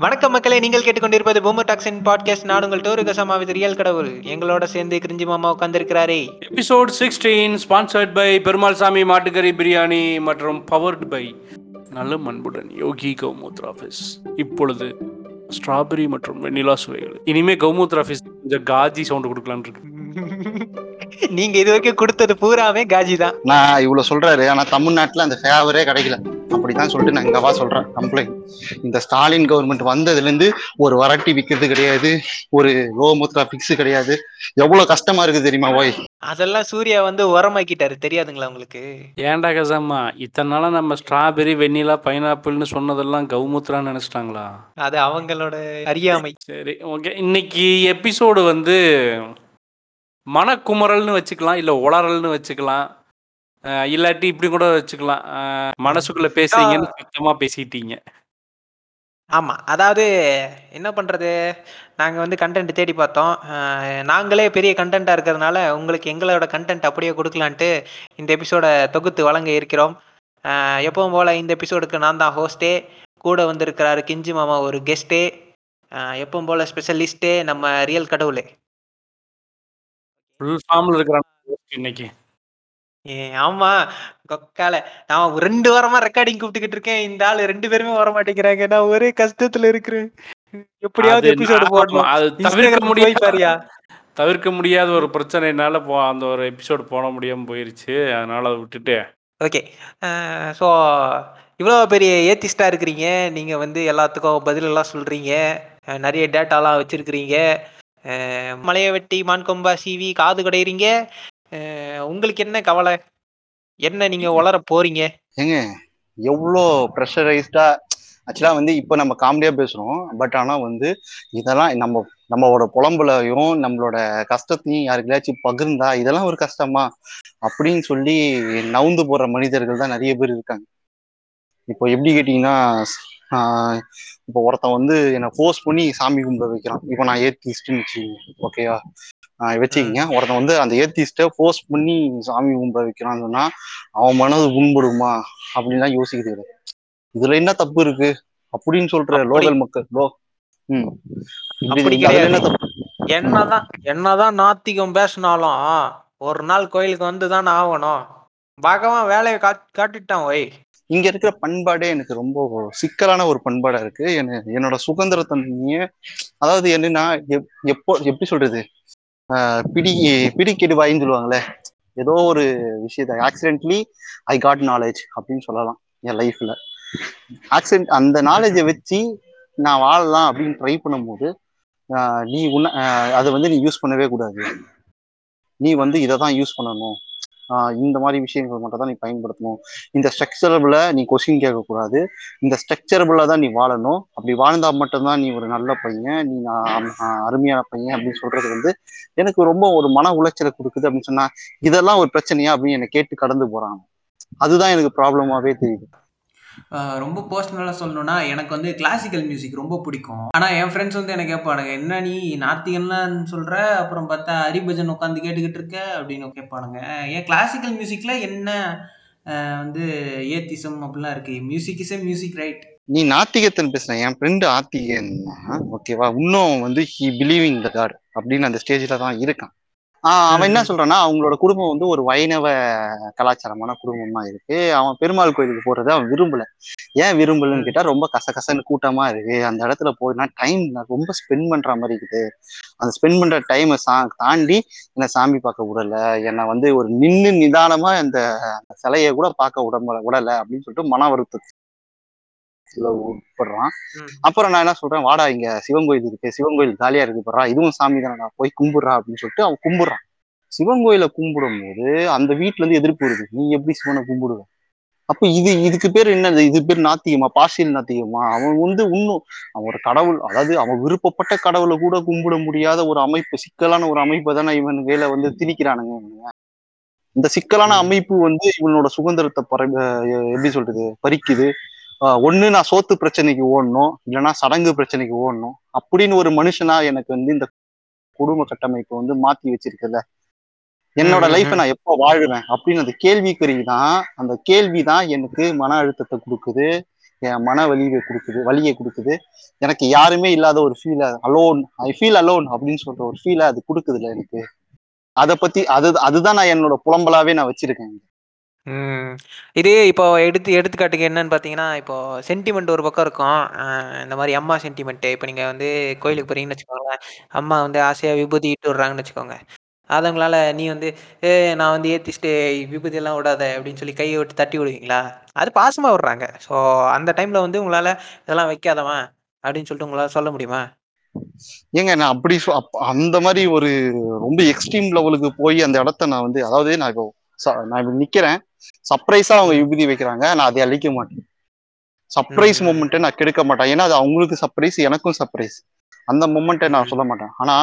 வணக்கம் மக்களே நீங்கள் கேட்டுக்கொண்டிருப்பது பூமர் டாக்ஸின் பாட்காஸ்ட். நான் உங்கள் டோரு கசமாவிது ரியல் கடவுள். எங்களோட சேர்ந்து கிரிஞ்சி மாமா உட்காந்துருக்கிறாரே episode sixteen sponsored by Perumal Sami மாட்டுக்கறி பிரியாணி மற்றும் பவர்டு பை நல்ல மண்புடன் யோகி கௌமூத்ரா ஆஃபீஸ் இப்பொழுது ஸ்ட்ராபெரி மற்றும் வெண்ணிலா சுவைகள். இனிமே கௌமூத்ரா ஆஃபீஸ் கொஞ்சம் காஜி சவுண்ட் கொடுக்கலான்னு இருக்கு. நீங்க இது வரைக்கும் கொடுத்தது பூராமே காஜி தான். நான் இவ்வளவு சொல்றாரு ஆனா தமிழ்நாட்டுல அந்த ஃபேவரே கிடைக்கல. அப்படிதான் சொல்லிட்டு நான் இங்கவா சொல்றேன் கம்ப்ளைண்ட் இந்த ஸ்டாலின் கவர்மெண்ட் வந்ததுல இருந்து ஒரு வரட்டி விக்கிறது கிடையாது ஒரு கோமுத்ரா பிக்ஸ் கிடையாது. எவ்வளவு கஷ்டமா இருக்கு தெரியுமா ஓய்? அதெல்லாம் சூர்யா வந்து உரமாக்கிட்டாரு தெரியாதுங்களா உங்களுக்கு? ஏன்டா கசாமா இத்தனை நாளா நம்ம ஸ்ட்ராபெரி வெண்ணிலா பைனாப்பிள்னு சொன்னதெல்லாம் கௌமுத்ரான்னு நினைச்சிட்டாங்களா? அது அவங்களோட அறியாமை. சரி ஓகே இன்னைக்கு எபிசோடு வந்து மனக்குமரல்னு வச்சுக்கலாம் இல்லை உளறல்னு வச்சுக்கலாம். இல்லாட்டி இப்படி கூட வச்சுக்கலாம். மனசுக்குள்ள பேசுறீங்கன்னு சுத்தமா பேசிட்டீங்க. ஆமா. அதாவது என்ன பண்றது? நாங்க வந்து கண்டென்ட் தேடி பார்த்தோம். நாங்களே பெரிய கண்டென்ட்டா இருக்கிறதுனால உங்களுக்கு எங்களோட கண்டென்ட் அப்படியே கொடுக்கலான்ட்டு இந்த எபிசோட தொகுத்து வழங்க இருக்கிறோம். எப்பவும் போல இந்த எபிசோடுக்கு நான் தான் ஹோஸ்டே கூட வந்திருக்கிறாரு கிஞ்சி மாமா ஒரு கெஸ்ட்டே எப்பவும் போல ஸ்பெஷலிஸ்டே நம்ம ரியல் கடவுளே. ஃபுல் ஃபார்ம்ல இருக்கிறான் இன்னைக்கு. ஏ ஆமா. கொக்கால நான் ரெண்டு வாரமா ரெக்கார்டிங் கூப்பிட்டுக்கிட்டு இருக்கேன். இந்த ஆளு ரெண்டு பேருமே வர மாட்டேங்கிறாங்க நான் ஒரே கஷ்டத்துல இருக்கிறேன். எப்படியாவது அது எபிசோடு போடணும். அது தவிர்க்க Instagram போய் முடியாத பாரியா தவிர்க்க முடியாத ஒரு பிரச்சனைனால போ அந்த ஒரு எபிசோடு போட முடியாம போயிருச்சு. அதனால அதை விட்டுட்டு. ஓகே. ஸோ இவ்வளோ பெரிய ஏத்திஸ்டாக இருக்கிறீங்க. நீங்கள் வந்து எல்லாத்துக்கும் பதிலெல்லாம் சொல்கிறீங்க நிறைய டேட்டாலாம் வச்சுருக்கிறீங்க. மலையை வெட்டி மான்கொம்பா சீவி காது கடையிறீங்க. உங்களுக்கு என்ன கவலை? என்ன நீங்கள் உளர போறீங்க? ஏங்க எவ்வளோ ப்ரெஷரைஸ்டா ஆக்சுவலா வந்து இப்போ நம்ம காமெடியா பேசுறோம். பட் ஆனா வந்து இதெல்லாம் நம்ம நம்மளோட புலம்புலையும் நம்மளோட கஷ்டத்தையும் யாருக்கையாச்சும் பகிர்ந்தா இதெல்லாம் ஒரு கஷ்டமா? அப்படின்னு சொல்லி நவுந்து போற மனிதர்கள் தான் நிறைய பேர் இருக்காங்க. இப்போ எப்படி கேட்டீங்கன்னா இப்போ ஒருத்தன் வந்து என்னை ஃபோர்ஸ் பண்ணி சாமி கும்பிட வைக்கிறான். இப்போ நான் ஏத்திஸ்ட்னு வச்சுக்கோங்க ஓகேவா வச்சுக்கிங்க. ஒருத்தன் வந்து அந்த ஏத்திஸ்ட்டை ஃபோர்ஸ் பண்ணி சாமி கும்பிட வைக்கிறான்னு சொன்னா அவன் மனது கும்பிடுமா அப்படின்லாம் யோசிக்கிறது. இதுல என்ன தப்பு இருக்கு? அப்படின்னு சொல்ற லோக்கல் மக்கள் லோ ம். என்ன. தப்பு? என்னதான் என்னதான் நாத்திகம் பேசினாலும் ஒரு நாள் கோயிலுக்கு வந்து தானே ஆகணும். பகவான் வேலையை காட் காட்டிட்டான் ஒய் இங்க இருக்கிற பண்பாடே எனக்கு ரொம்ப சிக்கலான ஒரு பண்பாடா இருக்கு. என்னோட சுதந்திரத்தன்மைய அதாவது என்னன்னா எப்- எப்போ எப்படி சொல்றது? பிடி பிடி பிடிக்கெடுவாயின்னு சொல்லுவாங்களே ஏதோ ஒரு விஷயத்த ஆக்சிடென்ட்லி ஐ காட் நாலேஜ் அப்படின்னு சொல்லலாம் என் லைஃப்ல ஆக்சிடென்ட் அந்த நாலேஜை வச்சு நான் வாழலாம் அப்படின்னு ட்ரை பண்ணும்போது நீ உன்ன அதை வந்து நீ யூஸ் பண்ணவே கூடாது. நீ வந்து இதை தான் யூஸ் பண்ணணும். இந்த மாதிரி விஷயங்கள் மட்டும் தான் நீ பயன்படுத்தணும். இந்த ஸ்ட்ரக்சரபிள நீ கொஸ்டின் கேட்கக்கூடாது. இந்த ஸ்ட்ரக்சரபிளா தான் நீ வாழணும். அப்படி வாழ்ந்தா மட்டும்தான் நீ ஒரு நல்ல பையன் நீ நான் அருமையான பையன் அப்படின்னு சொல்றது வந்து எனக்கு ரொம்ப ஒரு மன உளைச்சலை கொடுக்குது அப்படின்னு சொன்னா இதெல்லாம் ஒரு பிரச்சனையா அப்படின்னு என்னை கேட்டு கடந்து போறாங்க. அதுதான் எனக்கு ப்ராப்ளமாவே தெரியுது. ரொம்ப பர்சனலாக சொல்லணும்னா எனக்கு வந்து கிளாசிக்கல் மியூசிக் ரொம்ப பிடிக்கும். ஆனால் என் ஃப்ரெண்ட்ஸ் வந்து என்ன கேட்பானுங்க என்ன நீ நார்த்திகன்லாம் சொல்கிற அப்புறம் பார்த்தா ஹரிபஜன் உட்காந்து கேட்டுக்கிட்டு இருக்க? அப்படின்னு கேட்பானுங்க. ஏன் கிளாசிக்கல் மியூசிக்கில் என்ன வந்து ஏத்திசம் அப்படிலாம் இருக்குது music is a music right நீ நாத்திகத்தன் பேசுற என் ஃப்ரெண்டு ஆத்திகன் ஓகேவா இன்னும் வந்து ஹி பிலீவிங் த காட் அப்படின்னு அந்த ஸ்டேஜில் தான் இருக்கான். அவன் என்ன சொல்றான்னா அவங்களோட குடும்பம் வந்து ஒரு வைணவ கலாச்சாரமான குடும்பமா இருக்கு. அவன் பெருமாள் கோயிலுக்கு போறதை அவன் விரும்பல. ஏன் விரும்பலன்னு கேட்டா ரொம்ப கசகசன்னு கூட்டமா இருக்கு. அந்த இடத்துல போயினா டைம் ரொம்ப ஸ்பெண்ட் பண்ற மாதிரி இருக்குது. அந்த ஸ்பெண்ட் பண்ற டைமை சா தாண்டி என்னை சாமி பார்க்க விடல. என்னை வந்து ஒரு நின்னு நிதானமா அந்த சிலையை கூட பார்க்க விட விடல அப்படின்னு சொல்லிட்டு மன வருத்தத்துல உட்படுறான். அப்புறம் நான் என்ன சொல்றேன்? வாடா இங்க சிவன் கோயில் இருக்கு. சிவன் கோயில் காலியா இருக்கு போறா இதுவும் சாமி தானடா போய் கும்பிடுறா அப்படின்னு சொல்லிட்டு அவன் கும்பிடுறான். சிவன் கோயில கும்பிடும் போது அந்த வீட்டுல இருந்து எதிர்ப்பு வருது. நீ எப்படி சிவனை கும்பிடுவ? அப்ப இது இதுக்கு பேர் என்னது? இது பேர் நாத்திகமா? பாசியல் நாத்திகமா? அவன் வந்து இன்னும் அவன் ஒரு கடவுள். அதாவது அவன் விருப்பப்பட்ட கடவுளை கூட கும்பிட முடியாத ஒரு அமைப்பு சிக்கலான ஒரு அமைப்பை தானே இவன் கையில வந்து திணிக்கிறானுங்க இவனுங்க. இந்த சிக்கலான. அமைப்பு வந்து இவனோட சுதந்திரத்தை பற எப்படி சொல்றது? பறிக்குது. ஒண்ணு நான் சோத்து பிரச்சனைக்கு ஓடணும் இல்லைன்னா சடங்கு பிரச்சனைக்கு ஓடணும். அப்படின்னு ஒரு மனுஷனா எனக்கு வந்து இந்த குடும்ப கட்டமைப்பு வந்து மாத்தி வச்சிருக்குல்ல. என்னோட லைஃப்பை. நான் எப்போ வாழ்வேன் அப்படின்னு அந்த கேள்விக்குறி தான் அந்த கேள்வி தான் எனக்கு மன அழுத்தத்தை கொடுக்குது என் மன வலியை கொடுக்குது வலியை கொடுக்குது. எனக்கு யாருமே இல்லாத ஒரு feel alone I feel alone அப்படின்னு சொல்ற ஒரு ஃபீலை அது கொடுக்குதுல்ல எனக்கு. அதை பத்தி அது அதுதான் நான் என்னோட புலம்பலாவே நான் வச்சிருக்கேன் ம். இது இப்போ எடுத்து எடுத்துக்காட்டுக்கு என்னன்னு பார்த்தீங்கன்னா, இப்போ சென்டிமெண்ட் ஒரு பக்கம் இருக்கும். அ இந்த மாரி அம்மா சென்டிமெண்ட்டு. இப்ப நீங்க வந்து கோயிலுக்கு போறீங்கன்னு வச்சுக்கோங்களேன். அம்மா வந்து ஆசையா விபூதி இட்டு விடுறாங்கன்னு வச்சுக்கோங்க. அத உங்களால நீ வந்து, "ஏ நான் வந்து ஏத்திஸ்ட்டு விபூதியெல்லாம் விடாத" அப்படின்னு சொல்லி கைய விட்டு தட்டி விடுவீங்களா? அது பாசமா விடுறாங்க. ஸோ அந்த டைம்ல வந்து உங்களால "இதெல்லாம் வைக்காதம்மா" அப்படின்னு சொல்லிட்டு உங்களால சொல்ல முடியுமா? ஏங்க நான் அப்படி சொ அப் அந்த மாரி ஒரு ரொம்ப எக்ஸ்ட்ரீம் லெவலுக்கு போய் அந்த இடத்த நான் வந்து அதாவது நான் இப்போ ச நான் இப்ப நிக்கிறேன். சர்ப்ரைஸா அவங்க. விபூதி வைக்கிறாங்க. நான் அதை அழிக்க மாட்டேன். சர்ப்ரைஸ். மொமெண்ட்ட நான் கெடுக்க மாட்டேன். ஏன்னா அது அவங்களுக்கு சர்ப்ரைஸ், எனக்கும் சர்ப்ரைஸ். அந்த மொமெண்ட்ட நான். சொல்ல மாட்டேன். ஆனா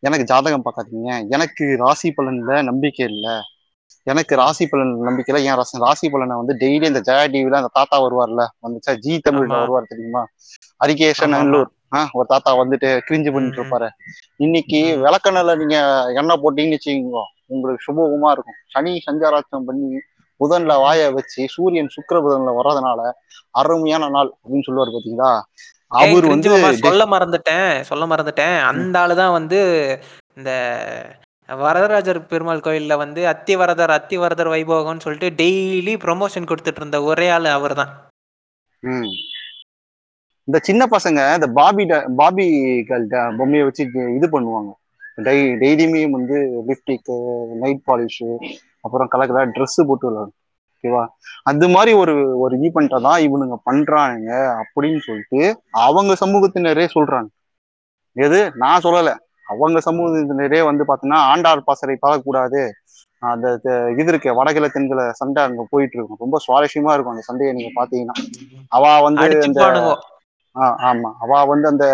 எனக்கு ஜாதகம் பார்க்காதீங்க. எனக்கு ராசி பலன்ல நம்பிக்கை இல்ல. எனக்கு. ராசி பலன் நம்பிக்கை இல்ல. என் ராசி ராசி பலன வந்து டெய்லி இந்த ஜெயா டிவில அந்த தாத்தா வருவார்ல, வந்துச்சா ஜீ தமிழ்ல. வருவார் தெரியுமா? ஹரிகேஷன் ஆமாமா. நல்லூர். ஆ ஒரு தாத்தா வந்துட்டு கிரிஞ்சு பண்ணிட்டு. இருப்பாரு. இன்னைக்கு ம். விளக்கெண்ணெய்ல நீங்க எண்ணெய் போட்டீங்கன்னு வச்சுக்கோங்க, உங்களுக்கு சுபமா இருக்கும். சனி சஞ்சாராத்தம் பண்ணி புதன்ல. வாய வச்சு சூரியன் சுக்கிர புதன்ல வர்றதுனால அருமையான நாள் அப்படின்னு சொல்லுவாரு பாத்தீங்களா? அவர் வந்து சொல்ல மறந்துட்டேன் சொல்ல மறந்துட்டேன். அந்த ஆளு தான் வந்து இந்த வரதராஜர் பெருமாள் கோயில்ல வந்து அத்திவரதர் அத்திவரதர் வைபோகம்னு சொல்லிட்டு டெய்லி ப்ரமோஷன் குடுத்துட்டு இருந்த ஒரே ஆளு அவர்தான். ம். இந்த சின்ன பசங்க இந்த கேர்ள் ட பொம்மைய வச்சு இது பண்ணுவாங்க. டெய் டெய்லியுமே வந்து லிப்டிக்கு, நெயில் பாலிஷு, அப்புறம் கலரா ட்ரெஸ் போட்டு விளையாடும். ஓகேவா? அந்த மாரி ஒரு ஒரு ஈவென்ட்ட தான் இவனுங்க பண்றானுங்க அப்படின்னு சொல்லிட்டு அவங்க சமூகத்தினரே சொல்றாங்க. எது? நான் சொல்லல. அவங்க சமூகத்தினரே வந்து பார்த்தீங்கன்னா, ஆண்டார் பாசறை பார்க்கக்கூடாது. அந்த இது இருக்கே வடகிழ தென்கிழ சண்டை அங்க போயிட்டு இருக்கும். ரொம்ப சுவாரஸ்யமா இருக்கும் அந்த சண்டைய நீங்க பார்த்தீங்கன்னா. அவ வந்து அந்த ஆமா. அவ வந்து அந்த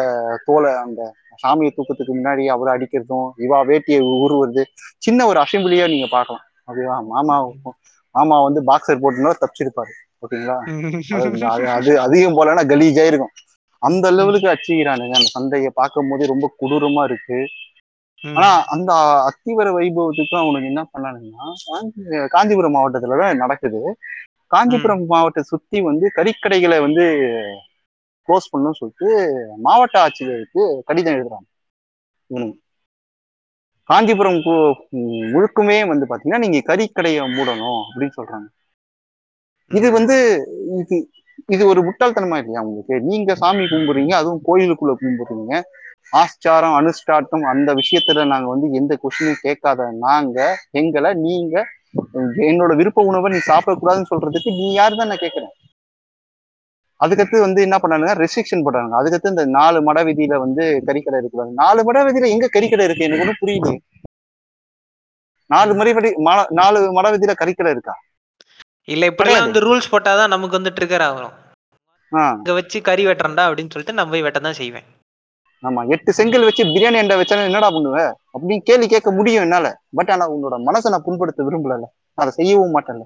தோல அந்த சாமிய தூக்கத்துக்கு முன்னாடி அவர அடிக்கிறதும், இவ வேட்டிய உருவுறது, சின்ன ஒரு அசெம்பிளியா நீங்க பார்க்கலாம். ஓகேவா? மாமா மாமா வந்து பாக்ஸர் போட்டிருந்தா தப்பிச்சிருப்பாரு. ஓகேங்களா? அது அது அது அதிகம் போலன்னா கலீஜா இருக்கும். அந்த லெவலுக்கு அடிச்சுக்கிறானுங்க. அந்த சண்டைய பார்க்கும்போதே ரொம்ப கொடூரமா இருக்கு. ஆனா. அந்த அத்திவர வைபவத்துக்கும் அவனுங்க என்ன பண்ணானுங்கன்னா, காஞ்சி காஞ்சிபுரம் மாவட்டத்துல தான் நடக்குது. காஞ்சிபுரம் மாவட்டத்த சுத்தி வந்து கறிக்கடைகள வந்து குளோஸ் பண்ணணும்னு சொல்லிட்டு மாவட்ட ஆட்சியருக்கு கடிதம் எழுதுறாங்க. இவனுங்க. காஞ்சிபுரம் முழுக்குமே வந்து பாத்தீங்கன்னா நீங்க கறிக்கடையை மூடணும் அப்படின்னு சொல்றாங்க. இது வந்து இது இது ஒரு முட்டாள்தனமா இல்லையா உங்களுக்கு? நீங்க சாமி கும்பிடுறீங்க. அதுவும் கோயிலுக்குள்ள கும்பிடுறீங்க. ஆச்சாரம், அனுஷ்டாட்டம் அந்த விஷயத்துல நாங்க வந்து எந்த கொஸ்டினும் கேட்காத நாங்க, எங்களை நீங்க என்னோட விருப்ப உணவை நீ சாப்பிடக்கூடாதுன்னு சொல்றதுக்கு நீ யாரு தான் நான் கேட்கிறேன். அதுக்கடுத்து வந்து என்ன பண்ணானுங்க, ரெஸ்ட்ரிக்ஷன் போட்டானுங்க. அதுக்கடுத்து இந்த 4 மட வீதியில வந்து கறிக்கடை இருக்கக்கூடாது. 4 மட வீதியில எங்க கறிக்கடை இருக்கு? எனக்கு ஒண்ணும் புரியலையே. 4 ம். மறைவடி ம 4 மட வீதியில கறிக்கடை இருக்கா? இல்ல இப்படிலாம் கிடையாது. வந்து ரூல்ஸ் போட்டா தான் நமக்கு வந்து ட்ரிகர் ஆகும். இங்க வச்சு கறி வெட்டுறேன்டா அப்படின்னு சொல்லிட்டு நான் போய் வெட்ட தான் செய்வேன். ஆமா. 8 செங்கல் வச்சு பிரியாணி அண்டா வச்சா என்னடா பண்ணுவ? அப்படின்னு கேள்வி கேட்க முடியும் என்னால. பட் ஆனா உன்னோட மனச நான் புண்படுத்த விரும்பலல்ல. அத செய்யவும் மாட்டேன்ல.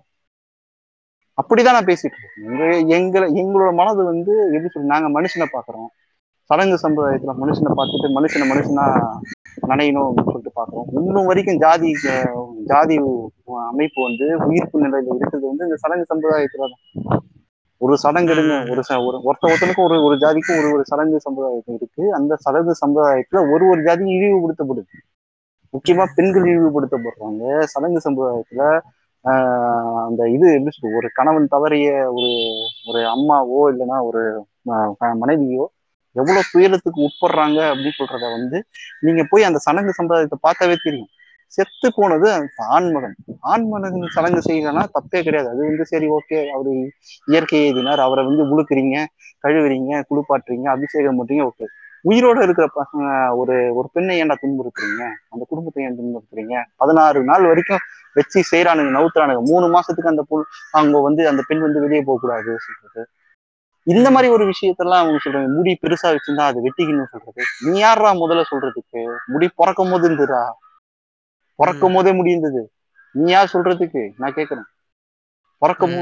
அப்படிதான் நான் பேசிட்டு இருக்கேன். எங்களை எங்களோட மனது வந்து எப்படி சொல்லி நாங்க மனுஷன பாக்குறோம் சடங்கு சம்பிரதாயத்துல மனுஷனை பார்த்துட்டு மனுஷன மனுஷனா நனையணும் அப்படின்னு சொல்லிட்டு பாக்குறோம் இன்னும் வரைக்கும் ஜாதி ஜாதி அமைப்பு வந்து உயிர்ப்பு நிலையில இருக்கிறது வந்து இந்த சடங்கு சம்பிரதாயத்துல தான். ஒரு சடங்கு எடுங்க. ஒரு ச ஒரு ஒருத்த ஒருத்தனுக்கும் ஒரு ஒரு ஜாதிக்கும் ஒரு ஒரு சடங்கு சம்பிரதாயம் இருக்கு. அந்த சடங்கு சம்பிரதாயத்துல ஒரு ஒரு ஜாதி இழிவுபடுத்தப்படுது. முக்கியமா பெண்கள் இழிவுபடுத்தப்படுறாங்க. சடங்கு சம்பிரதாயத்துல அந்த இது எப்படி சொல்றது? ஒரு கணவன் தவறிய ஒரு ஒரு அம்மாவோ இல்லைன்னா ஒரு மனைவியோ எவ்வளவு துயரத்துக்கு உட்படுறாங்க அப்படின்னு சொல்றத வந்து நீங்க போய் அந்த சடங்கு சம்பிரதாயத்தை பார்த்தாவே தெரியும். செத்து போனது அந்த ஆண்மகன். ஆண்மகன் சடங்கு செய்யலன்னா தப்பே கிடையாது. அது வந்து சரி ஓகே. அவர் இயற்கை எய்தினார். அவரை வந்து உழுக்குறீங்க, கழுவுறீங்க, குளிப்பாட்டுறீங்க, அபிஷேகம் பண்றீங்க ஓகே. உயிரோட இருக்கிற பசங்க ஒரு ஒரு பெண்ணை ஏன்டா துன்புறுத்துறீங்க? அந்த குடும்பத்தை ஏன் துன்புறுத்துறீங்க? 16 நாள் வரைக்கும் வச்சு செய்றானுங்க, நவுத்துறானுங்க. 3 மாசத்துக்கு அந்த பொ அவங்க வந்து அந்த பெண் வந்து வெளிய போகக்கூடாது சொல்றது. இந்த ம். மாரி ஒரு விஷயத்தெல்லாம் அவங்க சொல்றாங்க. முடி பெருசா வச்சிருந்தா அத வெட்டிக்கணும்னு சொல்றது. நீ யார்றா முதல்ல சொல்றதுக்கு? முடி பொறக்கும்போது இருந்ததுடா. ம். பொறக்கும்போதே முடி இருந்தது. நீ யார் சொல்றதுக்கு? நான் கேட்கிறேன். பொறக்கும்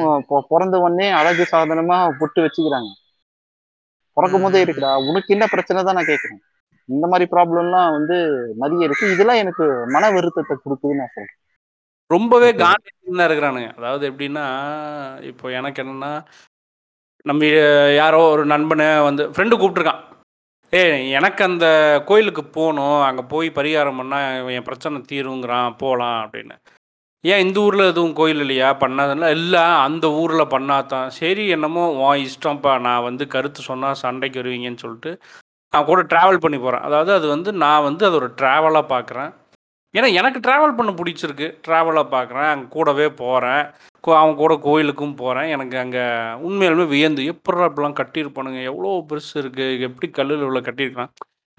பொறந்த உடனே அழகு சாதனமா பொட்டு வச்சுக்கிறாங்க. பொறக்கும்போதே ம். இருக்குடா. உனக்கு என்ன பிரச்சனை தான் நான் கேட்கிறேன். இந்த மாரி ப்ராப்ளம்லாம் வந்து நெறைய இருக்கு. இதெல்லாம் எனக்கு மன வருத்தத்த குடுக்குதுன்னு நான் சொல்றேன். ரொம்பவே ஓகே. காண்டியா இருக்கிறானுங்க. அதாவது எப்படின்னா, இப்போ எனக்கு என்னன்னா நம்ம யாரோ ஒரு நண்பனை வந்து ஃப்ரெண்டு கூப்பிட்ருக்கான் ஏய் எனக்கு அந்த கோயிலுக்கு போகணும். அங்கே போய் பரிகாரம் பண்ணால் என் பிரச்சனை தீருங்கிறான். போகலாம் அப்படின்னு. ஏன் இந்த ஊரில் எதுவும் கோயில் இல்லையா? பண்ணாதில்ல இல்லை அந்த ஊரில் பண்ணாதான். சரி என்னமோ உன் இஷ்டம்ப்பா. நான் வந்து கருத்து சொன்னால் சண்டைக்கு வருவீங்கன்னு சொல்லிட்டு நான் கூட ட்ராவல் பண்ணி போகிறேன் அதாவது அது வந்து நான் வந்து அது ஒரு ட்ராவலாக பார்க்குறேன் ஏன்னா எனக்கு ட்ராவல் பண்ண பிடிச்சிருக்கு. ட்ராவலாக பார்க்குறேன் அங்கே கூடவே போகிறேன் அவன் கூட கோயிலுக்கும் போகிறேன் எனக்கு அங்கே உண்மையிலுமே வியந்து எப்பட்றா இப்படிலாம் கட்டியிருப்பானுங்க? எவ்வளோ பெருசு இருக்குது எப்படி கல்லில் உள்ள கட்டியிருக்கலாம்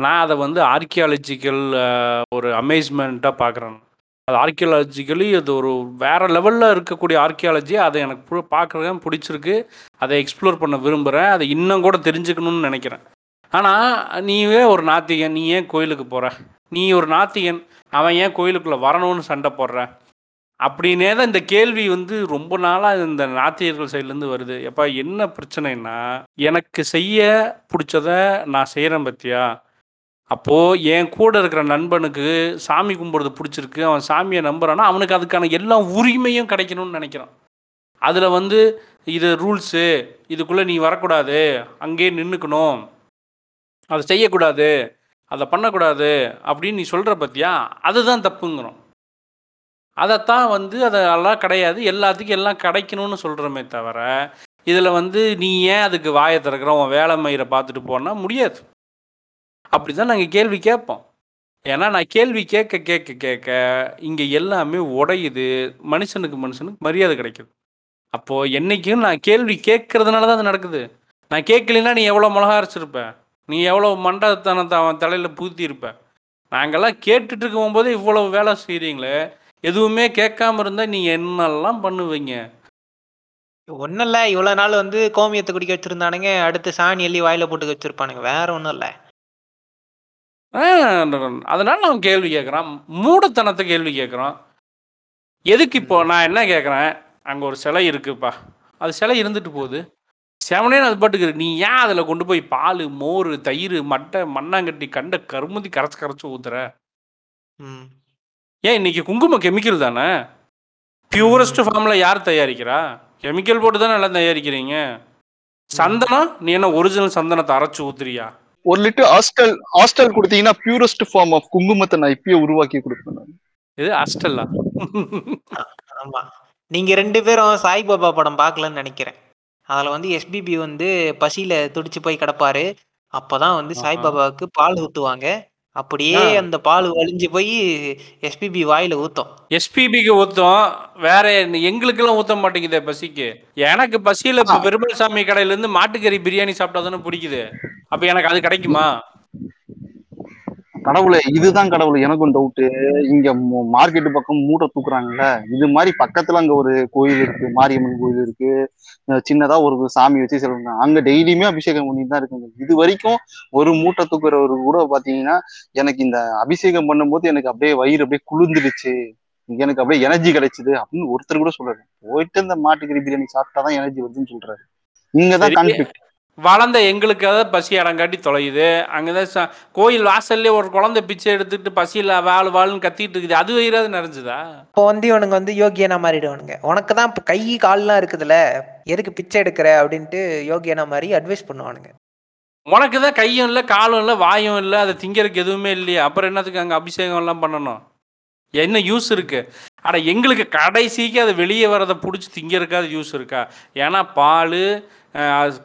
நான் அதை வந்து ஆர்கியாலஜிக்கல் ஒரு அமேஸ்மெண்ட்டாக பார்க்குறேன் அது ஆர்கியாலஜிக்கலி அது ஒரு வேறு லெவலில் இருக்கக்கூடிய ஆர்கியாலஜி அதை எனக்கு பு- பிடிச்சிருக்கு. அதை எக்ஸ்ப்ளோர் பண்ண விரும்புகிறேன் அதை இன்னும் கூட தெரிஞ்சுக்கணும்னு நினைக்கிறேன். ஆனால் நீவே ஒரு நாத்திகன். நீ ஏன் கோயிலுக்கு போகிற நீ ஒரு நாத்திகன். அவன் ஏன் கோயிலுக்குள்ளே வரணும்னு சண்டை போடுறான் அப்படின்னே தான் இந்த கேள்வி வந்து ரொம்ப நாளாக இந்த நாத்தியர்கள் சைட்லேருந்து வருது. எப்பா என்ன பிரச்சனைன்னா எனக்கு செய்ய பிடிச்சத நான் செய்கிறேன் பத்தியா? அப்போது என் கூட இருக்கிற நண்பனுக்கு சாமி கும்பிட்றது பிடிச்சிருக்கு. அவன் சாமியை நம்புறான்னா அவனுக்கு அதுக்கான எல்லா உரிமையும் கிடைக்கணும்னு நினைக்கிறான். அதில் வந்து இது ரூல்ஸு இதுக்குள்ளே நீ வரக்கூடாது. அங்கேயே நின்றுக்கணும் அதை செய்யக்கூடாது. அதை பண்ணக்கூடாது அப்படின்னு நீ சொல்கிற பற்றியா அதுதான் தப்புங்கிறோம். அதைத்தான் வந்து அதெல்லாம் கிடையாது. எல்லாத்துக்கும் எல்லாம் கிடைக்கணும்னு சொல்கிறோமே தவிர இதில் வந்து நீ ஏன் அதுக்கு வாயை திறக்கிற? உன் வேலை மயிரை பார்த்துட்டு போனால் முடியாது. அப்படி தான் நாங்கள் கேள்வி கேட்போம். ஏன்னா நான் கேள்வி கேட்க கேட்க கேட்க இங்கே எல்லாமே உடையுது. மனுஷனுக்கு மனுஷனுக்கு மரியாதை கிடைக்குது. அப்போது என்றைக்கும் நான் கேள்வி கேட்கறதுனால தான் அது நடக்குது. நான் கேட்கலன்னா நீ எவ்வளோ மிளகா அரைச்சிருப்பேன் நீ எவ்வளோ மண்டத்தனத்தை அவன் தலையில் பூத்திருப்ப நாங்கள்லாம் கேட்டுட்டு இருக்கும்போது இவ்வளோ வேலை செய்கிறீங்களே எதுவுமே கேட்காம இருந்தால் நீங்கள் என்னெல்லாம் பண்ணுவீங்க? ஒன்றும் இல்லை இவ்வளோ நாள் வந்து கோமியத்தை குடிக்க வச்சுருந்தானுங்க அடுத்து சாணி எள்ளி வாயில் போட்டு வச்சுருப்பானுங்க வேற ஒன்றும் இல்லை அதனால அவன் கேள்வி கேட்குறான். மூடத்தனத்தை கேள்வி கேட்குறான் எதுக்கு இப்போ நான் என்ன கேட்குறேன்? அங்கே ஒரு சிலை இருக்குப்பா. அது சிலை இருந்துட்டு போகுது. செவனே அது பாட்டுக்கு இருக்கு. நீ ஏன் அதில் கொண்டு போய் பால் மோர் தயிர் மட்டை மண்ணாங்கட்டி கண்ட கருமதி கரைச்சி கரைச்சி ஊத்துற? ம். ஏன் இன்னைக்கு குங்குமம் கெமிக்கல் தானே? பியூரஸ்ட் ஃபார்மில் யார் தயாரிக்கிறா? கெமிக்கல் போட்டு தானே எல்லாம் தயாரிக்கிறீங்க? சந்தனம் நீ என்ன ஒரிஜினல் சந்தனத்தை அரைச்சு ஊத்துறியா? ஒரு லிட்டர் ஹாஸ்டல் ஹாஸ்டல் கொடுத்தீங்கன்னா பியூரஸ்ட் ஃபார்ம் ஆஃப் குங்குமத்தை நான் இப்பயே உருவாக்கி கொடுப்பேன். இது அஸ்டல்லா ஆமாம் நீங்கள் ரெண்டு பேரும் சாய்பாபா படம் பார்க்கலன்னு நினைக்கிறேன். அதில் வந்து எஸ்பிபி வந்து பசியில் துடிச்சு போய் கிடப்பாரு. அப்போ தான் வந்து ஆஹா. சாய்பாபாவுக்கு பால் ஊற்றுவாங்க அப்படியே ஆ. அந்த பால் வலிஞ்சு போய் எஸ்பிபி வாயில் ஊற்றும் எஸ்பிபிக்கு ஊத்தும். வேற எங்களுக்கெல்லாம் ஊத்த மாட்டேங்குதே பசிக்கு. எனக்கு பசியில இப்ப பெருமாள் சாமி கடையில இருந்து மாட்டுக்கறி பிரியாணி சாப்பிட்டா தானே பிடிக்குது. அப்ப எனக்கு அது கிடைக்குமா? கடவுளே இதுதான் கடவுள். எனக்கும் டவுட்டு இங்க மார்க்கெட் பக்கம் மூட்டை தூக்குறாங்கல்ல. இது மாதிரி பக்கத்துல அங்க ஒரு கோயில் இருக்கு மாரியம்மன் கோயில் இருக்கு. சின்னதா ஒரு சாமி வச்சு சொல்லுவாங்க அங்க டெய்லியுமே அபிஷேகம் பண்ணிட்டு தான் இருக்குங்க. இது வரைக்கும் ஒரு மூட்டை தூக்குறவரு கூட பாத்தீங்கன்னா எனக்கு இந்த அபிஷேகம் பண்ணும்போது எனக்கு அப்படியே வயிறு அப்படியே குளிர்ந்துடுச்சு. எனக்கு அப்படியே எனர்ஜி கிடைச்சது அப்படின்னு ஒருத்தர் கூட சொல்றாரு போயிட்டு இந்த மாட்டுக்கறி பிரியாணி சாப்பிட்டாதான் எனர்ஜி வருதுன்னு சொல்றாரு. இங்கதான். கான்ஃபிளிக் வளர்ந்த எங்களுக்கு அதாவது பசி அடங்காட்டி தொலையுது. அங்கதான் ச- கோயில் வாசல்லே ஒரு குழந்தை பிச்சை எடுத்துட்டு பசியில வாழ் வாழ்னு கத்திட்டு இருக்குது. அது வயிறாது நிறைஞ்சுதா? இப்போ வந்து இவனுங்க வந்து யோகியனா மாறிடுவானுங்க. உனக்கு தான் இப்போ கை கால்லாம் இருக்குதுல்ல. எதுக்கு பிச்சை எடுக்கிற அப்படின்ட்டு யோகியனா மாதிரி அட்வைஸ் பண்ணுவானுங்க. உனக்கு தான் கையும் இல்லை காலும் இல்லை வாயும் இல்லை அதை திங்கிறதுக்கு எதுவுமே இல்லையா. அப்புறம் என்னத்துக்கு அங்கே அபிஷேகம் எல்லாம் பண்ணணும்? என்ன யூஸ் இருக்கு? அட எங்களுக்கு கடைசிக்கு அதை வெளியே வரதை பிடிச்சி திங்கிறதுக்காது யூஸ் இருக்கா? ஏன்னா பால்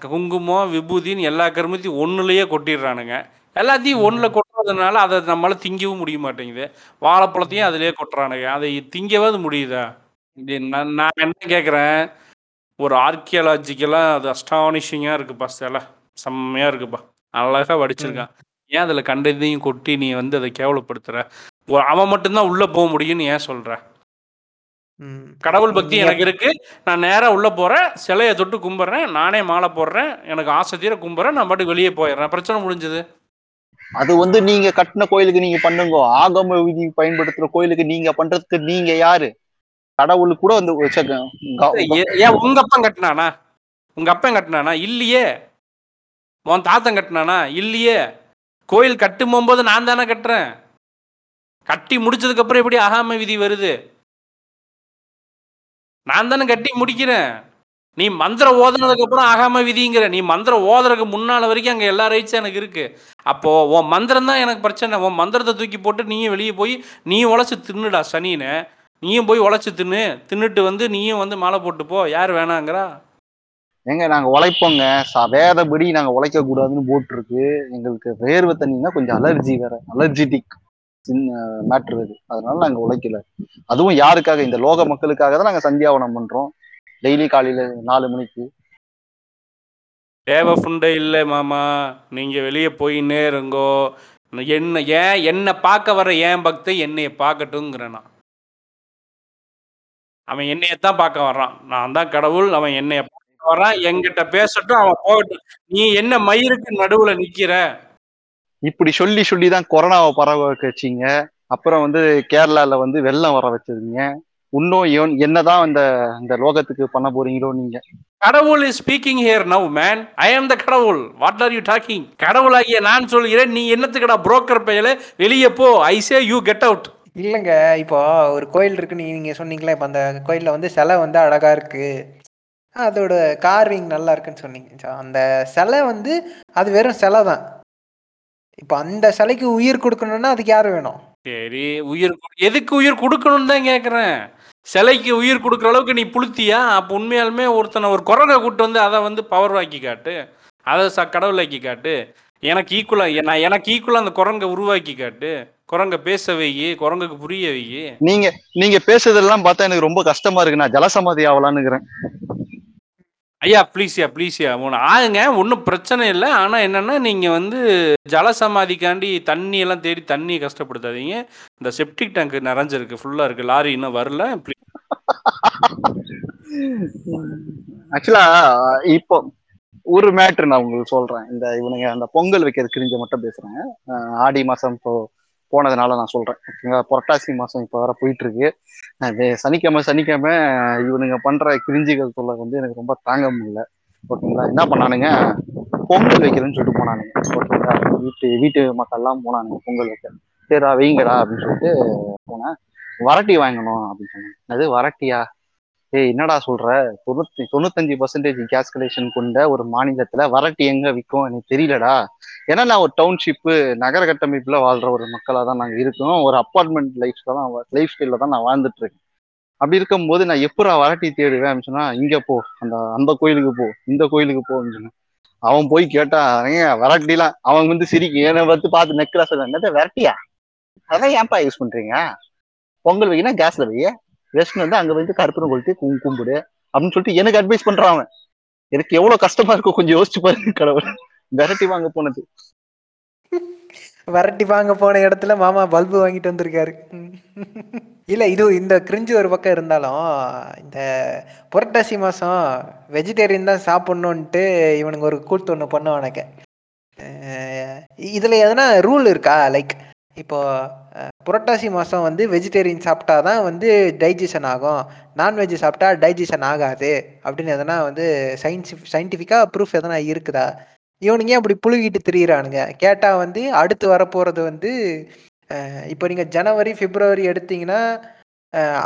குங்குமம் விபூதின்னு எல்லா கருமத்தையும் ஒன்றுலையே கொட்டிடுறானுங்க. எல்லாத்தையும் ஒன்றில் கொட்டுறதுனால அதை நம்மளால் திங்கவும் முடிய மாட்டேங்குது. வாழைப்பழத்தையும் அதிலே கொட்டுறானுங்க. அதை திங்கவாது முடியுதா? இது நான் நான் என்ன கேட்குறேன் ஒரு ஆர்கியாலஜிக்கலாக அது அஸ்டானிஷிங்காக இருக்குப்பா சில. செம்மையாக இருக்குப்பா. அழகாக வடிச்சிருக்கான். ஏன் அதில் கண்ட இதையும் கொட்டி நீ வந்து அதை கேவலப்படுத்துகிற அவன் மட்டும்தான் உள்ளே போக முடியும்னு ஏன் சொல்கிறேன் கடவுள் பக்தி எனக்கு இருக்கு. நான் நேராக உள்ளே போகிறேன் சிலையை தொட்டு கும்பிட்றேன். நானே மாலை போடுறேன். எனக்கு ஆசை தீர கும்பிட்றேன். நான் பாட்டுக்கு வெளியே போயிடுறேன். பிரச்சனை முடிஞ்சது. அது வந்து நீங்க கட்டின கோயிலுக்கு நீங்க பண்ணுங்க. ஆகம விதி பயன்படுத்துற கோயிலுக்கு நீங்க பண்றதுக்கு நீங்க யாரு? கடவுளுக்கு கூட வந்து ஏன் உங்க அப்பன் கட்டினானா? உங்க அப்பன் கட்டினானா? இல்லையே. உன் தாத்தன் கட்டினானா? இல்லையே. கோயில் கட்டும் போகும்போது நான் தானே கட்டுறேன். கட்டி முடிச்சதுக்கு அப்புறம் எப்படி அகாம விதி வருது? நான் தானே கட்டி முடிக்கிறேன். நீ மந்திரம் ஓதுனதுக்கு அப்புறம் ஆகாம விதிங்கிற. நீ மந்திரம் ஓதுறதுக்கு முன்னால வரைக்கும் அங்க எல்லா ரைட்ஸும் எனக்கு இருக்கு. அப்போ உன் மந்திரம் தான் எனக்கு பிரச்சனை. உன் மந்திரத்தை தூக்கி போட்டு நீயும் வெளியே போய் நீ உழைச்சி தின்னுடா சனின்னு நீயும் போய் உழைச்சி தின்னு. தின்னுட்டு வந்து நீயும் வந்து மாலை போட்டு போ. யார் வேணாங்கிறா? ஏங்க நாங்க உழைப்போங்க. வேதபடி நாங்க உழைக்க கூடாதுன்னு போட்டிருக்கு. எங்களுக்கு வேர்வை தண்ணின்னா கொஞ்சம் அலர்ஜி வேற. அலர்ஜிட்டிக் சின்ன மேட்ரு இது. அதனால நாங்க உழைக்கல. அதுவும் யாருக்காக? இந்த லோக மக்களுக்காக தான் நாங்க சந்தியாவனம் பண்றோம். டெய்லி காலையில நாலு மணிக்கு. தேவை புண்டை இல்லை மாமா. நீங்க வெளியே போயின்னே இருங்கோ. என்ன ஏன் என்னை பார்க்க வர ஏன் பக்தை என்னைய பார்க்கட்டுங்கிறேன் நான் அவன் என்னையத்தான் பார்க்க வர்றான். நான் தான் கடவுள் அவன் என்னைய பார்க்க வர்றான். என்கிட்ட பேசட்டும் அவன் போகட்டும். நீ என்ன மயிருக்கு நடுவுல நிக்கிற? இப்படி சொல்லி சொல்லி தான் கொரோனாவை பரவ வச்சீங்க. அப்புறம் வந்து கேரளால வந்து வெள்ளம் வர வச்சிருக்கீங்க இன்னும் என்னதான் இந்த இந்த லோகத்துக்கு பண்ண போறீங்களோ நீங்க. கடவுள் is speaking here now man I am the கடவுள். வாட் ஆர் யூ டாக்கிங் கடவுளாகிய நான் சொல்கிறேன். நீ என்னத்துக்கடா புரோக்கர் பெயல வெளியே போ. I say you get out இல்லைங்க இப்போ ஒரு கோயில் இருக்குன்னு நீங்கள் சொன்னீங்களே இப்போ அந்த கோயிலில் வந்து சிலை வந்து அழகா இருக்கு. அதோட கார்விங் நல்லா இருக்குன்னு சொன்னீங்க. அந்த சிலை வந்து அது வெறும் சிலை தான் இப்போ அந்த சிலைக்கு உயிர் கொடுக்கணும்னா அதுக்கு யார் வேணும்? சரி உயிர் கொடு- எதுக்கு உயிர் கொடுக்கணும்னு தான் கேட்குறேன் சிலைக்கு உயிர் கொடுக்குற அளவுக்கு நீ புளுத்தியா? அப்போ உண்மையாலுமே ஒருத்தனை ஒரு குரங்கை கூட்டு வந்து அதை வந்து பவர் ஆக்கி காட்டு. அதை ச கடவுளாக்கி காட்டு. எனக்கு ஈக்குவலாக நான் எனக்கு ஈக்குவலாக அந்த குரங்கை உருவாக்கி காட்டு. குரங்கை பேச வை குரங்குக்கு புரிய வை. நீங்க நீங்க பேசுறதெல்லாம் பார்த்தா எனக்கு ரொம்ப கஷ்டமா இருக்கு. நான் ஜலசமாதி ஆகலான்னுக்கிறேன் ஐயா ப்ளீஸ்யா ப்ளீஸ்யா மூணு. ஆகுங்க ஒன்றும் பிரச்சனை இல்லை. ஆனால் என்னென்னா நீங்கள் வந்து ஜலசமாதிக்காண்டி தண்ணி எல்லாம் தேடி தண்ணியை கஷ்டப்படுத்தாதீங்க. இந்த செப்டிக் டேங்க் நிறைஞ்சிருக்கு. ஃபுல்லாக இருக்குது லாரி இன்னும் வரல. ஆக்சுவலாக ஆக்சுவலா இப்போ ஒரு மேட்ரு நான் உங்களுக்கு சொல்றேன். இந்த இவனுங்க அந்த பொங்கல் வைக்கிறது கிரிஞ்ச மட்டும் பேசுறேன். ஆடி மாசம் இப்போ போனதுனால நான் சொல்றேன். ஓகேங்களா? புரட்டாசி மாசம் இப்போ வர போயிட்டு இருக்கு அது சனிக்கிழமை சனிக்கிழமை இவனுங்க பண்ற கிரிஞ்சிகள் தொல்லை வந்து எனக்கு ரொம்ப தாங்க முடியல. ஓகேங்களா? என்ன பண்ணானுங்க? பொங்கல் வைக்கிறேன்னு சொல்லிட்டு போனானுங்க. ஓகேங்களா? வீட்டு வீட்டு மக்கள்லாம் போனானுங்க பொங்கல் வைக்க. சரிடா வைங்கடா அப்படின்னு சொல்லிட்டு போனேன். வரட்டி வாங்கணும் அப்படின்னு சொன்னாங்க. அது வரட்டியா? ஏய் என்னடா சொல்ற? தொண்ணூத்தி தொண்ணூத்தஞ்சு பர்சன்டேஜ் கேஸ் கலெக்ஷன் கொண்ட ஒரு மாநிலத்துல வரட்டி எங்க விற்கும் எனக்கு தெரியலடா. ஏன்னா நான் ஒரு டவுன்ஷிப்பு நகர கட்டமைப்புல வாழ்ற ஒரு மக்களா தான் நாங்க இருக்கோம். ஒரு அப்பார்ட்மெண்ட் லைஃப் தான் லைஃப் ஸ்டைல தான் நான் வாழ்ந்துட்டு இருக்கேன். அப்படி இருக்கும்போது நான் எப்படா வரட்டி தேடுவேன் அப்படின்னு சொன்னா இங்க போ. அந்த அந்த கோயிலுக்கு போ. இந்த கோயிலுக்கு போ அப்படின்னு சொன்னேன். அவன் போய் கேட்டா வரட்டிலாம் அவன் வந்து சிரிக்க. என்னை பார்த்து பார்த்து நெக்ரா சொல்ல என்னது வரட்டியா அதான் ஏன்பா யூஸ் பண்றீங்க? பொங்கல் வைக்கினா கேஸ்ல வைய? ரெஸ்ட் வந்து அங்க வந்து கருப்பனை கொளுத்தி கும் கும்பிடு அப்படின்னு சொல்லிட்டு எனக்கு அட்வைஸ் பண்றான் அவன். எனக்கு எவ்வளவு கஷ்டமா இருக்கும் கொஞ்சம் யோசிச்சு பாருங்க கடவுள். விரட்டி வாங்க போனது. வரட்டி வாங்க போன இடத்துல மாமா பல்பு வாங்கிட்டு வந்திருக்காரு. இல்ல இது இந்த கிரிஞ்சு ஒரு பக்கம் இருந்தாலும் இந்த புரட்டாசி மாசம் வெஜிடேரியன் தான் சாப்பிடணுன்ட்டு இவனுக்கு ஒரு கூத்து ஒன்று பண்ணுவானுக்கு இதுல எதனா ரூல் இருக்கா? லைக் இப்போ புரட்டாசி மாதம் வந்து வெஜிடேரியன் சாப்பிட்டா தான் வந்து டைஜஷன் ஆகும். நான்வெஜ் சாப்பிட்டா டைஜஷன் ஆகாது. அப்படின்னு எதனா வந்து சயின்ஸ் சயின்டிஃபிக்காக ப்ரூஃப் எதனா இருக்குதா? இவனுங்க ஏன் அப்படி புழுகிட்டு திரியிறானுங்க? கேட்டால் வந்து அடுத்து வரப்போகிறது வந்து இப்போ நீங்கள் ஜனவரி பிப்ரவரி எடுத்தீங்கன்னா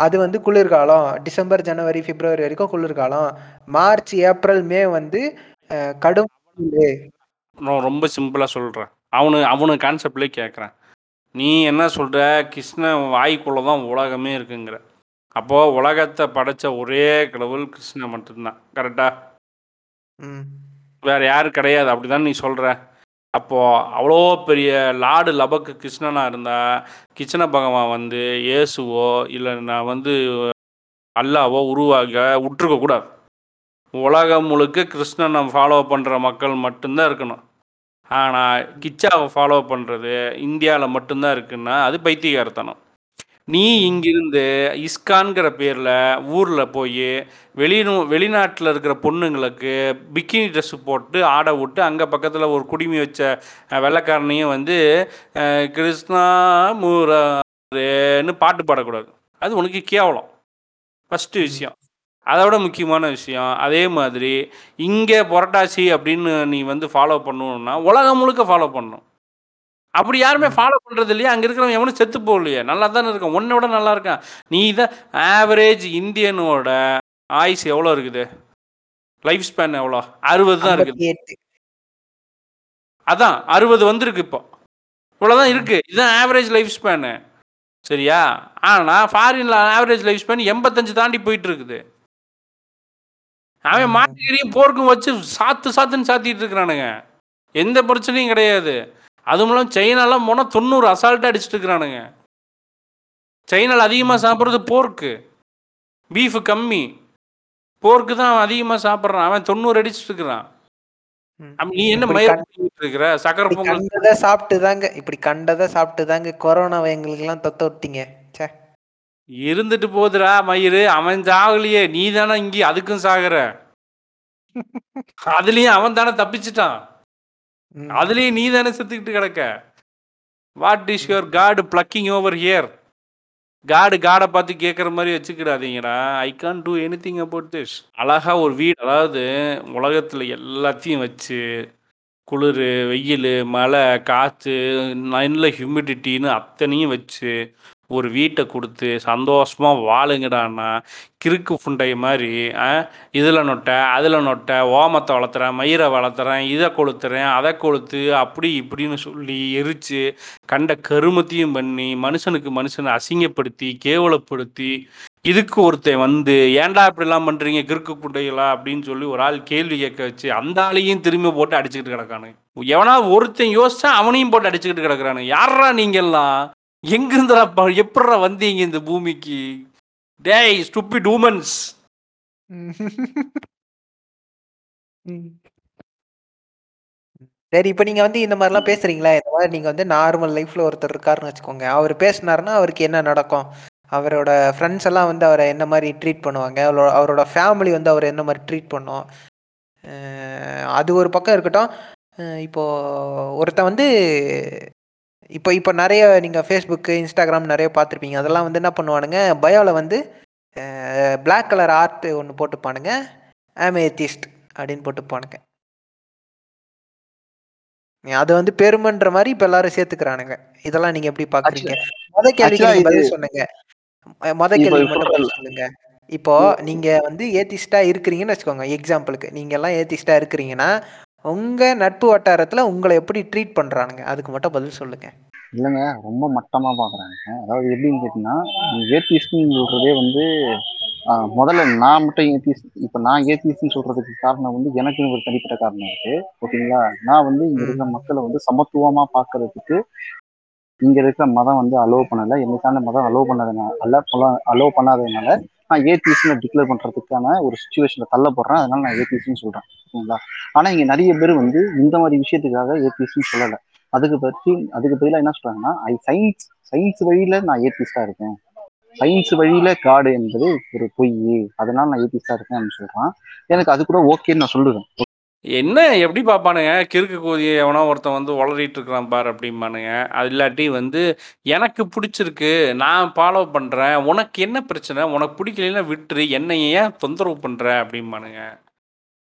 அது வந்து குளிர்காலம். டிசம்பர் ஜனவரி பிப்ரவரி வரைக்கும் குளிர்காலம். மார்ச் ஏப்ரல் மே வந்து கடும் நான் ரொம்ப சிம்பிளாக சொல்கிறேன் அவனு அவனு கான்செப்ட்லேயே கேட்குறேன் நீ என்ன சொல்கிற கிருஷ்ணன் வாய்க்குள்ளே தான் உலகமே இருக்குங்கிற. அப்போது உலகத்தை படைச்ச ஒரே கடவுள் கிருஷ்ணன் மட்டும்தான். கரெக்டா ம். வேற யாரும் கிடையாது. அப்படிதான் நீ சொல்ற. அப்போ அவ்வளோ பெரிய லாடு லபக்கு கிருஷ்ணனா இருந்தா கிருஷ்ண பகவான் வந்து இயேசுவோ இல்லை நான் வந்து அல்லாவோ உருவாக விட்டுருக்க கூடாது உலகம் முழுக்க கிருஷ்ணனை ஃபாலோ பண்ணுற மக்கள் மட்டும்தான் இருக்கணும். ஆனால் கிச்சாவை ஃபாலோ பண்ணுறது இந்தியாவில் மட்டும்தான் இருக்குன்னா அது பைத்தியக்காரத்தனம் நீ இங்கிருந்து இஸ்கான்கிற பேரில் ஊரில் போய் வெளிநூ வெளிநாட்டில் இருக்கிற பொண்ணுங்களுக்கு பிக்கினி ட்ரெஸ் போட்டு ஆட விட்டு அங்கே பக்கத்தில் ஒரு குடிமி வச்ச வெள்ளக்காரனையும் வெள்ளைக்காரனையும் வந்து அஹ், கிருஷ்ணா முரேன்னு பாட்டு பாடக்கூடாது. அது உனக்கு கேவலம். ஃபஸ்ட்டு விஷயம். அதோட முக்கியமான விஷயம் அதே மாதிரி இங்கே புரட்டாசி அப்படின்னு நீ வந்து ஃபாலோ பண்ணணும்னா உலகம் முழுக்க ஃபாலோ பண்ணணும் அப்படி யாருமே ஃபாலோ பண்ணுறது இல்லையா அங்கே இருக்கிறவன் எவனும் செத்து போகலையே. நல்லா தானே இருக்கான் உன்னை விட நல்லா இருக்கான். நீ தான் ஆவரேஜ் இந்தியனோட ஆயுஸ் எவ்வளோ இருக்குது? லைஃப் ஸ்பேன் எவ்வளோ? அறுபது தான் இருக்குது. அதான் அறுபது வந்திருக்கு இப்போ. இவ்வளோதான் இருக்கு. இதுதான் ஆவரேஜ் லைஃப் ஸ்பேனு சரியா? ஆனால் ஃபாரின்ல ஆவரேஜ் லைஃப் ஸ்பேன் எண்பத்தஞ்சு தாண்டி போயிட்டு இருக்குது. அவன். மாட்டுக்கறியும் போர்க்கும் வச்சு சாத்து சாத்துன்னு சாத்திட்டு இருக்கிறானுங்க. எந்த பிரச்சனையும் கிடையாது. அதுவும் இல்லாமல் சைனாலாம் போனால் தொண்ணூறு அசால்ட்டாக அடிச்சிட்டு இருக்கிறானுங்க. சைனால அதிகமாக சாப்பிட்றது போர்க்கு. பீஃப் கம்மி. போர்க்கு தான் அவன் அதிகமாக சாப்பிட்றான். அவன் தொண்ணூறு அடிச்சிட்டு இருக்கிறான். நீ என்ன இருக்கிற? சக்கரை பொங்கல் சாப்பிட்டு தாங்க இப்படி கண்டதை சாப்பிட்டு தாங்க கொரோனாவை எங்களுக்கு எல்லாம் தொத்த விட்டீங்க. இருந்துட்டு போகுதுடா மயிறு அவன் சாகலையே. நீ தானே இங்கே அதுக்கும் சாகுற. அதுலயும் அவன் தானே தப்பிச்சிட்டான். அதுலயும் நீ தானே செத்துக்கிட்டு கிடக்க. What is your card blocking over here card காடை பார்த்து கேட்குற மாதிரி வச்சுக்கிடாதீங்கடா. I can do anything about this அழகா ஒரு வீடு அதாவது உலகத்தில் எல்லாத்தையும் வச்சு குளிர் வெயில் மழை காற்று நல்ல ஹியூமிடிட்டின்னு அத்தனையும் வச்சு ஒரு வீட்டை கொடுத்து சந்தோஷமாக வாழுங்கடான்னா கிறுக்கு புண்டை மாதிரி இதில் நொட்டை அதில் நொட்டை ஓமத்தை வளர்த்துறேன் மயிரை வளர்த்துறேன் இதை கொளுத்துறேன் அதை கொளுத்து அப்படி இப்படின்னு சொல்லி எரித்து கண்ட கருமத்தையும் பண்ணி மனுஷனுக்கு மனுஷனை அசிங்கப்படுத்தி கேவலப்படுத்தி இதுக்கு ஒருத்தன் வந்து ஏன்டா இப்படிலாம் பண்ணுறீங்க கிறுக்கு புண்டைகளா? அப்படின்னு சொல்லி ஒரு ஆள் கேள்வி கேட்க வச்சு அந்த ஆளையும் திரும்பி போட்டு அடிச்சுக்கிட்டு கிடக்கானு எவனா ஒருத்தன் யோசிச்சா அவனையும் போட்டு அடிச்சுக்கிட்டு கிடக்குறானு யாரா நீங்கெல்லாம் எங்கிருந்தா எப்படா வந்தீங்க இந்த பூமிக்கு? டேய் ஸ்டூபிட் உமன்ஸ் சரி இப்போ நீங்கள் வந்து இந்த மாதிரிலாம் பேசுறீங்களா? இந்த மாதிரி நீங்கள் வந்து நார்மல் லைஃப்பில் ஒருத்தர் இருக்காருன்னு வச்சுக்கோங்க. அவர் பேசினாருன்னா அவருக்கு என்ன நடக்கும்? அவரோட ஃப்ரெண்ட்ஸ் எல்லாம் வந்து அவரை என்ன மாதிரி ட்ரீட் பண்ணுவாங்க? அவரோட அவரோட ஃபேமிலி வந்து அவரை என்ன மாதிரி ட்ரீட் பண்ணும்? அது ஒரு பக்கம் இருக்கட்டும். இப்போது ஒருத்தன் வந்து இப்போ இப்போ நிறைய நீங்கள் ஃபேஸ்புக்கு இன்ஸ்டாகிராம் நிறைய பார்த்துருப்பீங்க. அதெல்லாம் வந்து என்ன பண்ணுவானுங்க? பயோவில் வந்து Black கலர் ஆர்ட் ஒன்று போட்டுப்பானுங்க. ஆம் ஏத்திஸ்ட் அப்படின்னு போட்டுப்பானுங்க. அது வந்து பெருமைன்ற மாதிரி இப்போ எல்லாரும் சேர்த்துக்கிறானுங்க. இதெல்லாம் நீங்க எப்படி பாக்குறீங்க முத கேள்விக்கு பதில் சொன்னீங்க முத கேள்விக்கு மட்டும் பதில் சொல்லுங்க. இப்போ நீங்க வந்து ஏத்திஸ்டா இருக்கிறீங்கன்னு வச்சுக்கோங்க. எக்ஸாம்பிளுக்கு நீங்க எல்லாம் ஏத்திஸ்டா இருக்கிறீங்கன்னா உங்கள் நட்பு வட்டாரத்தில் உங்களை எப்படி ட்ரீட் பண்ணுறானுங்க அதுக்கு மட்டும் பதில் சொல்லுங்க. இல்லைங்க ரொம்ப மட்டமாக பார்க்குறாங்க அதாவது எப்படின்னு கேட்டிங்கன்னா ஏத்திஸ்ட்னு சொல்கிறதே வந்து முதல்ல நான் மட்டும் ஏத்திஸ்ட் இப்போ நான் ஏத்திஸ்ட்னு சொல்கிறதுக்கு காரணம் வந்து எனக்கு ஒரு தனிப்பட்ட காரணம் இருக்குது ஓகேங்களா? நான் வந்து இங்கே இருக்கிற மக்களை வந்து சமத்துவமாக பார்க்கறதுக்கு இங்கே இருக்கிற மதம் வந்து அலோவ் பண்ணலை. என்னைக்கான மதம் அலோவ் பண்ணதுனால அல்ல அலோவ் பண்ணாததுனால நான் ஏத்திஸ்ட்னு டிக்ளேர் பண்றதுக்கான ஒரு சுச்சுவேஷன்ல தள்ளப்படுறேன் அதனால நான் ஏபிஎஸ்னு சொல்றேன். ஓகேங்களா? ஆனா இங்க நிறைய பேர் வந்து இந்த மாதிரி விஷயத்துக்காக ஏத்திஸ்ட்னு சொல்லல. அதுக்கு பற்றி அதுக்கு பதிலாக என்ன சொல்றாங்கன்னா ஐ சயின்ஸ் சயின்ஸ் வழியில நான் ஏத்திஸ்டா இருக்கேன். சயின்ஸ் வழியில காடு என்பது ஒரு பொய். அதனால நான் ஏத்திஸ்டா இருக்கேன் அப்படின்னு சொல்றான். எனக்கு அது கூட ஓகேன்னு நான் சொல்லுவேன். என்ன? எப்படி பார்ப்பானுங்க? கிறுக்கு கோதியை எவனோ ஒருத்தன் வந்து உளறிட்டு இருக்கிறான் பார் அப்படிம்பானுங்க. அது இல்லாட்டி வந்து எனக்கு பிடிச்சிருக்கு நான் ஃபாலோ பண்ணுறேன் உனக்கு என்ன பிரச்சனை? உனக்கு பிடிக்கலன்னா விட்டுரு. என்னை ஏன் தொந்தரவு பண்ணுற அப்படிம்பானுங்க.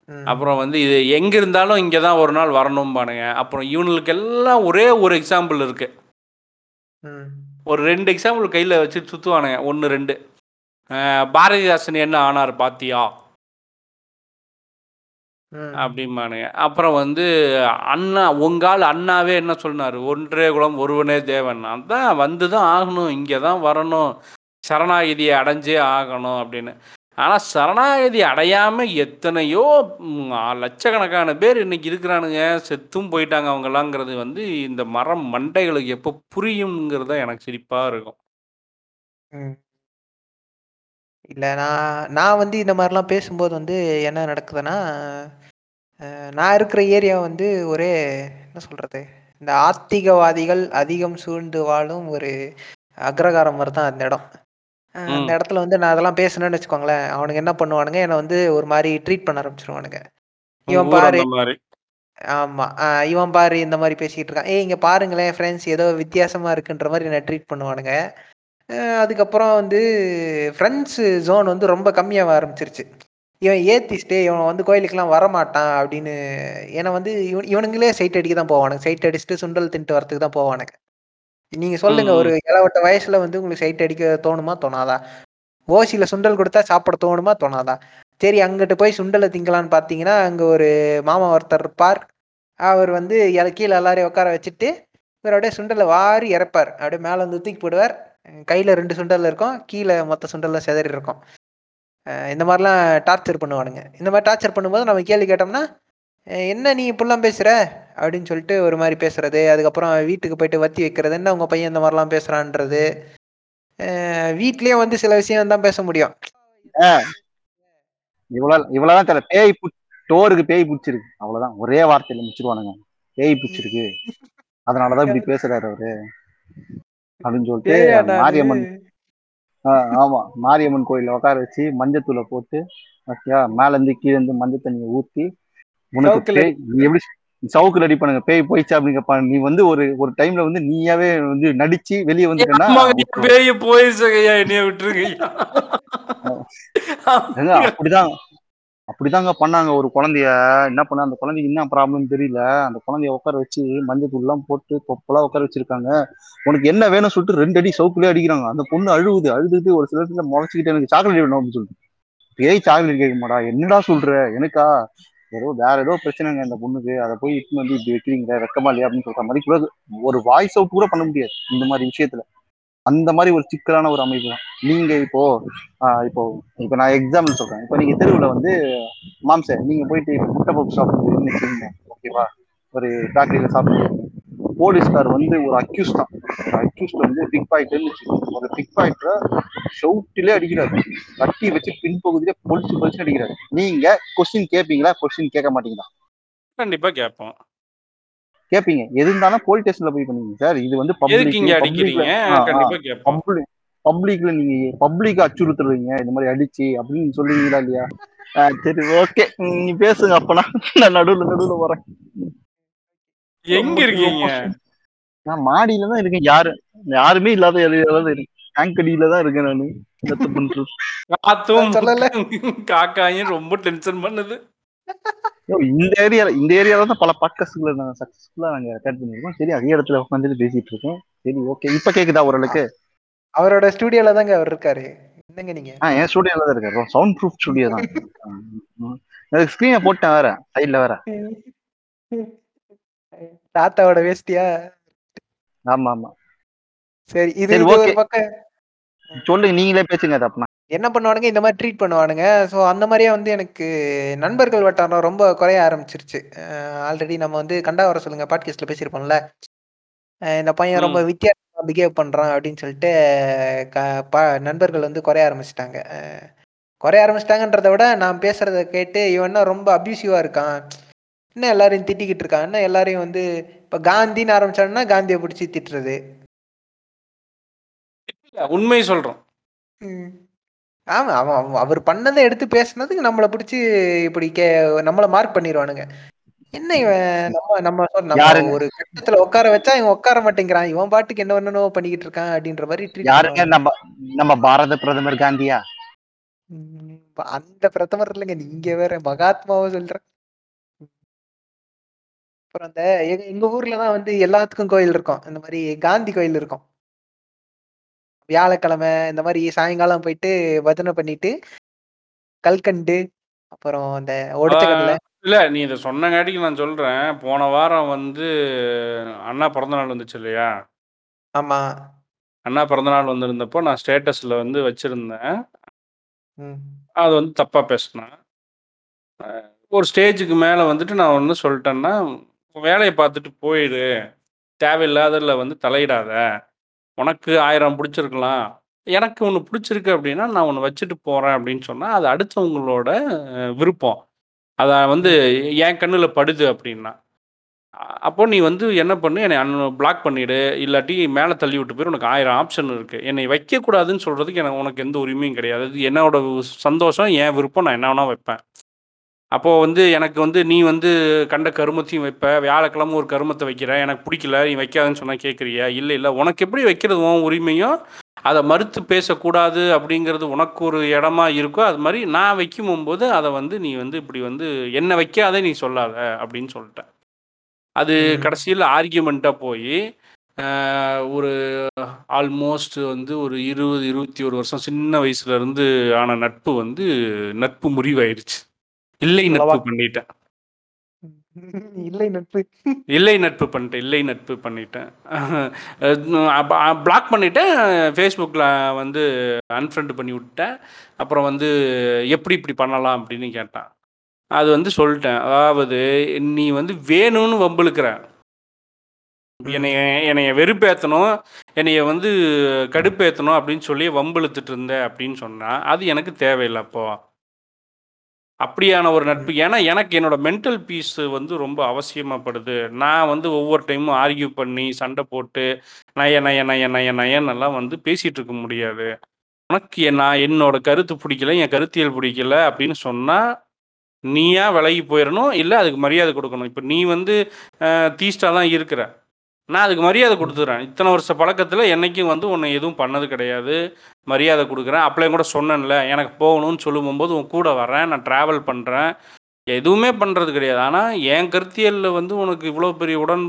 ம். அப்புறம் வந்து இது எங்கே இருந்தாலும் இங்கே தான் ஒரு நாள் வரணும்பானுங்க. அப்புறம் இவனுக்கு எல்லாம் ஒரே ஒரு எக்ஸாம்பிள் இருக்குது ம். ஒரு ரெண்டு எக்ஸாம்பிள் கையில் வச்சு சுற்றுவானுங்க ஒன்று ரெண்டு. அஹ் பாரதிதாசன் என்ன ஆனார் பாத்தியா? ம். அப்படிம்பானுங்க. அப்புறம் வந்து அண்ணா உங்கால் அண்ணாவே என்ன சொன்னார் ஒன்றே குலம் ஒருவனே தேவன். அதான் வந்து தான் ஆகணும். இங்கே தான் வரணும். சரணாகிதியை அடைஞ்சே ஆகணும் அப்படின்னு. ஆனால் சரணாகதி அடையாமல் எத்தனையோ ம், லட்சக்கணக்கான பேர் இன்னைக்கு இருக்கிறானுங்க. செத்தும் போயிட்டாங்க அவங்களாங்கிறது வந்து இந்த மரம் மண்டைகளுக்கு எப்போ புரியுங்கிறது தான் எனக்கு சிரிப்பாக இருக்கும். ம். இல்ல நான் நான் வந்து இந்த மாதிரிலாம் பேசும்போது வந்து என்ன நடக்குதுன்னா நான் இருக்கிற ஏரியா வந்து ஒரே என்ன சொல்றது இந்த ஆத்திகவாதிகள் அதிகம் சூழ்ந்து வாழும் ஒரு அக்ரகாரம் மாதிரி தான் அந்த இடம். அந்த ம். இடத்துல வந்து நான் அதெல்லாம் பேசுனேன்னு வச்சுக்கோங்களேன் அவனுங்க என்ன பண்ணுவானுங்க என்னை வந்து ஒரு மாதிரி ட்ரீட் பண்ண ஆரம்பிச்சிருவானுங்க. இவன் ஊர் பாரு அந்த ஆமா அஹ், இவன் பாரு இந்த மாதிரி பேசிக்கிட்டு இருக்கான். ஏய் இங்க பாருங்களேன் ஃப்ரெண்ட்ஸ் ஏதோ வித்தியாசமா இருக்குன்ற மாதிரி என்ன ட்ரீட் பண்ணுவானுங்க. அதுக்கப்புறம் வந்து ஃப்ரெண்ட்ஸ் ஜோன் வந்து ரொம்ப கம்மியாக ஆரம்பிச்சிருச்சு. இவன் ஏத்திஸ்டே இவன் வந்து கோயிலுக்கெல்லாம் வரமாட்டான் அப்படின்னு ஏன்னா வந்து இவன் இவனுங்களே சைட் அடிக்க தான் போவானுங்க. சைட் அடிச்சுட்டு சுண்டல் தின்ட்டு வரதுக்கு தான் போவானுங்க. நீங்க சொல்லுங்க ம், ஒரு இளவட்ட வயசுல வந்து உங்களுக்கு சைட் அடிக்க தோணுமா? தோணாதா? ஓசியில சுண்டல் கொடுத்தா சாப்பிட தோணுமா? தோணாதா? சரி அங்கிட்டு போய் சுண்டலை திங்கலான்னு பார்த்தீங்கன்னா அங்கே ஒரு மாமா ஒருத்தர் இருப்பார். அவர் வந்து கீழே எல்லாரையும் உட்கார வச்சுட்டு இவர் அப்படியே சுண்டலை வாரி இறப்பார். அப்படியே மேலே வந்து தூக்கி போடுவார். கையில் ரெண்டு சுண்டல் இருக்கும் கீழே மொத்த சுண்டலில் செதறி இருக்கும். இந்த மாதிரிலாம் டார்ச்சர் பண்ணுவானுங்க. இந்த மாதிரி டார்ச்சர் பண்ணும்போது நம்ம கேள்வி கேட்டோம்னா என்ன நீ இப்படிலாம் பேசுகிற அப்படின்னு சொல்லிட்டு ஒரு மாதிரி பேசுறது அதுக்கப்புறம் வீட்டுக்கு போயிட்டு வத்தி வைக்கிறது என்ன உங்கள் பையன் இந்த மாதிரிலாம் பேசுகிறான்றது வீட்லேயே வந்து சில விஷயம் தான் பேச முடியும். இவ்வளோ இவ்வளோதான் தெரியல பேய் டோருக்கு பேய் பிடிச்சிருக்கு. அவ்வளோதான். ஒரே வார்த்தையில் முடிச்சிருவானுங்க. பேய் பிடிச்சிருக்கு. அதனாலதான் இப்படி பேசுறாரு அவரு. அப்படின்னு சொல்லிட்டு? மாரியம்மன் ஆ, ஆமா மாரியம்மன் கோயில்ல உட்கார வச்சு மஞ்சத்தூளை போட்டு ஓகேயா மேல இருந்து கீழே இருந்து மஞ்சள் தண்ணியை ஊத்தி உனக்கு சவுக்குல எப்படி சவுக்கு ரெடி பண்ணுங்க பேய் போயிடுச்சா அப்படின்னு கேட்பாங்க நீ வந்து ஒரு ஒரு டைம்ல வந்து நீயாவே வந்து நடிச்சு வெளியே வந்துட்டேன்னா பேய போயிருச்சையா என்னைய விட்டுருங்கய்யா ஏங்க, அப்படிதான் அப்படிதாங்க பண்ணாங்க. ஒரு குழந்தைய என்ன பண்ண அந்த குழந்தைக்கு என்ன ப்ராப்ளம் தெரியல. அந்த குழந்தைய உட்கார வச்சு மஞ்சள் தூள்லாம் போட்டு தொப்பலா உட்கார வச்சிருக்காங்க. உனக்கு என்ன வேணும் சொல்லிட்டு ரெண்டு அடி சவுக்குலயே அடிக்கிறாங்க. அந்த பொண்ணு அழுகுது அழுதுட்டு ஒரு சில இடத்துல முளைச்சிக்கிட்டு எனக்கு சாக்லேட் வேணும் அப்படின்னு சொல்லிட்டு. ஏய் சாக்லேட் கேட்க மாடா. என்னடா சொல்ற? எனக்கா? ஏதோ வேற ஏதோ பிரச்சனைங்க இந்த பொண்ணுக்கு. அதை போய் இட்டு வந்து இப்படி வைக்கிறீங்க வெக்கமா இல்லையா? அப்படின்னு சொல்ற மாதிரி கூட ஒரு வாய்ஸ் அவுட் கூட பண்ண முடியாது. இந்த மாதிரி விஷயத்துல. அந்த மாதிரி ஒரு சிக்கலான ஒரு அமைப்பு தான். நீங்க இப்போ இப்போ இப்போ நான் எக்ஸாம்பிள் சொல்றேன். இப்போ நீங்க தெருவில் வந்து மாம்ச நீங்க போயிட்டு முட்டை பப்பு சாப்பிடுறீங்கன்னு ஓகேவா ஒரு பேக்கரியில சாப்பிடுறீங்க போலீஸ்கார் வந்து ஒரு அக்யூஸ் தான். அக்யூஸ்ட் வந்து பிக் பாயிண்ட் இருந்துச்சு ஒரு பிக் பாயிண்ட்ல ஷவுட்டிலே அடிக்கிறாரு. கட்டி வச்சு பின்பகுதியிலே பொழிச்சு பொழிச்சு அடிக்கிறாரு. நீங்க கொஸ்டின் கேட்பீங்களா கொஸ்டின் கேட்க மாட்டீங்களா? கண்டிப்பா கேட்போம். கேட்பீங்க எது இருந்தாலும் போலீஸ் ஸ்டேஷன்ல போய் பண்ணுவீங்க சார். இது வந்து பப்ளிக் பப்ளிக்ல நீங்க பப்ளிக் அச்சுறுத்துறீங்க. இந்த மாதிரி அடிச்சு அப்படின்னு சொல்லுவீங்களா இல்லையா? ஆஹ் சரி ஓகே நீ பேசுங்க அப்பனா நான் நடுவுல நடுவுல வரேன் எங்க இருக்கீங்க? நான் மாடியில தான் இருக்கேன். யாரு யாருமே இல்லாத இருக்கேன். டேங்க் அடியில தான் இருக்கேன் நானு. காத்தும். காக்காயும் ரொம்ப டென்ஷன் பண்ணுது. இந்த ஏரியா இந்த ஏரியால தான் பல பாட்காஸ்ட்களை நாங்க சக்சஸ்ஃபுல்லா நாங்க அட்டாச் பண்ணிருக்கோம் சரி அதே இடத்துல உட்காந்துட்டு பேசிட்டு இருக்கோம். சரி ஓகே இப்ப கேக்குதா ஓரளவுக்கு? அவரோட ஸ்டூடியோல தாங்க அவர் இருக்காரு. என்னங்க நீங்க? ஆ என் ஸ்டுடியோல தான் இருக்காரு. சவுண்ட் ப்ரூஃப் ஸ்டுடியோ தான். எனக்கு ஸ்கிரீனை போட்டேன் வேற. சைட்ல வேற. தாத்தாவோட வேஷ்டியா ஆமா ஆமா. சரி இது ஒரு. பக்கம். சொல்லுங்க நீங்களே பேசுங்க அது அப்பனா. என்ன பண்ணுவானுங்க? இந்த மாதிரி ட்ரீட் பண்ணுவானுங்க. ஸோ அந்த மாதிரியே வந்து எனக்கு நண்பர்கள் வட்டாரம் ரொம்ப குறைய ஆரம்பிச்சிருச்சு. ஆல்ரெடி நம்ம வந்து கண்டா வர சொல்லுங்க பாட்காஸ்ட்ல பேசியிருப்போம்ல. அஹ் இந்த பையன் ரொம்ப வித்தியாசமா பிஹேவ் பண்றான் அப்படின்னு சொல்லிட்டு க ப நண்பர்கள் வந்து குறைய ஆரம்பிச்சிட்டாங்க. குறைய ஆரம்பிச்சிட்டாங்கன்றத விட நான் பேசுறத கேட்டு இவன் என்ன ரொம்ப அப்யூசிவா இருக்கான்? இன்னும் எல்லாரையும் திட்டிக்கிட்டு இருக்கான்? இன்னும் எல்லாரையும் வந்து இப்போ காந்தின்னு ஆரம்பிச்சான்னா காந்தியை பிடிச்சி திட்டுறது? இல்ல, உண்மை சொல்றோம். ம். ஆமா அவன் அவர் பண்ணதை எடுத்து பேசுனதுக்கு நம்மளை பிடிச்சி இப்படி கே நம்மளை மார்க் பண்ணிடுவானுங்க என்ன இவன்? நம்ம நம்ம? ஒரு கட்டத்துல உட்கார வச்சா இவன் உட்கார மாட்டேங்கிறான். இவன் பாட்டுக்கு என்ன என்னென்னோ பண்ணிக்கிட்டு இருக்கான் அப்படின்ற மாதிரி யாருங்க நம்ம நம்ம பாரத பிரதமர் காந்தியா? அந்த பிரதமர் இல்லைங்க. நீங்க வேற மகாத்மாவை சொல்ற. அப்புறம் அந்த எங்க எங்க ஊர்ல தான் வந்து எல்லாத்துக்கும் கோயில் இருக்கும். இந்த மாதிரி காந்தி கோயில் இருக்கும். வியாழக்கிழமை இந்த மாதிரி சாயங்காலம் போயிட்டு பஜனை பண்ணிட்டு கல்கண்டு அப்புறம் அந்த ஒடிச்ச கடலை இல்ல நீ இதை சொன்னங்காட்டிக்கு நான் சொல்றேன். போன வாரம் வந்து அண்ணா பிறந்த நாள் வந்துச்சு இல்லையா? ஆமா. அண்ணா பிறந்த நாள் வந்திருந்தப்போ நான் ஸ்டேட்டஸ்ல வந்து வச்சிருந்தேன். ம். அது வந்து தப்பா பேசினேன். அஹ் ஒரு ஸ்டேஜுக்கு மேலே வந்துட்டு நான் ஒன்று சொல்லிட்டேன்னா வேலையை பார்த்துட்டு போயிடு. தேவையில்லாததுல வந்து தலையிடாத. உனக்கு ஆயிரம் பிடிச்சிருக்கலாம். எனக்கு ஒன்று பிடிச்சிருக்கு அப்படின்னா நான் ஒன்று வச்சுட்டு போகிறேன் அப்படின்னு சொன்னால் அது அடுத்தவங்களோட விருப்பம். அதை வந்து என் கண்ணில் படுது அப்படின்னா. அப்போ நீ வந்து என்ன பண்ணு? என்னை அன் பிளாக் பண்ணிவிடு இல்லாட்டி மேலே தள்ளி விட்டு போயிரு. உனக்கு ஆயிரம் ஆப்ஷன் இருக்குது என்னை வைக்கக்கூடாதுன்னு சொல்கிறதுக்கு எனக்கு உனக்கு எந்த உரிமையும் கிடையாது. அது என்னோட சந்தோஷம் என் விருப்பம் நான் என்ன வேணால் வைப்பேன். அப்போது வந்து எனக்கு வந்து நீ வந்து கண்ட கருமத்தையும் வைப்ப வியாழக்கிழமை ஒரு கருமத்தை வைக்கிற எனக்கு பிடிக்கல நீ வைக்காதுன்னு சொன்னால் கேட்குறியா இல்லை இல்லை. உனக்கு எப்படி வைக்கிறது உன் உரிமையும் அதை மறுத்து பேசக்கூடாது அப்படிங்கிறது உனக்கு ஒரு இடமா இருக்கோ அது மாதிரி நான் வைக்கும் போது அதை வந்து நீ வந்து இப்படி வந்து என்ன வைக்காதே நீ சொல்லாத அப்படின்னு சொல்லிட்டேன் அது ம். கடைசியில் ஆர்கியூமெண்ட்டாக போய் ஒரு ஆல்மோஸ்ட் வந்து ஒரு இருபது இருபத்தி ஒரு வருஷம் சின்ன வயசுல இருந்து ஆன நட்பு வந்து நட்பு முறிவாயிருச்சு. இல்லை நட்பு? பண்ணிட்டேன். இல்லை நட்பு. இல்லை நட்பு பண்ணிட்டேன் இல்லை நட்பு பண்ணிட்டேன். பிளாக் பண்ணிட்டேன். ஃபேஸ்புக்கில் வந்து அன்ஃப்ரெண்ட் பண்ணி விட்டேன் அப்புறம் வந்து எப்படி இப்படி பண்ணலாம் அப்படின்னு கேட்டான். அது வந்து சொல்லிட்டேன். அதாவது நீ வந்து வேணும்னு வம்பிழுக்கிற. என்னைய என்னைய வெறுப்பேற்றணும் என்னைய வந்து கடுப்பேற்றணும் அப்படின்னு சொல்லி வம்பிழுத்துட்டு இருந்த அப்படின்னு சொன்னா அது எனக்கு தேவையில்லை அப்போ. அப்படியான ஒரு நட்பு. ஏன்னா எனக்கு என்னோட மென்டல் பீஸ் வந்து ரொம்ப அவசியமாகப்படுது நான் வந்து ஒவ்வொரு டைமும் ஆர்கியூ பண்ணி சண்டை போட்டு நய நய நய நய நயன்னெல்லாம் வந்து பேசிகிட்டு இருக்க முடியாது. உனக்கு நான் என்னோட கருத்து பிடிக்கல என் கருத்தியல் பிடிக்கல அப்படின்னு சொன்னால் நீயா விலகி போயிடணும் இல்லை அதுக்கு மரியாதை கொடுக்கணும். இப்போ நீ வந்து தீஸ்டாக தான் இருக்கிற. நான் அதுக்கு மரியாதை கொடுத்துட்றேன் இத்தனை வருஷ பழக்கத்தில் என்னைக்கும் வந்து உன்னை எதுவும் பண்ணது கிடையாது. மரியாதை கொடுக்குறேன். அப்பளையும் கூட சொன்னேன்ல எனக்கு போகணும்னு சொல்லும்போது உன் கூட வரேன் நான் ட்ராவல் பண்ணுறேன் எதுவுமே பண்ணுறது கிடையாது. ஆனால் என் கருத்தியலில் வந்து உனக்கு இவ்வளோ பெரிய உடன்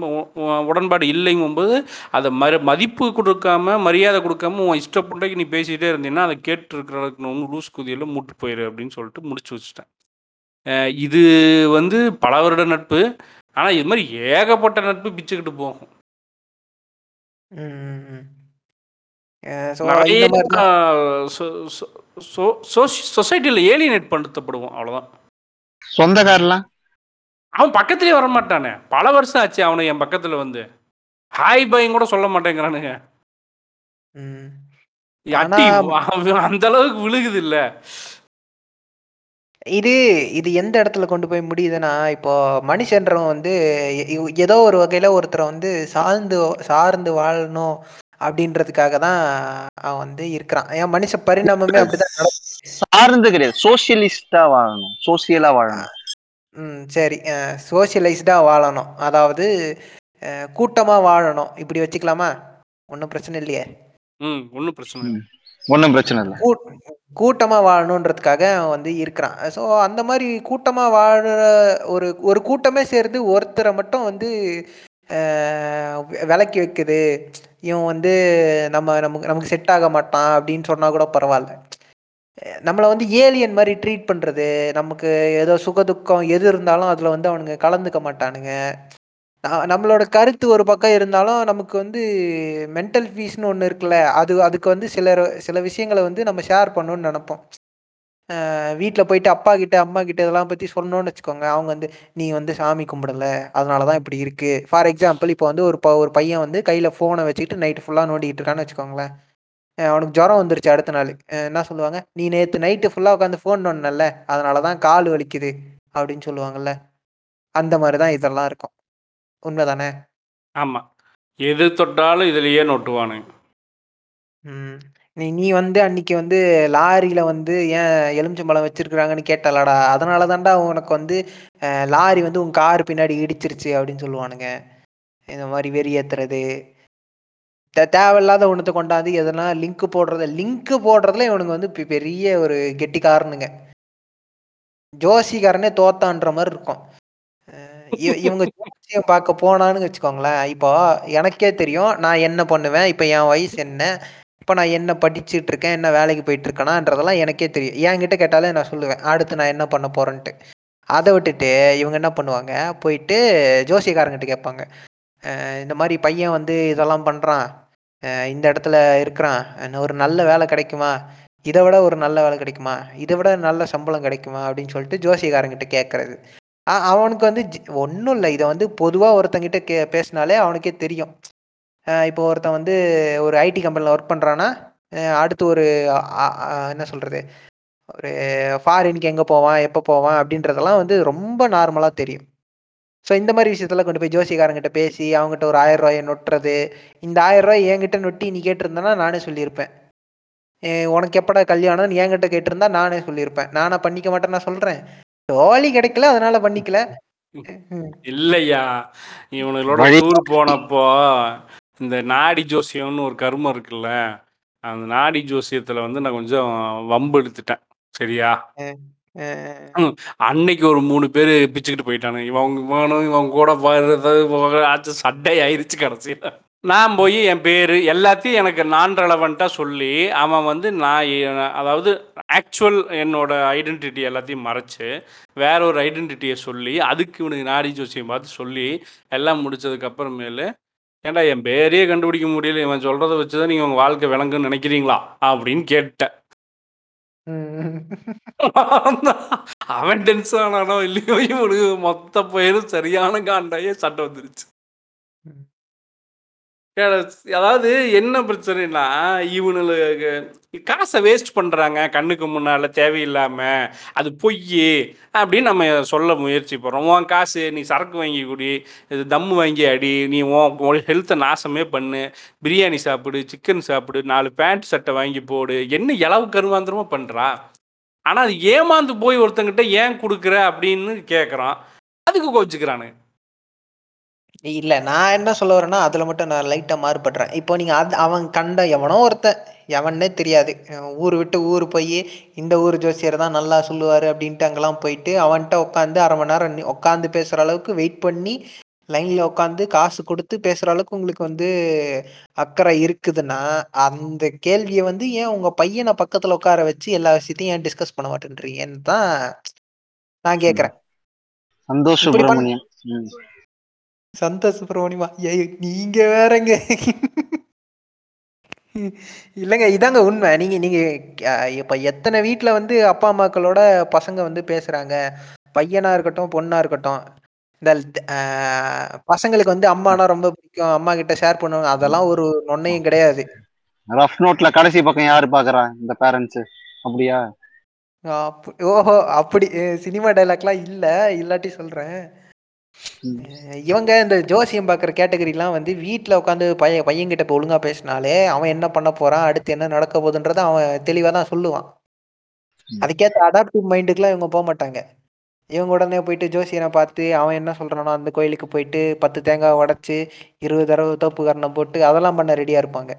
உடன்பாடு இல்லைங்கும்போது அதை மறு மதிப்பு கொடுக்காம மரியாதை கொடுக்காம உன் இஷ்டப்பட்டைக்கு நீ பேசிகிட்டே இருந்தீங்கன்னா அதை கேட்டுருக்கிறதுக்கு ஒன்று லூஸ் குதியில் மூட்டு போயிரு அப்படின்னு சொல்லிட்டு முடிச்சு வச்சுட்டேன். இது வந்து பல வருட நட்பு. ஆனால் இது மாதிரி ஏகப்பட்ட நட்பு பிச்சுக்கிட்டு போகும். ஸோ நிறைய இந்த மாதிரி தான் சொசைட்டியில் ஏலியனேட் படுத்தப்படுவோம் அவ்வளோதான் சொந்தக்காரெல்லாம் அவன் பக்கத்துலேயே வர மாட்டானே பல வருஷம் ஆச்சு அவனை என் பக்கத்தில் வந்து. ஹாய் பையன் கூட சொல்ல மாட்டேங்கிறானுங்க. ம். ஆனா- அவன் அந்த அளவுக்கு விழுகுது இல்ல. இது இது எந்த இடத்துல கொண்டு போய் முடியுதுன்னா இப்போ மனுஷன்றவன் வந்து எ- எ- ஏதோ ஒரு வகையில ஒருத்தரை வந்து சார்ந்து சார்ந்து வாழணும் அப்படின்றதுக்காக தான் அவன் வந்து இருக்கிறான். ஏன் மனுஷ பரிணாமமே அப்படிதான் நடக்குது. சார்ந்து கிடையாது. சோசியலிஸ்டா வாழணும். சோசியலா வாழணும். ம் சரி. சோஷியலைஸ்டாக வாழணும். அதாவது அஹ், கூட்டமா வாழணும். இப்படி வச்சுக்கலாமா? ஒன்றும் பிரச்சனை இல்லையே. ம் ஒன்றும் பிரச்சனை இல்லை. ஒன்றும் பிரச்சனை இல்லை. கூட்டமாக வாழணுன்றதுக்காக அவன் வந்து இருக்கிறான். ஸோ அந்த மாதிரி கூட்டமாக வாழ ஒரு ஒரு கூட்டமே சேர்ந்து ஒருத்தரை மட்டும் வந்து அஹ், விலக்கி வைக்குது. இவன் வந்து நம்ம நமக்கு நமக்கு செட் ஆக மாட்டான் அப்படின்னு சொன்னால் கூட பரவாயில்ல. நம்மளை வந்து ஏலியன் மாதிரி ட்ரீட் பண்ணுறது நமக்கு ஏதோ சுகதுக்கம் எது இருந்தாலும் அதில் வந்து அவனுங்க கலந்துக்க மாட்டானுங்க. நம்மளோட கருத்து ஒரு பக்கம் இருந்தாலும் நமக்கு வந்து மென்டல் ஃபீஸ்னு ஒன்று இருக்குல்ல அது அதுக்கு வந்து சில சில விஷயங்களை வந்து நம்ம ஷேர் பண்ணணும்னு நினைப்போம். வீட்டில் போயிட்டு அப்பா கிட்ட அம்மா கிட்ட இதெல்லாம் பற்றி சொன்னோன்னு வச்சுக்கோங்க. அவங்க வந்து நீ வந்து சாமி கும்பிடல அதனால தான் இப்படி இருக்குது ஃபார் எக்ஸாம்பிள் இப்போ வந்து ஒரு ப ஒரு பையன் வந்து கையில் ஃபோனை வச்சுக்கிட்டு நைட்டு ஃபுல்லாக நோண்டிக்கிட்டு இருக்கான்னு வச்சுக்கோங்களேன். அவனுக்கு ஜுரம் வந்துருச்சு அடுத்த நாள். என்ன சொல்லுவாங்க? நீ நேற்று நைட்டு ஃபுல்லாக உட்காந்து ஃபோன் நோண்டினல்ல அதனால தான் கால் வலிக்குது. அப்படின்னு சொல்லுவாங்கல்ல. அந்த மாதிரி தான் இதெல்லாம் இருக்கும். உண்மைதானே? ஆமா. எது தொட்டாலும் இதுலயே நொட்டுவானுங்க. ம். நீ நீ வந்து அன்னைக்கு வந்து லாரியில வந்து ஏன் எலுமிச்சம்பழம் வச்சிருக்கிறாங்கன்னு கேட்டலடா அதனால தான்டா உனக்கு வந்து லாரி வந்து உன் கார் பின்னாடி இடிச்சிருச்சு அப்படின்னு சொல்லுவானுங்க. இந்த மாதிரி வெறி ஏத்துறது தே- தேவையில்லாத ஒன்றத்தை கொண்டாந்து எதனா லிங்க் போடுறது லிங்க் போடுறதுல இவனுங்க வந்து பெ- பெரிய ஒரு கெட்டிக்காரனுங்க. ஜோசிக்காரனே தோத்தான்ற மாதிரி இருக்கும். இவங்க ஜோசியம் பார்க்க போனான்னு வச்சுக்கோங்களேன். இப்போ எனக்கே தெரியும் நான் என்ன பண்ணுவேன்? இப்போ என் வயசு என்ன? இப்போ நான் என்ன படிச்சுட்டு இருக்கேன்? என்ன வேலைக்கு போயிட்டு இருக்கேனான்றதெல்லாம் எனக்கே தெரியும். என்கிட்ட கேட்டாலே நான் சொல்லுவேன் அடுத்து நான் என்ன பண்ண போறேன்ட்டு. அதை விட்டுட்டு இவங்க என்ன பண்ணுவாங்க? போயிட்டு ஜோசியக்காரங்கிட்ட கேட்பாங்க. இந்த மாதிரி பையன் வந்து இதெல்லாம் பண்ணுறான் இந்த இடத்துல இருக்கிறான். ஒரு நல்ல வேலை கிடைக்குமா? இதை விட ஒரு நல்ல வேலை கிடைக்குமா? இதை விட நல்ல சம்பளம் கிடைக்குமா? அப்படின்னு சொல்லிட்டு ஜோசியக்காரங்கிட்ட கேட்கறது. அவனுக்கு வந்து ஒன்றும் இல்லை. இதை வந்து பொதுவாக ஒருத்தங்கிட்ட கே பேசினாலே அவனுக்கே தெரியும். இப்போ ஒருத்தன் வந்து ஒரு ஐடி கம்பெனியில் ஒர்க் பண்ணுறான்னா அடுத்து ஒரு என்ன சொல்கிறது ஒரு ஃபாரினுக்கு எங்கே போவான் எப்போ போவான் அப்படின்றதெல்லாம் வந்து ரொம்ப நார்மலாக தெரியும். ஸோ இந்த மாதிரி விஷயத்தெல்லாம் கொண்டு போய் ஜோசிக்காரங்கிட்ட பேசி அவங்ககிட்ட ஒரு ஆயிரம் ரூபாயை நொட்டுறது இந்த ஆயிரம் ரூபாய் என்கிட்ட நொட்டி நீ கேட்டிருந்தேன்னா நானே சொல்லியிருப்பேன். உனக்கு எப்படா கல்யாணம் என்கிட்ட கேட்டிருந்தா நானே சொல்லியிருப்பேன். நானா பண்ணிக்க மாட்டேன் நான் சொல்கிறேன் ஜோலி கிடைக்கல அதனால பண்ணிக்கல. இல்லையா? இவனுங்களோட டூர் போனப்போ இந்த நாடி ஜோசியம்னு ஒரு கருமம் இருக்குல்ல அந்த நாடி ஜோசியத்துல வந்து நான் கொஞ்சம் வம்பு எடுத்துட்டேன். சரியா? அன்னைக்கு ஒரு மூணு பேர் பிச்சுக்கிட்டு போயிட்டானு இவன் இவனும் இவன் கூட வர்றது ஆச்சு சண்டை ஆயிருச்சு கடைசியில். நான் போய் என் பேர் எல்லாத்தையும் எனக்கு நான் ரெலவெண்ட்டாக சொல்லி அவன் வந்து நான் எ- அதாவது ஆக்சுவல் என்னோட ஐடென்டிட்டி எல்லாத்தையும் மறைச்சு வேற ஒரு ஐடென்டிட்டியை சொல்லி அதுக்கு இவனுக்கு நாடி ஜோசியம் பார்த்து சொல்லி எல்லாம் முடிச்சதுக்கு அப்புறமேலு ஏன்டா என் பேரையே கண்டுபிடிக்க முடியல. இவன் சொல்கிறத வச்சு தான் நீங்கள் உங்கள் வாழ்க்கை விளங்குன்னு நினைக்கிறீங்களா? அப்படின்னு கேட்டேன். அவன் டென்ஷன் ஆனானோ இல்லையோ இவனுக்கு மொத்த பேரும் சரியான காண்டாயே சட்டை வந்துருச்சு. அதாவது என்ன பிரச்சனைனா இவனுக்கு காசை வேஸ்ட் பண்ணுறாங்க கண்ணுக்கு முன்னால் தேவையில்லாம அது பொய் அப்படின்னு நம்ம சொல்ல முயற்சி பண்ணுறோம் உன் காசு நீ சரக்கு வாங்கி குடி இது தம்மு வாங்கி அடி நீ உன் ஹெல்த்தை நாசமே பண்ணு பிரியாணி சாப்பிடு சிக்கன் சாப்பிடு நாலு பேண்ட் சட்டை வாங்கி போடு என்ன இளவு கருவாந்திரமா பண்ணுறா ஆனால் அது ஏமாந்து போய் ஒருத்தங்கிட்ட ஏன் கொடுக்குற அப்படின்னு கேட்குறான் அதுக்கு கோச்சிக்கிறானுங்க இல்ல நான் என்ன சொல்ல வரேன்னா அதுல மட்டும் நான் லைட்டா மாறுபடுறேன். இப்போ நீங்க அது அவன் கண்ட எவனோ ஒருத்தன் எவனே தெரியாது. ஊர் விட்டு ஊர் போய் இந்த ஊர் ஜோசியர் தான் நல்லா சொல்லுவாரு அப்படின்ட்டு அங்கெல்லாம் போயிட்டு அவன்கிட்ட உட்காந்து அரை மணி நேரம் உட்காந்து பேசுற அளவுக்கு வெயிட் பண்ணி லைன்ல உட்காந்து காசு கொடுத்து பேசுற அளவுக்கு உங்களுக்கு வந்து அக்கறை இருக்குதுன்னா அந்த கேள்வியை வந்து ஏன் உங்க பையனை பக்கத்துல உட்கார வச்சு எல்லா விஷயத்தையும் ஏன் டிஸ்கஸ் பண்ண மாட்டேன்றீங்கன்னு தான் நான் கேக்குறேன். சந்தோஷ் இப்படி பண்ண- சுப்பிரமணியம் ம். சந்தோஷ் சுப்பிரமணியமா? ஏய் நீங்க வேறங்க. இல்லைங்க இதாங்க உண்மை. நீங்க நீங்க அஹ், இப்ப எத்தனை வீட்ல வந்து அப்பா அம்மாக்களோட பசங்க வந்து பேசுறாங்க? பையனா இருக்கட்டும் பொண்ணா இருக்கட்டும். இந்த பசங்களுக்கு வந்து அம்மானா ரொம்ப பிடிக்கும். அம்மா கிட்ட ஷேர் பண்ணுவாங்க. அதெல்லாம் ஒரு நொன்னையும் கிடையாது. ரஃப் நோட்ல கடைசி பக்கம் யாரு பாக்குறா? இந்த பேரண்ட்ஸ் அப்படியா? அப்ப- ஓஹோ அப்படி சினிமா டைலாக்லாம் இல்ல. இல்லாட்டி சொல்றேன். ம். இவங்க இந்த ஜோசியம் பார்க்குற கேட்டகரிலாம் வந்து வீட்டில் உட்காந்து பையன் பையன்கிட்ட இப்போ ஒழுங்கா பேசினாலே அவன் என்ன பண்ண போறான் அடுத்து என்ன நடக்க போகுதுன்றதை அவன் தெளிவாக தான் சொல்லுவான் ம். அதுக்கேற்ற அடாப்டிவ் மைண்டுக்குலாம் இவங்க போக மாட்டாங்க இவங்க உடனே போயிட்டு ஜோசியனை பார்த்து அவன் என்ன சொல்றானோ அந்த கோயிலுக்கு போயிட்டு பத்து தேங்காய் உடைச்சு இருபது தடவை தோப்பு கரணம் போட்டு அதெல்லாம் பண்ண ரெடியா இருப்பாங்க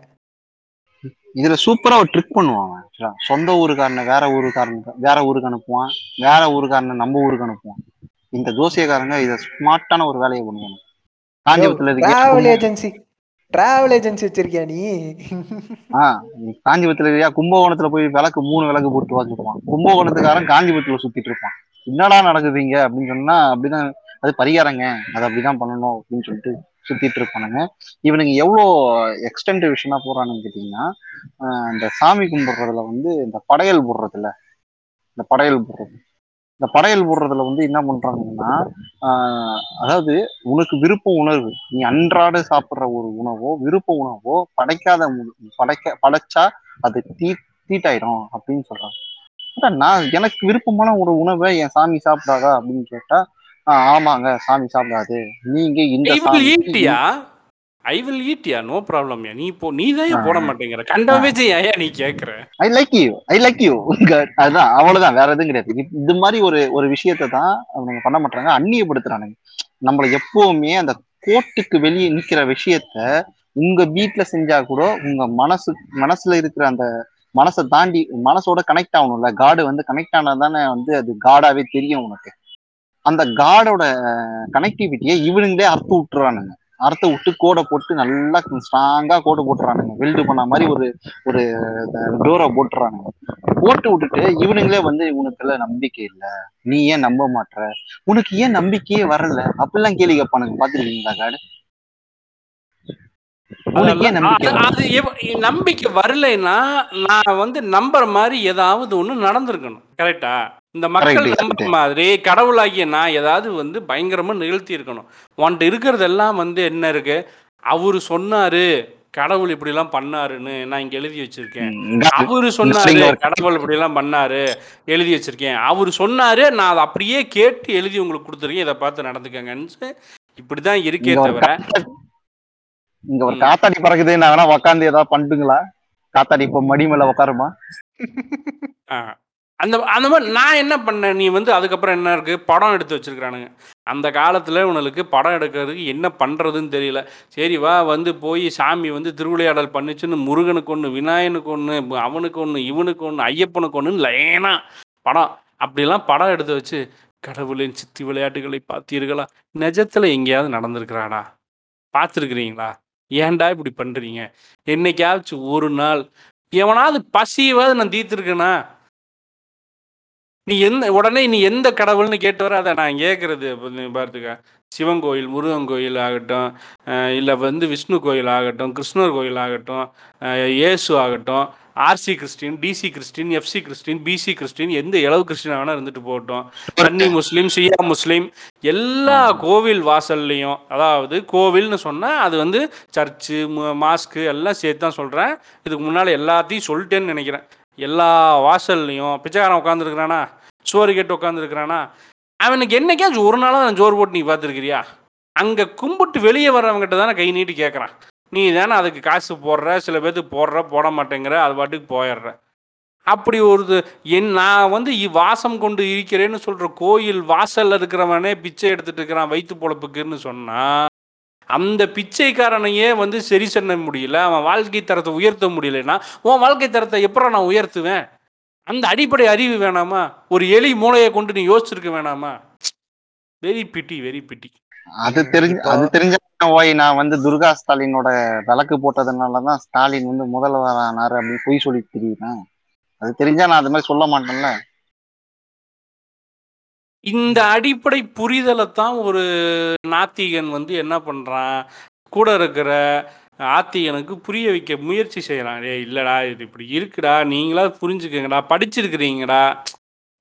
இதுல சூப்பரா ஒரு ட்ரிக் பண்ணுவான் அவன். சொந்த ஊருக்காரனை வேற ஊருக்காரன் வேற ஊருக்கு அனுப்புவான் வேற ஊருக்காரனை நம்ம ஊருக்கு அனுப்புவான் இந்த ஜோசியக்காரங்க இத ஸ்மார்ட்டான ஒரு வேலையை பண்ணுவாங்க. காஞ்சிபுரத்துல டிராவல் ஏஜென்சி டிராவல் ஏஜென்சி வச்சிருக்கியா நீ? ஆஹ் காஞ்சிபுரத்துல இருக்கியா கும்பகோணத்துல போய் விளக்கு மூணு விளக்கு போட்டு வாங்கிடுவான் கும்பகோணத்துக்காரன் காஞ்சிபுரத்துல சுத்திட்டு இருப்பான். என்னடா நடக்குதுங்க அப்படின்னு சொன்னா அப்படிதான் அது பரிகாரங்க. அது அப்படிதான் பண்ணணும் அப்படின்னு சொல்லிட்டு சுத்திட்டு இருப்பானுங்க. இவனுங்க எவ்வளோ எக்ஸ்டென்ட் விஷயமா போறானுன்னு கேட்டீங்கன்னா இந்த சாமி கும்பிடுறதுல வந்து இந்த படையல் போடுறதுல இந்த படையல் போடுறது. இந்த படையல் போடுறதுல வந்து என்ன பண்றாங்கன்னா அதாவது உனக்கு விருப்ப உணர்வு நீ அன்றாட சாப்பிடுற ஒரு உணவோ விருப்ப உணவோ படைக்காத படைக்க படைச்சா அது தீ தீட்டாயிடும் அப்படின்னு சொல்றாங்க. நான் எனக்கு விருப்பமான ஒரு உணவை என் சாமி சாப்பிடாதா அப்படின்னு கேட்டா ஆமாங்க சாமி சாப்பிடாது. நீங்க இந்த ஐ வில் வில் ஈட்டியா நோ ப்ராப்ளம் நீ போ நீ தான். போட மாட்டேங்கிற. கண்டவே செய்ய நீ கேக்குற? I like you I like you அதுதான் அவ்வளவுதான் வேற எதுவும் கிடையாது. இது மாதிரி ஒரு ஒரு விஷயத்தை தான் அவங்க பண்ண மாட்டாங்க அந்நியப்படுத்துறானுங்க. நம்மள எப்பவுமே அந்த கோட்டுக்கு வெளியே நிக்கிற விஷயத்த உங்க வீட்ல செஞ்சா கூட உங்க மனசு மனசுல இருக்கிற அந்த மனசை தாண்டி மனசோட கனெக்ட் ஆகணும்ல. காடு வந்து கனெக்ட் ஆனா தானே வந்து அது காடாவே தெரியும் உனக்கு. அந்த காடோட கனெக்டிவிட்டியை இவனுங்களே அறுத்து விட்டுறானுங்க. அறுத்து விட்டு கோடை போட்டு நல்லா ஸ்ட்ராங்கா கோடை போட்டுறானுங்க. வெல்டு பண்ண மாதிரி ஒரு ஒரு டோரை போட்டுறானுங்க. போட்டு விட்டுட்டு இவனுங்களே வந்து உனக்குள்ள நம்பிக்கை இல்ல. நீ ஏன் நம்ப மாட்ற? உனக்கு ஏன் நம்பிக்கையே வரல? அப்படிலாம் கேள்வி கேட்பானுங்க. பாத்துருக்கீங்களா காடு நம்பிக்கை வரலைன்னா நான் வந்து நம்புற மாதிரி ஏதாவது ஒண்ணு நடந்திருக்கணும். கரெக்டா இந்த மக்கள் நம்புற. மாதிரி கடவுளாகிய நான் ஏதாவது வந்து பயங்கரமா நிகழ்த்தி இருக்கணும். உன்கிட்ட இருக்கிறதெல்லாம் வந்து என்ன இருக்கு? அவரு சொன்னாரு கடவுள் இப்படி எல்லாம் பண்ணாருன்னு நான் இங்க எழுதி வச்சிருக்கேன். அவரு சொன்னாரு கடவுள் இப்படி எல்லாம் பண்ணாரு எழுதி வச்சிருக்கேன். அவரு சொன்னாரு நான் அதை அப்படியே கேட்டு எழுதி உங்களுக்கு கொடுத்துருக்கேன். இதை பார்த்து நடந்துக்கங்கன்னு இப்படிதான் இருக்கே தவிர. இங்க ஒரு. காத்தாடி பறக்குது. நான் வேணா உக்காந்து ஏதாவது பண்ணுங்களா காத்தாடி இப்ப மடி மேல உட்காருமா ஆ. அந்த அந்த மாதிரி நான் என்ன பண்ணேன்? நீ வந்து அதுக்கப்புறம் என்ன இருக்குது படம் எடுத்து வச்சிருக்கானுங்க அந்த காலத்தில் உனக்கு படம் எடுக்கிறதுக்கு என்ன பண்ணுறதுன்னு தெரியல. சரி வா வந்து போய் சாமி வந்து திருவிளையாடல் பண்ணிச்சுன்னு முருகனுக்கு ஒன்று விநாயகனுக்கு ஒன்று அவனுக்கு ஒன்று இவனுக்கு ஒன்று ஐயப்பனுக்கு ஒன்று லைனாக படம். அப்படிலாம் படம் எடுத்து வச்சு கடவுளின் சித்தி விளையாட்டுகளை பார்த்தீர்களா? நிஜத்தில் எங்கேயாவது நடந்திருக்கிறாடா? பார்த்துருக்குறீங்களா? ஏன்டா இப்படி பண்ணுறீங்க என்னைக்காச்சும் ஒரு நாள் எவனாவது பசியவாது நான் தீர்த்துருக்கேனா? நீ எந்த உடனே நீ எந்த கடவுள்னு கேட்டு வர அதை நான் கேட்குறது பார்த்துக்க. சிவன் கோயில் முருகன் கோயில் ஆகட்டும் இல்லை வந்து விஷ்ணு கோயில் ஆகட்டும் கிருஷ்ணர் கோயில் ஆகட்டும் இயேசு ஆகட்டும் RC Christian DC Christian FC Christian PC Christian எந்த இளவு கிறிஸ்டின் வேணா இருந்துட்டு போகட்டும். சன்னி முஸ்லீம் ஷியா முஸ்லீம் எல்லா கோவில் வாசல்லையும் அதாவது கோவில்னு சொன்னால் அது வந்து சர்ச்சு மாஸ்க்கு எல்லாம் சேர்த்து தான் சொல்கிறேன் இதுக்கு முன்னால் எல்லாத்தையும் சொல்லிட்டேன்னு நினைக்கிறேன். எல்லா வாசல்லையும் பிச்சைக்காரன் உட்காந்துருக்குறானா சோறு கேட்டு உட்காந்துருக்குறானா அவனுக்கு என்னைக்காச்சும் ஒரு நாளாக நான் ஜோறு போட்டு நீ பார்த்துருக்கிறியா? அங்கே கும்பிட்டு வெளியே வர்றவங்ககிட்ட தானே கை நீட்டி கேட்குறான் நீ தானே அதுக்கு காசு போடுற சில பேர்த்துக்கு போடுற போட மாட்டேங்கிற அது பாட்டுக்கு போயிடுற. அப்படி ஒரு என் நான் வந்து இ- வாசம் கொண்டு இருக்கிறேன்னு சொல்கிற கோயில் வாசலில் இருக்கிறவனே பிச்சை எடுத்துட்டு இருக்கிறான் வயிற்று பொழப்புக்குன்னு சொன்னால் அந்த பிச்சைக்காரனையே வந்து சரி பண்ண முடியல அவன் வாழ்க்கை தரத்தை உயர்த்த முடியலன்னா உன் வாழ்க்கை தரத்தை எப்பறம் நான் உயர்த்துவேன்? அந்த அடிப்படை அறிவு வேணாமா? ஒரு எலி மூளையை கொண்டு நீ யோசிச்சிருக்க வேணாமா? Very pity very pity. அது தெரிஞ்சு அது தெரிஞ்ச ஓய் நான் வந்து துர்கா ஸ்டாலினோட விளக்கு போட்டதுனாலதான் ஸ்டாலின் வந்து முதல்வர் ஆனாரு அப்படின்னு பொய் சொல்லி தெரியுறேன் அது தெரிஞ்சா நான் அது மாதிரி சொல்ல மாட்டேன்ல. இந்த அடிப்படை புரிதலை தான் ஒரு நாத்திகன் வந்து என்ன பண்ணுறான் கூட இருக்கிற ஆத்திகனுக்கு புரிய வைக்க முயற்சி செய்கிறான் ஏ இல்லைடா இது இப்படி இருக்குடா நீங்களா புரிஞ்சுக்கங்கடா படிச்சிருக்கிறீங்கடா.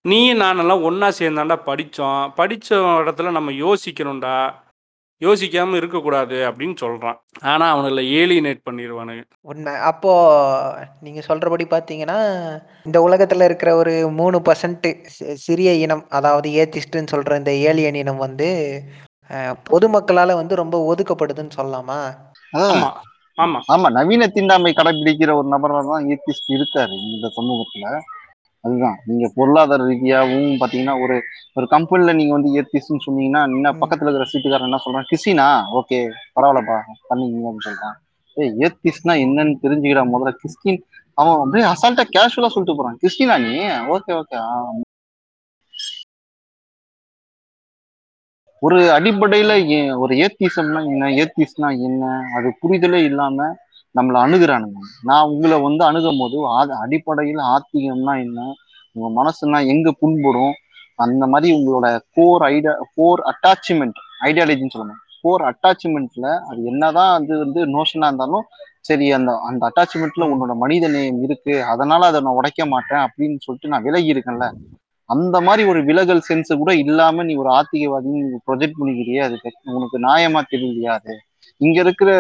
நீ நானெல்லாம் ஒன்றா சேர்ந்தாண்டா படித்தோம் படித்த இடத்துல நம்ம யோசிக்கணும்டா. யோசிக்காமல் இருக்கக்கூடாது அப்படின்னு சொல்கிறான் ஆனால் அவனுங்களை ஏலியனேட் பண்ணிடுவானுங்க உண்மை. அப்போ நீங்க சொல்றபடி பார்த்தீங்கன்னா இந்த உலகத்துல இருக்கிற ஒரு மூணு பர்சன்ட் சிறிய இனம் அதாவது ஏத்திஸ்ட்னு சொல்ற இந்த ஏலியன் இனம் வந்து அஹ், பொதுமக்களால வந்து ரொம்ப ஒதுக்கப்படுதுன்னு சொல்லலாமா? அதான் ஆமாம் ஆமாம் ஆமா. நவீன தீண்டாமை கடைபிடிக்கிற ஒரு நபரா தான் ஏத்திஸ்ட் இருக்காரு இந்த சமூகத்துல. அதுதான். நீங்க பொருளாதார ரீதியாவும் பாத்தீங்கன்னா ஒரு ஒரு கம்பெனில நீங்க வந்து ஏத்திஸ்ட்னு சொன்னீங்கன்னா என்ன. பக்கத்துல இருக்கிற சீட்டுக்காரன் என்ன சொல்றான்? கிறிஸ்டினா ஓகே பரவாயில்லப்பா பண்ணீங்க அப்படின்னு சொல்றான். ஏய் ஏத்திஸ்ட்னா என்னன்னு தெரிஞ்சுக்கிடா முதல்ல. கிறிஸ்டின் அவன் அப்படியே அசால்ட்டா கேஷுவலா சொல்லிட்டு போறான். கிறிஸ்டினா நீ? Okay okay. ஒரு அடிப்படையில ஏ- ஒரு ஏத்திசம்னா என்ன? ஏத்திஸ்னா என்ன? அது புரிதலே இல்லாம நம்மளை அணுகிறானுங்க. நான் உங்களை வந்து அணுகும் போது அடிப்படையில் ஆத்திகம்னா என்ன? உங்க மனசுனா எங்க புண்படும்? அந்த மாதிரி உங்களோட கோர் ஐடியா கோர் அட்டாச்மெண்ட் ஐடியாலஜின்னு சொல்லணும் கோர் அட்டாச்மெண்ட்ல அது என்னதான் அது வந்து நோஷனா இருந்தாலும் சரி அந்த அந்த அட்டாச்மெண்ட்ல உன்னோட மனித நேயம் இருக்கு. அதனால அதை நான் உடைக்க மாட்டேன் அப்படின்னு சொல்லிட்டு நான் விலகி இருக்கேன்ல. அந்த மாதிரி ஒரு விலகல் சென்ஸ் கூட இல்லாம நீ ஒரு ஆத்திகவாதின்னு நீ ப்ரொஜெக்ட் பண்ணிக்கிறியே. அது உனக்கு நியாயமா தெரியலையா அது? இங்க இருக்கிற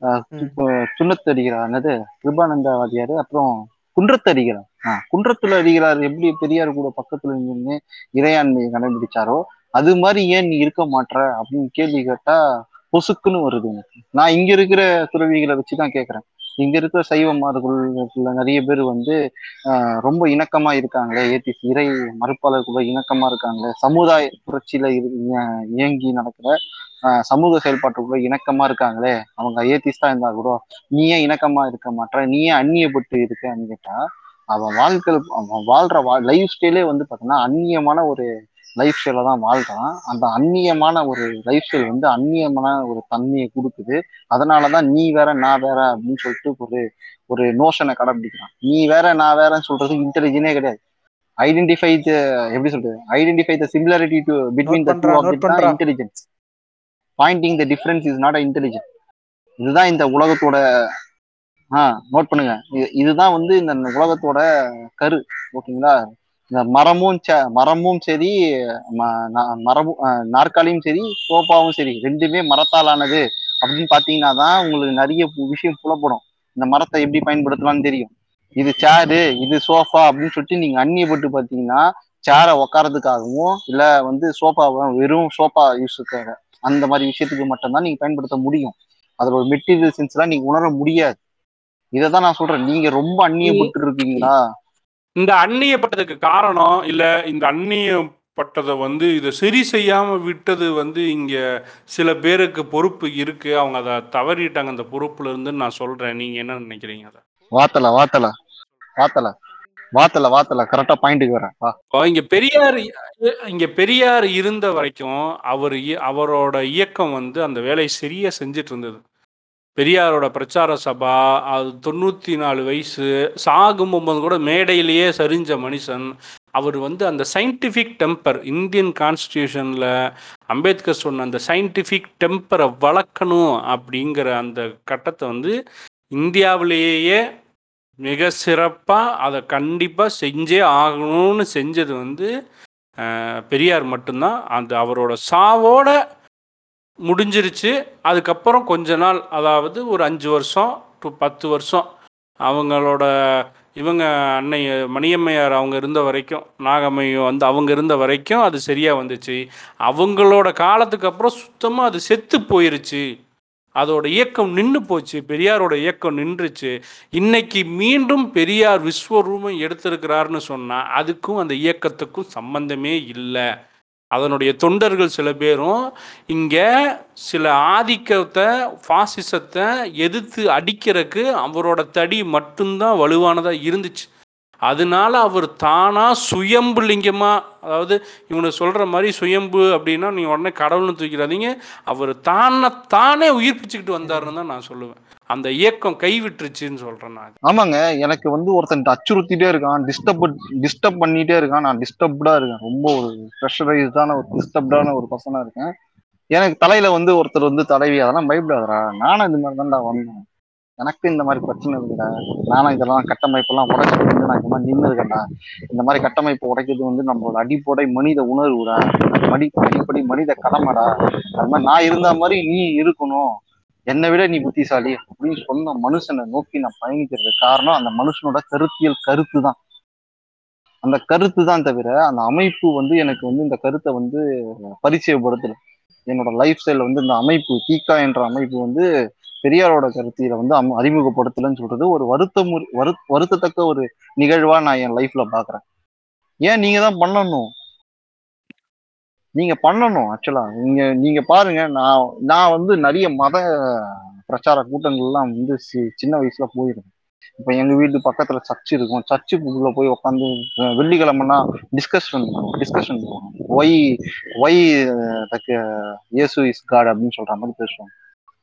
கு- சுண்ணத்தடிகிறார். என்னது? கிருபானந்தாவாதியாரு அப்புறம் குன்றத்தடிகிறார். ஆஹ் குன்றத்துல அடிகிறார். எப்படி பெரியார் கூட பக்கத்துல நின்று இறையாண்மையை கடைபிடிச்சாரோ அது மாதிரி ஏன் நீ இருக்க மாட்ற? அப்படின்னு கேள்வி கேட்டா பொசுக்குன்னு வருது எனக்கு. நான் இங்க இருக்கிற துறவிகளை வச்சுதான் கேக்குறேன். இங்க இருக்கிற சைவமார்களுக்குள்ள நிறைய பேர் வந்து ரொம்ப இணக்கமா இருக்காங்களே. ஏத்தி இறை மறுப்பாளர் கூட இணக்கமா இருக்காங்களே. சமுதாய புரட்சியில இயங்கி நடக்கிற சமூக செயல்பாட்டுக்குள்ள இணக்கமா இருக்காங்களே. அவங்க ஏத்திஸ்டா இருந்தா கூட நீ ஏன் இணக்கமா இருக்க மாட்ற நீ ஏன் அந்நியப்பட்டு இருக்கன்னு கேட்டா அவன் வாழ்க்கை அவன் வாழ்ற வா லைஃப் ஸ்டைலே வந்து பார்த்தீங்கன்னா அந்நியமான ஒரு லைஃப் ஸ்டைல தான் வாழ்றான். அந்த அந்நியமான ஒரு லைஃப் ஸ்டைல் வந்து அந்நியமான ஒரு தன்மையை கொடுக்குது. அதனாலதான் நீ வேற நான் வேற அப்படின்னு சொல்லிட்டு ஒரு ஒரு நோஷனை கடைபிடிக்கிறான். நீ வேற நான் வேறன்னு சொல்றது இன்டெலிஜென்டே கிடையாது. ஐடென்டிஃபை எப்படி சொல்றது? Identify the similarity to between the two பண்றான். Intelligence pointing the difference is not intelligent இதுதான் இந்த உலகத்தோட ஆ நோட் பண்ணுங்க. இது- இதுதான் வந்து இந்த உலகத்தோட கரு ஓகேங்களா? இந்த மரமும் மரமும் சரி ம- நா- மரமும் நாற்காலியும் சரி சோஃபாவும் சரி ரெண்டுமே மரத்தால் ஆனது அப்படின்னு பாத்தீங்கன்னா தான் உங்களுக்கு நிறைய விஷயம் புலப்படும். இந்த மரத்தை எப்படி பயன்படுத்தலாம்னு தெரியும். இது சேரு இது சோஃபா அப்படின்னு சொல்லிட்டு நீங்க அந்நியப்பட்டு பாத்தீங்கன்னா சேரை உக்காரதுக்காகவும் இல்ல வந்து சோஃபா வெறும் சோஃபா யூஸுக்காக அந்த மாதிரி விஷயத்துக்கு மட்டும்தான் நீங்க பயன்படுத்த முடியும். அதோட மெட்டீரியல் சென்ஸ்லாம் நீங்க உணர முடியாது. இதை தான் நான் சொல்றேன். நீங்க ரொம்ப அந்நியப்பட்டு இருக்கீங்களா இந்த அந்நியப்பட்டதுக்கு காரணம் இல்ல இந்த அந்நியப்பட்டதை வந்து இதை சரி செய்யாம விட்டது வந்து இங்க சில பேருக்கு பொறுப்பு இருக்கு. அவங்க அதை தவறிட்டாங்க. அந்த பொறுப்புல இருந்து நான் சொல்றேன். நீங்க என்ன நினைக்கிறீங்க அதை? வாத்தல வாத்தல. வாத்தல. வாத்தல வாத்தல கரெக்டா பாயிண்ட்டுக்கு வரேன். வா. இங்க பெரியார் இங்க பெரியார் இருந்த வரைக்கும் அவர் அவரோட இயக்கம் வந்து அந்த வேலையை சரியா செஞ்சுட்டு இருந்தது. பெரியாரோட பிரச்சார சபா அது தொண்ணூற்றி நாலு வயசு சாகும்போது கூட மேடையிலேயே சரிஞ்ச மனுஷன் அவர் வந்து அந்த சயின்டிஃபிக் டெம்பர் இந்தியன் கான்ஸ்டியூஷனில் அம்பேத்கர் சொன்ன அந்த சயின்டிஃபிக் டெம்பரை வளர்க்கணும் அப்படிங்கிற அந்த கட்டத்தை வந்து இந்தியாவிலேயே மிக சிறப்பாக அதை கண்டிப்பாக செஞ்சே ஆகணும்னு செஞ்சது வந்து பெரியார் மட்டும்தான். அந்த அவரோட சாவோட முடிஞ்சிருச்சு. அதுக்கப்புறம் கொஞ்ச நாள் அதாவது ஒரு அஞ்சு வருஷம் டு பத்து வருஷம் அவங்களோட இவங்க அன்னை மணியம்மையார் அவங்க இருந்த வரைக்கும் நாகம்மையும் வந்து அவங்க இருந்த வரைக்கும் அது சரியாக வந்துச்சு. அவங்களோட காலத்துக்கு அப்புறம் சுத்தமாக அது செத்து போயிருச்சு. அதோட இயக்கம் நின்று போச்சு பெரியாரோட இயக்கம் நின்றுச்சு. இன்னைக்கு மீண்டும் பெரியார் விஸ்வரூபம் எடுத்திருக்கிறாருன்னு சொன்னால் அதுக்கும் அந்த இயக்கத்துக்கும் சம்பந்தமே இல்லை. அதனுடைய தொண்டர்கள் சில பேரும் இங்கே சில ஆதிக்கத்தை ஃபாசிசத்தை எதிர்த்து அடிக்கிறதுக்கு அவரோட தடி மட்டும்தான் வலுவானதாக இருந்துச்சு. அதனால அவர் தானாக சுயம்பு லிங்கமாக அதாவது இவனை சொல்கிற மாதிரி சுயம்பு அப்படின்னா நீங்கள் உடனே கடவுள்னு தூக்கிறாதீங்க அவர் தானே தானே உயிர்ப்பிச்சுக்கிட்டு வந்தாருன்னு தான் நான் சொல்லுவேன். அந்த இயக்கம் கைவிட்டுருச்சுன்னு சொல்கிறேன் நான். ஆமாங்க எனக்கு வந்து ஒருத்தன் அச்சுறுத்திட்டே இருக்கான் டிஸ்டர்ப் டிஸ்டர்ப் பண்ணிகிட்டே இருக்கான் நான் டிஸ்டர்ப்டாக இருக்கேன். ரொம்ப ஒரு ப்ரெஷரைஸ்டான ஒரு டிஸ்டர்ப்டான ஒரு பர்சனாக இருக்கேன். எனக்கு தலையில் வந்து ஒருத்தர் வந்து தலைவி அதெல்லாம் பயப்படாதரா நானும் இந்த மாதிரி தான்டா வந்தேன். எனக்கு இந்த மாதிரி பிரச்சனை இருக்குடா நானும் இதெல்லாம் கட்டமைப்பெல்லாம் உடைக்கிறது வந்து நான் இந்த மாதிரி நின்று இருக்கேன்டா. இந்த மாதிரி கட்டமைப்பு உடைக்கிறது வந்து நம்மளோட அடிப்படை மனித உணர்வுடா. மடி அடிப்படை மனித கடமைடா. அது மாதிரி நான் இருந்த மாதிரி நீ இருக்கணும். என்னை விட நீ புத்திசாலி அப்படின்னு சொன்ன மனுஷனை நோக்கி நான் பயணிக்கிறதுக்கு காரணம் அந்த மனுஷனோட கருத்தியல் கருத்து தான் அந்த கருத்து தான் தவிர அந்த அமைப்பு வந்து எனக்கு வந்து இந்த கருத்தை வந்து பரிச்சயப்படுத்தல. என்னோட லைஃப் ஸ்டைல வந்து இந்த அமைப்பு தீக்கா என்ற அமைப்பு வந்து பெரியாரோட கருத்தியில வந்து அறிமுகப்படுத்தலன்னு சொல்றது ஒரு வருத்தம் வரு வருத்தத்தக்க ஒரு நிகழ்வா நான் என் லைஃப்ல பாக்குறேன். ஏன் நீங்க தான் பண்ணணும்? நீங்க பண்ணணும் ஆக்சுவலா நீங்க நீங்க பாருங்க நான் நான் வந்து நிறைய மத பிரச்சார கூட்டங்கள்லாம் வந்து சி- சின்ன வயசுல போயிருக்கேன் இப்ப எங்க வீட்டு பக்கத்துல சர்ச் இருக்கும். சர்ச்சுக்குள்ள போய் உட்காந்து வெள்ளிக்கிழமைனா டிஸ்கஷன் டிஸ்கஷன் போவோம் ஒய் ஒய் இயேசு இஸ் காட் அப்படின்னு சொல்ற மாதிரி பேசுவாங்க.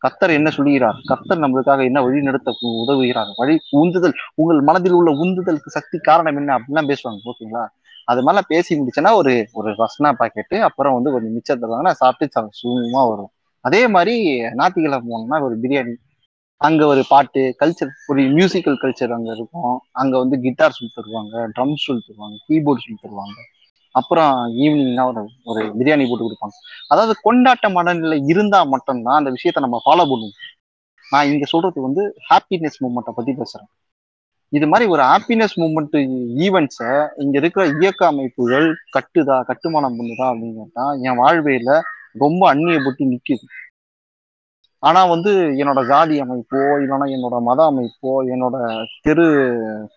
கத்தர் என்ன சொல்லுகிறார்? கத்தர் நம்மளுக்காக என்ன வழி நடத்த உதவுகிறார்? வழி உந்துதல் உங்கள் மனதில் உள்ள உந்துதலுக்கு சக்தி காரணம் என்ன அப்படிலாம் பேசுவாங்க ஓகேங்களா? அது மாதிரிலாம் பேசி முடிச்சேன்னா ஒரு ஒரு ரஸ்னா பாக்கெட்டு அப்புறம் வந்து கொஞ்சம் மிச்சத்தை நான் சாப்பிட்டு ச- சும்மா வரும். அதே மாதிரி ஞாயிற்றுக்கிழமை போனோம்னா ஒரு பிரியாணி. அங்க ஒரு பாட்டு கல்ச்சர் ஒரு மியூசிக்கல் கல்ச்சர் அங்க இருக்கும். அங்க வந்து கிட்டார் சொல்லி தருவாங்க ட்ரம்ஸ் சொல்லி தருவாங்க கீபோர்டு சொல்லி தருவாங்க. அப்புறம் ஈவினிங்னா ஒரு ஒரு பிரியாணி போட்டு கொடுப்பாங்க. அதாவது கொண்டாட்ட மனநிலை இருந்தா மட்டும்தான் அந்த விஷயத்த நம்ம ஃபாலோ பண்ணுவோம் நான் இங்க சொல்றது வந்து ஹாப்பினஸ் மூமெண்ட்டை பத்தி பேசுறேன். இது மாதிரி ஒரு ஹாப்பினஸ் மூமெண்ட் ஈவெண்ட்ஸை இங்க இருக்கிற இயக்க அமைப்புகள் கட்டுதா கட்டுமானம் பண்ணுதா அப்படின்னு என் வாழ்வையில ரொம்ப அந்நியப்பட்டு நிக்குது. ஆனா வந்து என்னோட ஜாதி அமைப்போ இல்லைன்னா என்னோட மத அமைப்போ என்னோட தெரு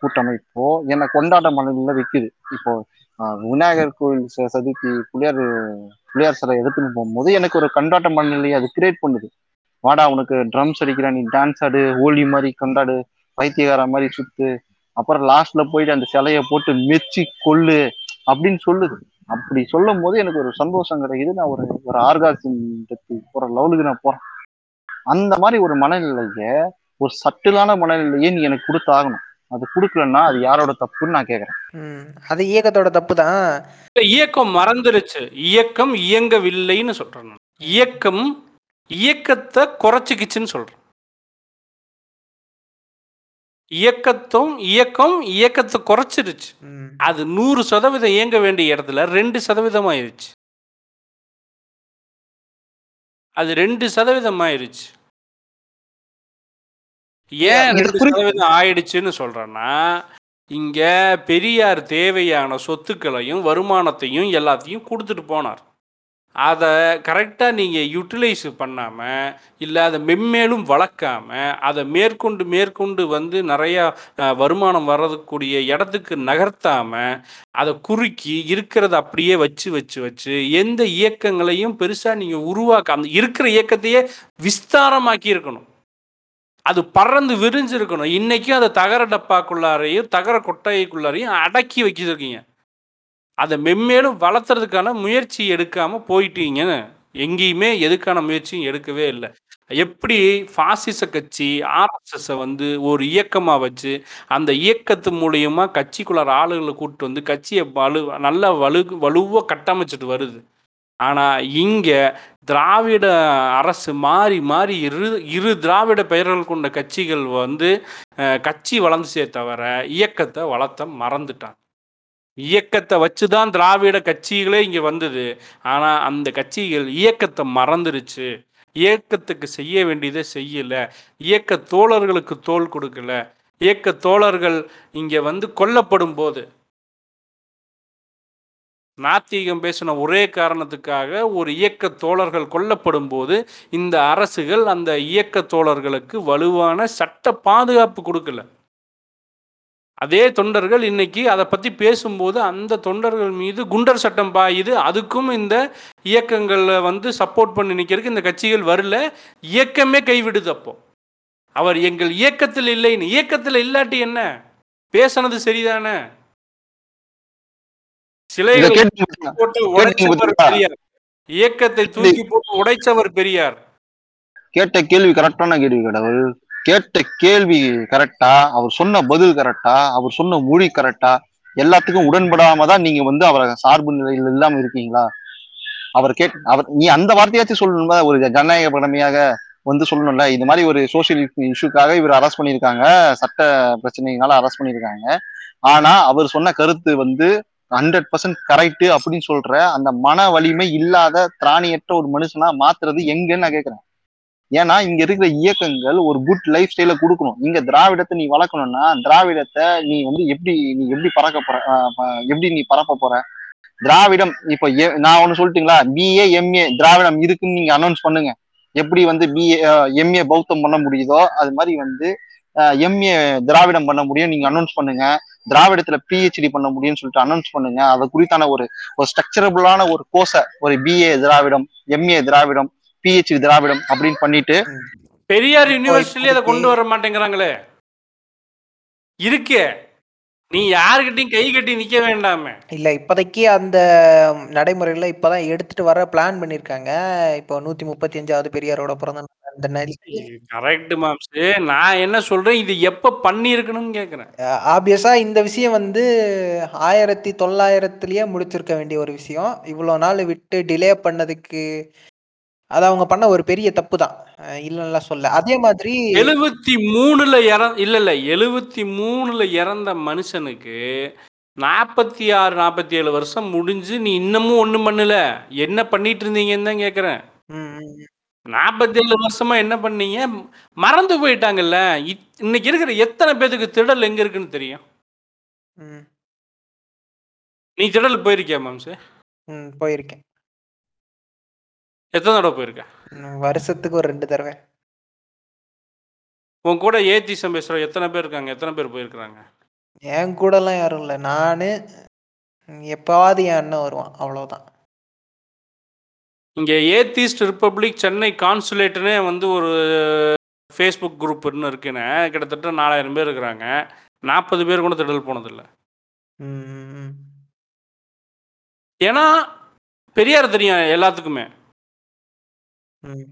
கூட்டமைப்போ என்னை கொண்டாட்ட மனநிலையில வைக்குது. இப்போ விநாயகர் கோயில் ச- சதுர்த்தி புளியார் புளியார் சிலை எடுத்துன்னு போகும்போது எனக்கு ஒரு கண்டாட்ட மனநிலையை அது கிரியேட் பண்ணுது. வாடா உனக்கு ட்ரம்ஸ் அடிக்கிற நீ டான்ஸ் ஆடு ஹோலி மாதிரி கொண்டாடு பைத்தியகார மாதிரி சுத்து அப்புறம் லாஸ்ட்ல போயிட்டு அந்த சிலையை போட்டு மெச்சி கொள்ளு அப்படின்னு சொல்லுது. அப்படி சொல்லும் போது எனக்கு ஒரு சந்தோஷம் கிடைக்குது. நான் ஒரு ஒரு ஆர்காசிம் போற லெவலுக்கு நான் போறேன். அந்த மாதிரி ஒரு மனநிலைய ஒரு சட்டிலான மனநிலையை நீ எனக்கு கொடுத்தாகணும். அது கொடுக்கலன்னா அது யாரோட தப்புன்னு நான் கேக்குறேன். ம் அது இயக்கத்தோட தப்பு தான் இல்ல, இயக்கம் மறந்துருச்சு. இயக்கம் இயங்கவில்லைன்னு சொல்றேன். இயக்கம் இயக்கத்தை குறைச்சிக்கிச்சுன்னு சொல்றேன். இயக்கத்தும் இயக்கம் இயக்கத்தை குறைச்சிருச்சு. ம். அது நூறு சதவீதம் இயங்க வேண்டிய இடத்துல ரெண்டு சதவீதம் ஆயிருச்சு அது ரெண்டு சதவீதம் ஆயிருச்சு ஏன் ஆயிடுச்சுன்னு சொல்றேன்னா இங்க பெரியார் தேவையான சொத்துக்களையும் வருமானத்தையும் எல்லாத்தையும் கொடுத்துட்டு போனார். அதை கரெக்டாக நீங்கள் யூட்டிலைஸ் பண்ணாமல் இல்லை அதை மென்மேலும் வளர்க்காம அதை மேற்கொண்டு மேற்கொண்டு வந்து நிறையா வருமானம் வர்றதுக்கூடிய இடத்துக்கு நகர்த்தாமல் அதை குறுக்கி இருக்கிறத அப்படியே வச்சு வச்சு வச்சு எந்த இயக்கங்களையும் பெருசாக நீங்கள் உருவாக்க அந்த இருக்கிற இயக்கத்தையே விஸ்தாரமாக்கி இருக்கணும். அது பறந்து விரிஞ்சிருக்கணும். இன்றைக்கும் அதை தகர டப்பாக்குள்ளாரையும் தகர கொட்டைக்குள்ளாரையும் அடக்கி வச்சிருக்கீங்க. அதை மென்மேலும் வளர்த்துறதுக்கான முயற்சி எடுக்காமல் போயிட்டீங்கன்னு எங்கேயுமே எதுக்கான முயற்சியும் எடுக்கவே இல்லை. எப்படி பாசிச கட்சி ஆர்எஸ்எஸ் வந்து ஒரு இயக்கமாக வச்சு அந்த இயக்கத்து மூலியமா கட்சிக்குள்ளார ஆளுகளை கூப்பிட்டு வந்து கட்சியை வலு நல்லா வலு வலுவாக கட்டமைச்சிட்டு வருது. ஆனால் இங்கே திராவிட அரசு மாறி மாறி இரு இரு திராவிட பெயர்கள் கொண்ட கட்சிகள் வந்து கட்சி வளர்ந்துச்சே தவிர இயக்கத்தை வளர்த்த மறந்துட்டாங்க. இயக்கத்தை வச்சு தான் திராவிட கட்சிகளே இங்கே வந்தது. ஆனால் அந்த கட்சிகள் இயக்கத்தை மறந்துருச்சு. இயக்கத்துக்கு செய்ய வேண்டியதை செய்யலை. இயக்க தோழர்களுக்கு தோல் கொடுக்கல. இயக்க தோழர்கள் இங்கே வந்து கொல்லப்படும் போது நாத்திகம் பேசின ஒரே காரணத்துக்காக ஒரு இயக்க தோழர்கள் கொல்லப்படும் போது இந்த அரசுகள் அந்த இயக்க தோழர்களுக்கு வலுவான சட்ட பாதுகாப்பு கொடுக்கல. அதே தொண்டர்கள் இன்னைக்கு அதை பற்றி பேசும்போது அந்த தொண்டர்கள் மீது குண்டர் சட்டம் பாயுது. அதுக்கும் இந்த இயக்கங்களில் வந்து சப்போர்ட் பண்ணி நிற்கிறதுக்கு இந்த கட்சிகள் வரல. இயக்கமே கைவிடுது அப்போ. அவர் எங்கள் இயக்கத்தில் இல்லைன்னு. இயக்கத்தில் இல்லாட்டி என்ன? பேசினது சரிதானே? சிலைகளை போட்டு உடைச்சவர்? பெரியார். இயக்கத்தை தூக்கி போட்டு உடைச்சவர் பெரியார். கேட்ட கேள்வி கரெக்டான கேள்வி கடவுள். கேட்ட கேள்வி கரெக்டா? அவர் சொன்ன பதில் கரெக்டா? அவர் சொன்ன மொழி கரெக்டா? எல்லாத்துக்கும் உடன்படாம தான் நீங்க வந்து அவரை சார்பு நிலையில் இல்லாம இருக்கீங்களா? அவர் கேட் அவர் நீ அந்த வார்த்தையாச்சும் சொல்லணும்ல ஒரு ஜனநாயக கடமையாக வந்து சொல்லணும்ல? இது மாதிரி ஒரு சோசியல் இஷ்யூக்காக இவர் அரெஸ்ட் பண்ணியிருக்காங்க. சட்ட பிரச்சனைகளால அரெஸ்ட் பண்ணியிருக்காங்க. ஆனா அவர் சொன்ன கருத்து வந்து ஹண்ட்ரட் பர்சன்ட் கரெக்ட் அப்படின்னு சொல்ற அந்த மன வலிமை இல்லாத திராணியற்ற ஒரு மனுஷனா மாத்துறது எங்கன்னு நான் கேக்குறேன். ஏன்னா இங்க இருக்கிற இயக்கங்கள் ஒரு குட் லைஃப் ஸ்டைல கொடுக்கணும். இங்க திராவிடத்தை நீ வளர்க்கணும்னா திராவிடத்தை நீ வந்து எப்படி நீ எப்படி பறக்க போற எப்படி நீ பரப்ப போற? திராவிடம் இப்ப நான் ஒண்ணு சொல்லிட்டீங்களா? பிஏ எம்ஏ திராவிடம் இருக்குன்னு நீங்க அனௌன்ஸ் பண்ணுங்க. எப்படி வந்து பிஏ எம்ஏ பௌத்தம் பண்ண முடியுதோ அது மாதிரி வந்து எம்ஏ திராவிடம் பண்ண முடியும் நீங்க அனௌன்ஸ் பண்ணுங்க. திராவிடத்துல பிஹெச்டி பண்ண முடியும்னு சொல்லிட்டு அனௌன்ஸ் பண்ணுங்க. அது குறித்தான ஒரு ஒரு ஸ்ட்ரக்சரபிளான ஒரு கோர்ஸை ஒரு பிஏ திராவிடம் எம்ஏ திராவிடம் பிஹெச்டி திராவிடம் அப்படின்னு பண்ணிட்டு பெரியார் யூனிவர்சிட்டிலே அதை கொண்டு வர மாட்டேங்கிறாங்களே. இருக்கே நீ யாருக்கிட்டையும் கை கட்டி நிக்க வேண்டாமே. இல்ல இப்போதைக்கு அந்த நடைமுறையில இப்பதான் எடுத்துட்டு வர பிளான் பண்ணிருக்காங்க. இப்போ நூத்தி முப்பத்தி அஞ்சாவது பெரியாரோட பிறந்த நாள் அந்த நாள். கரெக்ட் மாம்ஸ் நான் என்ன சொல்றேன்? இது எப்ப பண்ணியிருக்கணும்னு கேக்குறேன். ஆப்வியஸா இந்த விஷயம் வந்து ஆயிரத்தி தொள்ளாயிரத்துலயே முடிச்சிருக்க வேண்டிய ஒரு விஷயம். இவ்வளோ நாள் விட்டு டிலே பண்ணதுக்கு அது அவங்க பண்ண ஒரு பெரிய தப்பு தான் இல்லைன்னா சொல்ல. அதே மாதிரி எழுபத்தி மூணுல இற இல்ல இல்ல எழுபத்தி மூணுல இறந்த மனுஷனுக்கு நாற்பத்தி ஆறு நாற்பத்தி ஏழு வருஷம் முடிஞ்சு நீ இன்னமும் ஒண்ணும் பண்ணல. என்ன பண்ணிட்டு இருந்தீங்கன்னு தான் ம். நாற்பத்தி ஏழு வருஷமா என்ன பண்ணீங்க? மறந்து போயிட்டாங்கல்ல. இன்னைக்கு இருக்கிற எத்தனை பேத்துக்கு திடல் எங்க இருக்குன்னு தெரியும்? ம், நீ திடல் போயிருக்கியா மாம்சு? ம், போயிருக்கேன். எத்தனை தடவை போயிருக்க? வருஷத்துக்கு ஒரு ரெண்டு தடவை. உன் கூட ஏத்திசம் பேசுற எத்தனை பேர் இருக்காங்க? எத்தனை பேர் போயிருக்கிறாங்க? என் கூடலாம் யாரும் இல்லை. நானு ம், எப்பவாவது என் அண்ணன் வருவான். அவ்வளவுதான். இங்க ஏத்திஸ்ட் ரிப்பப்ளிக் சென்னை கான்சுலேட்னே வந்து ஒரு ஃபேஸ்புக் குரூப்னு இருக்குன்னு. கிட்டத்தட்ட நாலாயிரம் பேர் இருக்கிறாங்க. நாற்பது பேர் கூட திடல் போனதில்ல. ஏன்னா பெரியார் தெரியும் எல்லாத்துக்குமே. ம்,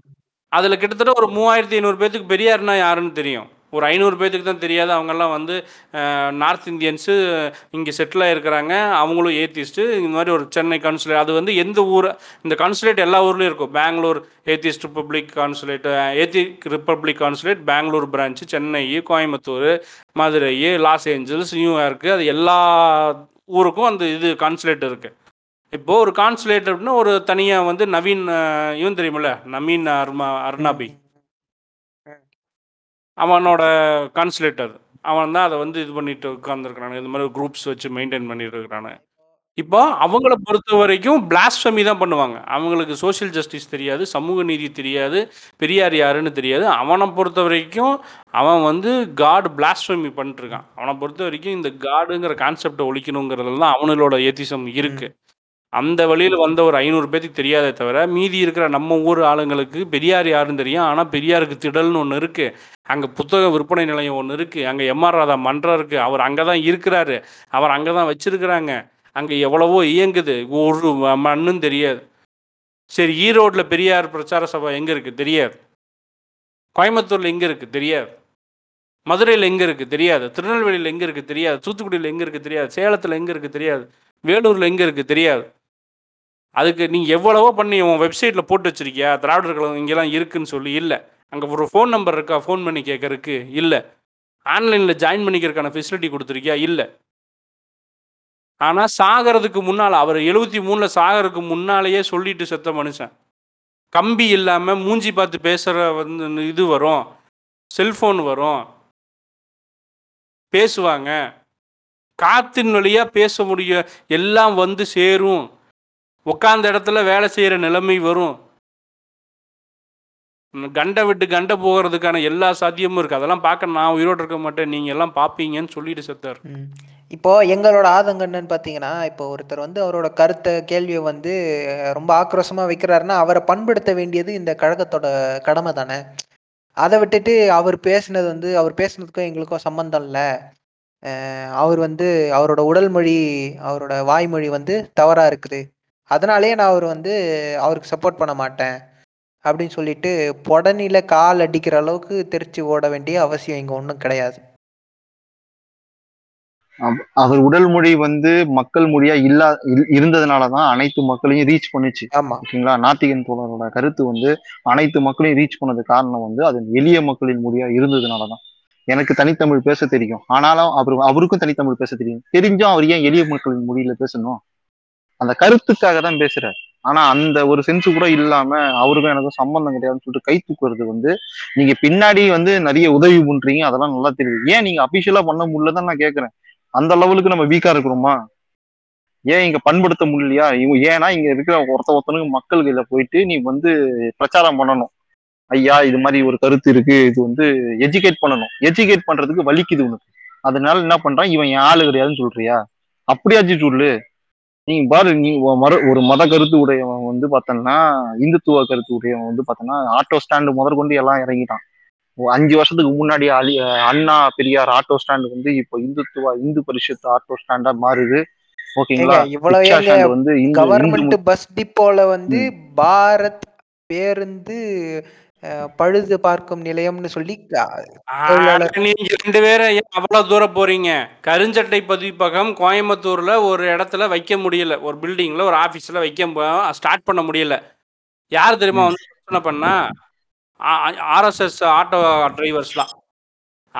அதில் கிட்டத்தட்ட ஒரு மூவாயிரத்தி ஐநூறு பேத்துக்கு பெரியார்னா யாருன்னு தெரியும். ஒரு ஐநூறு பேத்துக்கு தான் தெரியாது. அவங்கெல்லாம் வந்து நார்த் இந்தியன்ஸு இங்கே செட்டில் ஆகிருக்கிறாங்க அவங்களும் ஏத்திஸ்ட்டு. இந்த மாதிரி ஒரு சென்னை கான்சுலேட் அது வந்து எந்த ஊர் இந்த கான்சுலேட் எல்லா ஊர்லேயும் இருக்கும். பெங்களூர் ஏத்திஸ்ட் ரிப்பப்ளிக் கான்சுலேட் ஏத்தி republic consulate Bangalore branch Chennai Coimbatore Madurai Los Angeles New York அது எல்லா ஊருக்கும் அந்த இது கான்சுலேட் இருக்குது இப்போது ஒரு கான்சுலேட் அப்படின்னா ஒரு தனியாக வந்து நவீன் இவன் தெரியுமில்ல? நவீன் அர்மா அர்னாபி அவனோட கான்சுலேட்டர் அவன் தான் அதை வந்து இது பண்ணிட்டு உட்காந்துருக்கிறானு இந்த மாதிரி குரூப்ஸ் வச்சு மெயின்டைன் பண்ணிட்டு இருக்கிறானு இப்போ அவங்கள பொறுத்த வரைக்கும் பிளாஸ்டமி தான் பண்ணுவாங்க. அவங்களுக்கு சோஷியல் ஜஸ்டிஸ் தெரியாது சமூக நீதி தெரியாது பெரியார் யாருன்னு தெரியாது. அவனை பொறுத்த வரைக்கும் அவன் வந்து காடு பிளாஸ்டமி பண்ணிட்டுருக்கான் அவனை பொறுத்த வரைக்கும் இந்த காடுங்கிற கான்செப்டை ஒழிக்கணுங்கிறதுல தான் அவனோட ஏத்திசம் இருக்குது அந்த வழியில் வந்த ஒரு ஐநூறு பேத்துக்கு தெரியாதே தவிர மீதி இருக்கிற நம்ம ஊர் ஆளுங்களுக்கு பெரியார் யாருன்னு தெரியும். ஆனால் பெரியாருக்கு திடல்னு ஒன்று இருக்குது அங்கே புத்தக விற்பனை நிலையம் ஒன்று இருக்குது அங்கே எம்ஆர் ராதா மன்றம் இருக்குது அவர் அங்கே தான் இருக்கிறாரு. அவர் அங்கே தான் வச்சிருக்கிறாங்க. அங்கே எவ்வளவோ இயங்குது. ஒரு மண்ணும் தெரியாது. சரி ஈரோட்டில் பெரியார் பிரச்சார சபை எங்கே இருக்குது தெரியாது. கோயம்புத்தூரில் எங்கே இருக்குது தெரியாது. மதுரையில் எங்கே இருக்குது தெரியாது. திருநெல்வேலியில் எங்கே இருக்குது தெரியாது. தூத்துக்குடியில் எங்கே இருக்குது தெரியாது. சேலத்தில் எங்கே இருக்குது தெரியாது. வேலூரில் எங்கே இருக்குது தெரியாது. அதுக்கு நீங்கள் எவ்வளவோ பண்ணி உன் வெப்சைட்டில் போட்டு வச்சிருக்கியா? திராவிடர் கழகம் இங்கெல்லாம் இருக்குதுன்னு சொல்லி இல்லை. அங்கே ஒரு ஃபோன் நம்பர் இருக்கா? ஃபோன் பண்ணி கேட்கறதுக்கு இல்லை. ஆன்லைனில் ஜாயின் பண்ணிக்கிறதுக்கான ஃபெசிலிட்டி கொடுத்துருக்கியா? இல்லை. ஆனால் சாகிறதுக்கு முன்னால் அவர் எழுபத்தி மூணில் சாகிறதுக்கு முன்னாலேயே சொல்லிட்டு செத்த மனுஷன். கம்பி இல்லாமல் மூஞ்சி பார்த்து பேசுகிற வந்து இது வரும். செல்ஃபோன் வரும். பேசுவாங்க. காத்தின் வழியாக பேச முடியும் எல்லாம் வந்து சேரும். உட்காந்த இடத்துல வேலை செய்கிற நிலைமை வரும். கண்டை விட்டு கண்டை போகிறதுக்கான எல்லா சாத்தியமும் இருக்குது அதெல்லாம் பார்க்க நான் உயிரோடு இருக்க மாட்டேன். நீங்கள் எல்லாம் பார்ப்பீங்கன்னு சொல்லிட்டு செத்தார். இப்போ எங்களோட ஆதங்கம் என்னன்னு பார்த்தீங்கன்னா இப்போ ஒருத்தர் வந்து அவரோட கருத்தை கேள்வியை வந்து ரொம்ப ஆக்ரோஷமாக வைக்கிறாருன்னா அவரை பண்படுத்த வேண்டியது இந்த கழகத்தோட கடமை தானே அதை விட்டுட்டு அவர் பேசுனது வந்து அவர் பேசுனதுக்கும் எங்களுக்கும் சம்மந்தம் இல்லை. அவர் வந்து அவரோட உடல் மொழி அவரோட வாய்மொழி வந்து தவறாக இருக்குது. அதனாலேயே நான் அவர் வந்து அவருக்கு சப்போர்ட் பண்ண மாட்டேன் அப்படின்னு சொல்லிட்டு புடனில கால் அடிக்கிற அளவுக்கு தெரிச்சு ஓட வேண்டிய அவசியம் இங்கே ஒன்றும் கிடையாது. அவ- அவர் உடல் மொழி வந்து மக்கள் மொழியா இல்லா இல்- இருந்ததுனாலதான் அனைத்து மக்களையும் ரீச் பண்ணுச்சு. ஓகேங்களா நாத்திகன் தோழரோட கருத்து வந்து அனைத்து மக்களையும் ரீச் பண்ணது காரணம் வந்து அது எளிய மக்களின் மொழியா இருந்ததுனாலதான் எனக்கு தனித்தமிழ் பேச தெரியும். ஆனாலும் அவர் அவருக்கும் தனித்தமிழ் பேச தெரியும். தெரிஞ்சும் அவர் ஏன் எளிய மக்களின் மொழியில பேசணும்? அந்த கருத்துக்காக தான் பேசுறாரு. ஆனா அந்த ஒரு சென்ஸ் கூட இல்லாம அவருக்கும் எனக்கும் சம்பந்தம் கிடையாதுன்னு சொல்லிட்டு கை தூக்குறது வந்து நீங்க பின்னாடி வந்து நிறைய உதவி பண்றீங்க அதெல்லாம் நல்லா தெரியுது. ஏன் நீங்க அபிஷியலா பண்ண முடியலதான் நான் கேக்குறேன். அந்த லெவலுக்கு நம்ம வீக்கா இருக்கிறோமா? ஏன் இங்க பண்படுத்த முடியலையா? இவங்க ஏன்னா இங்க இருக்கிற ஒருத்த ஒருத்தனுக்கு மக்கள் கையில போயிட்டு நீ வந்து பிரச்சாரம் பண்ணணும். ஐயா இது மாதிரி ஒரு கருத்து இருக்கு. இது வந்து எஜுகேட் பண்ணணும். எஜுகேட் பண்றதுக்கு வலிக்குது உனக்கு. அதனால என்ன பண்றான்? இவன் என் ஆளு கிடையாதுன்னு சொல்றியா? அப்படியாச்சும் சொல்லு நீ பாரு நீ மறு ஒரு மத கருத்து உடையவன் வந்து பார்த்தோன்னா இந்துத்துவ கருத்து உடையவன் வந்து பார்த்தோன்னா ஆட்டோ ஸ்டாண்டு முதற்கொண்டு எல்லாம் இறங்கிட்டான். அஞ்சு வருஷத்துக்கு முன்னாடி அலி அண்ணா பெரியார் ஆட்டோ ஸ்டாண்டு வந்து இப்போ இந்துத்துவ இந்து பரிஷத் ஆட்டோ ஸ்டாண்டா மாறுது. ஓகேங்களா? இவ்வளவு வந்து கவர்மெண்ட் பஸ் டிப்போல வந்து பாரத் பேருந்து பழுது பார்க்கும் நிலையம்னு சொல்லி நீங்க ரெண்டு பேரும் ஏன் அவ்வளவு தூரம் போறீங்க? கருஞ்சட்டை பதிப்பகம் கோயம்புத்தூர்ல ஒரு இடத்துல வைக்க முடியல. ஒரு பில்டிங்ல ஒரு ஆபீஸ்ல வைக்க ஸ்டார்ட் பண்ண முடியல. யார் தெரியுமா வந்து பிரச்சனை பண்ணா? RSS auto டிரைவர்ஸ்லாம்.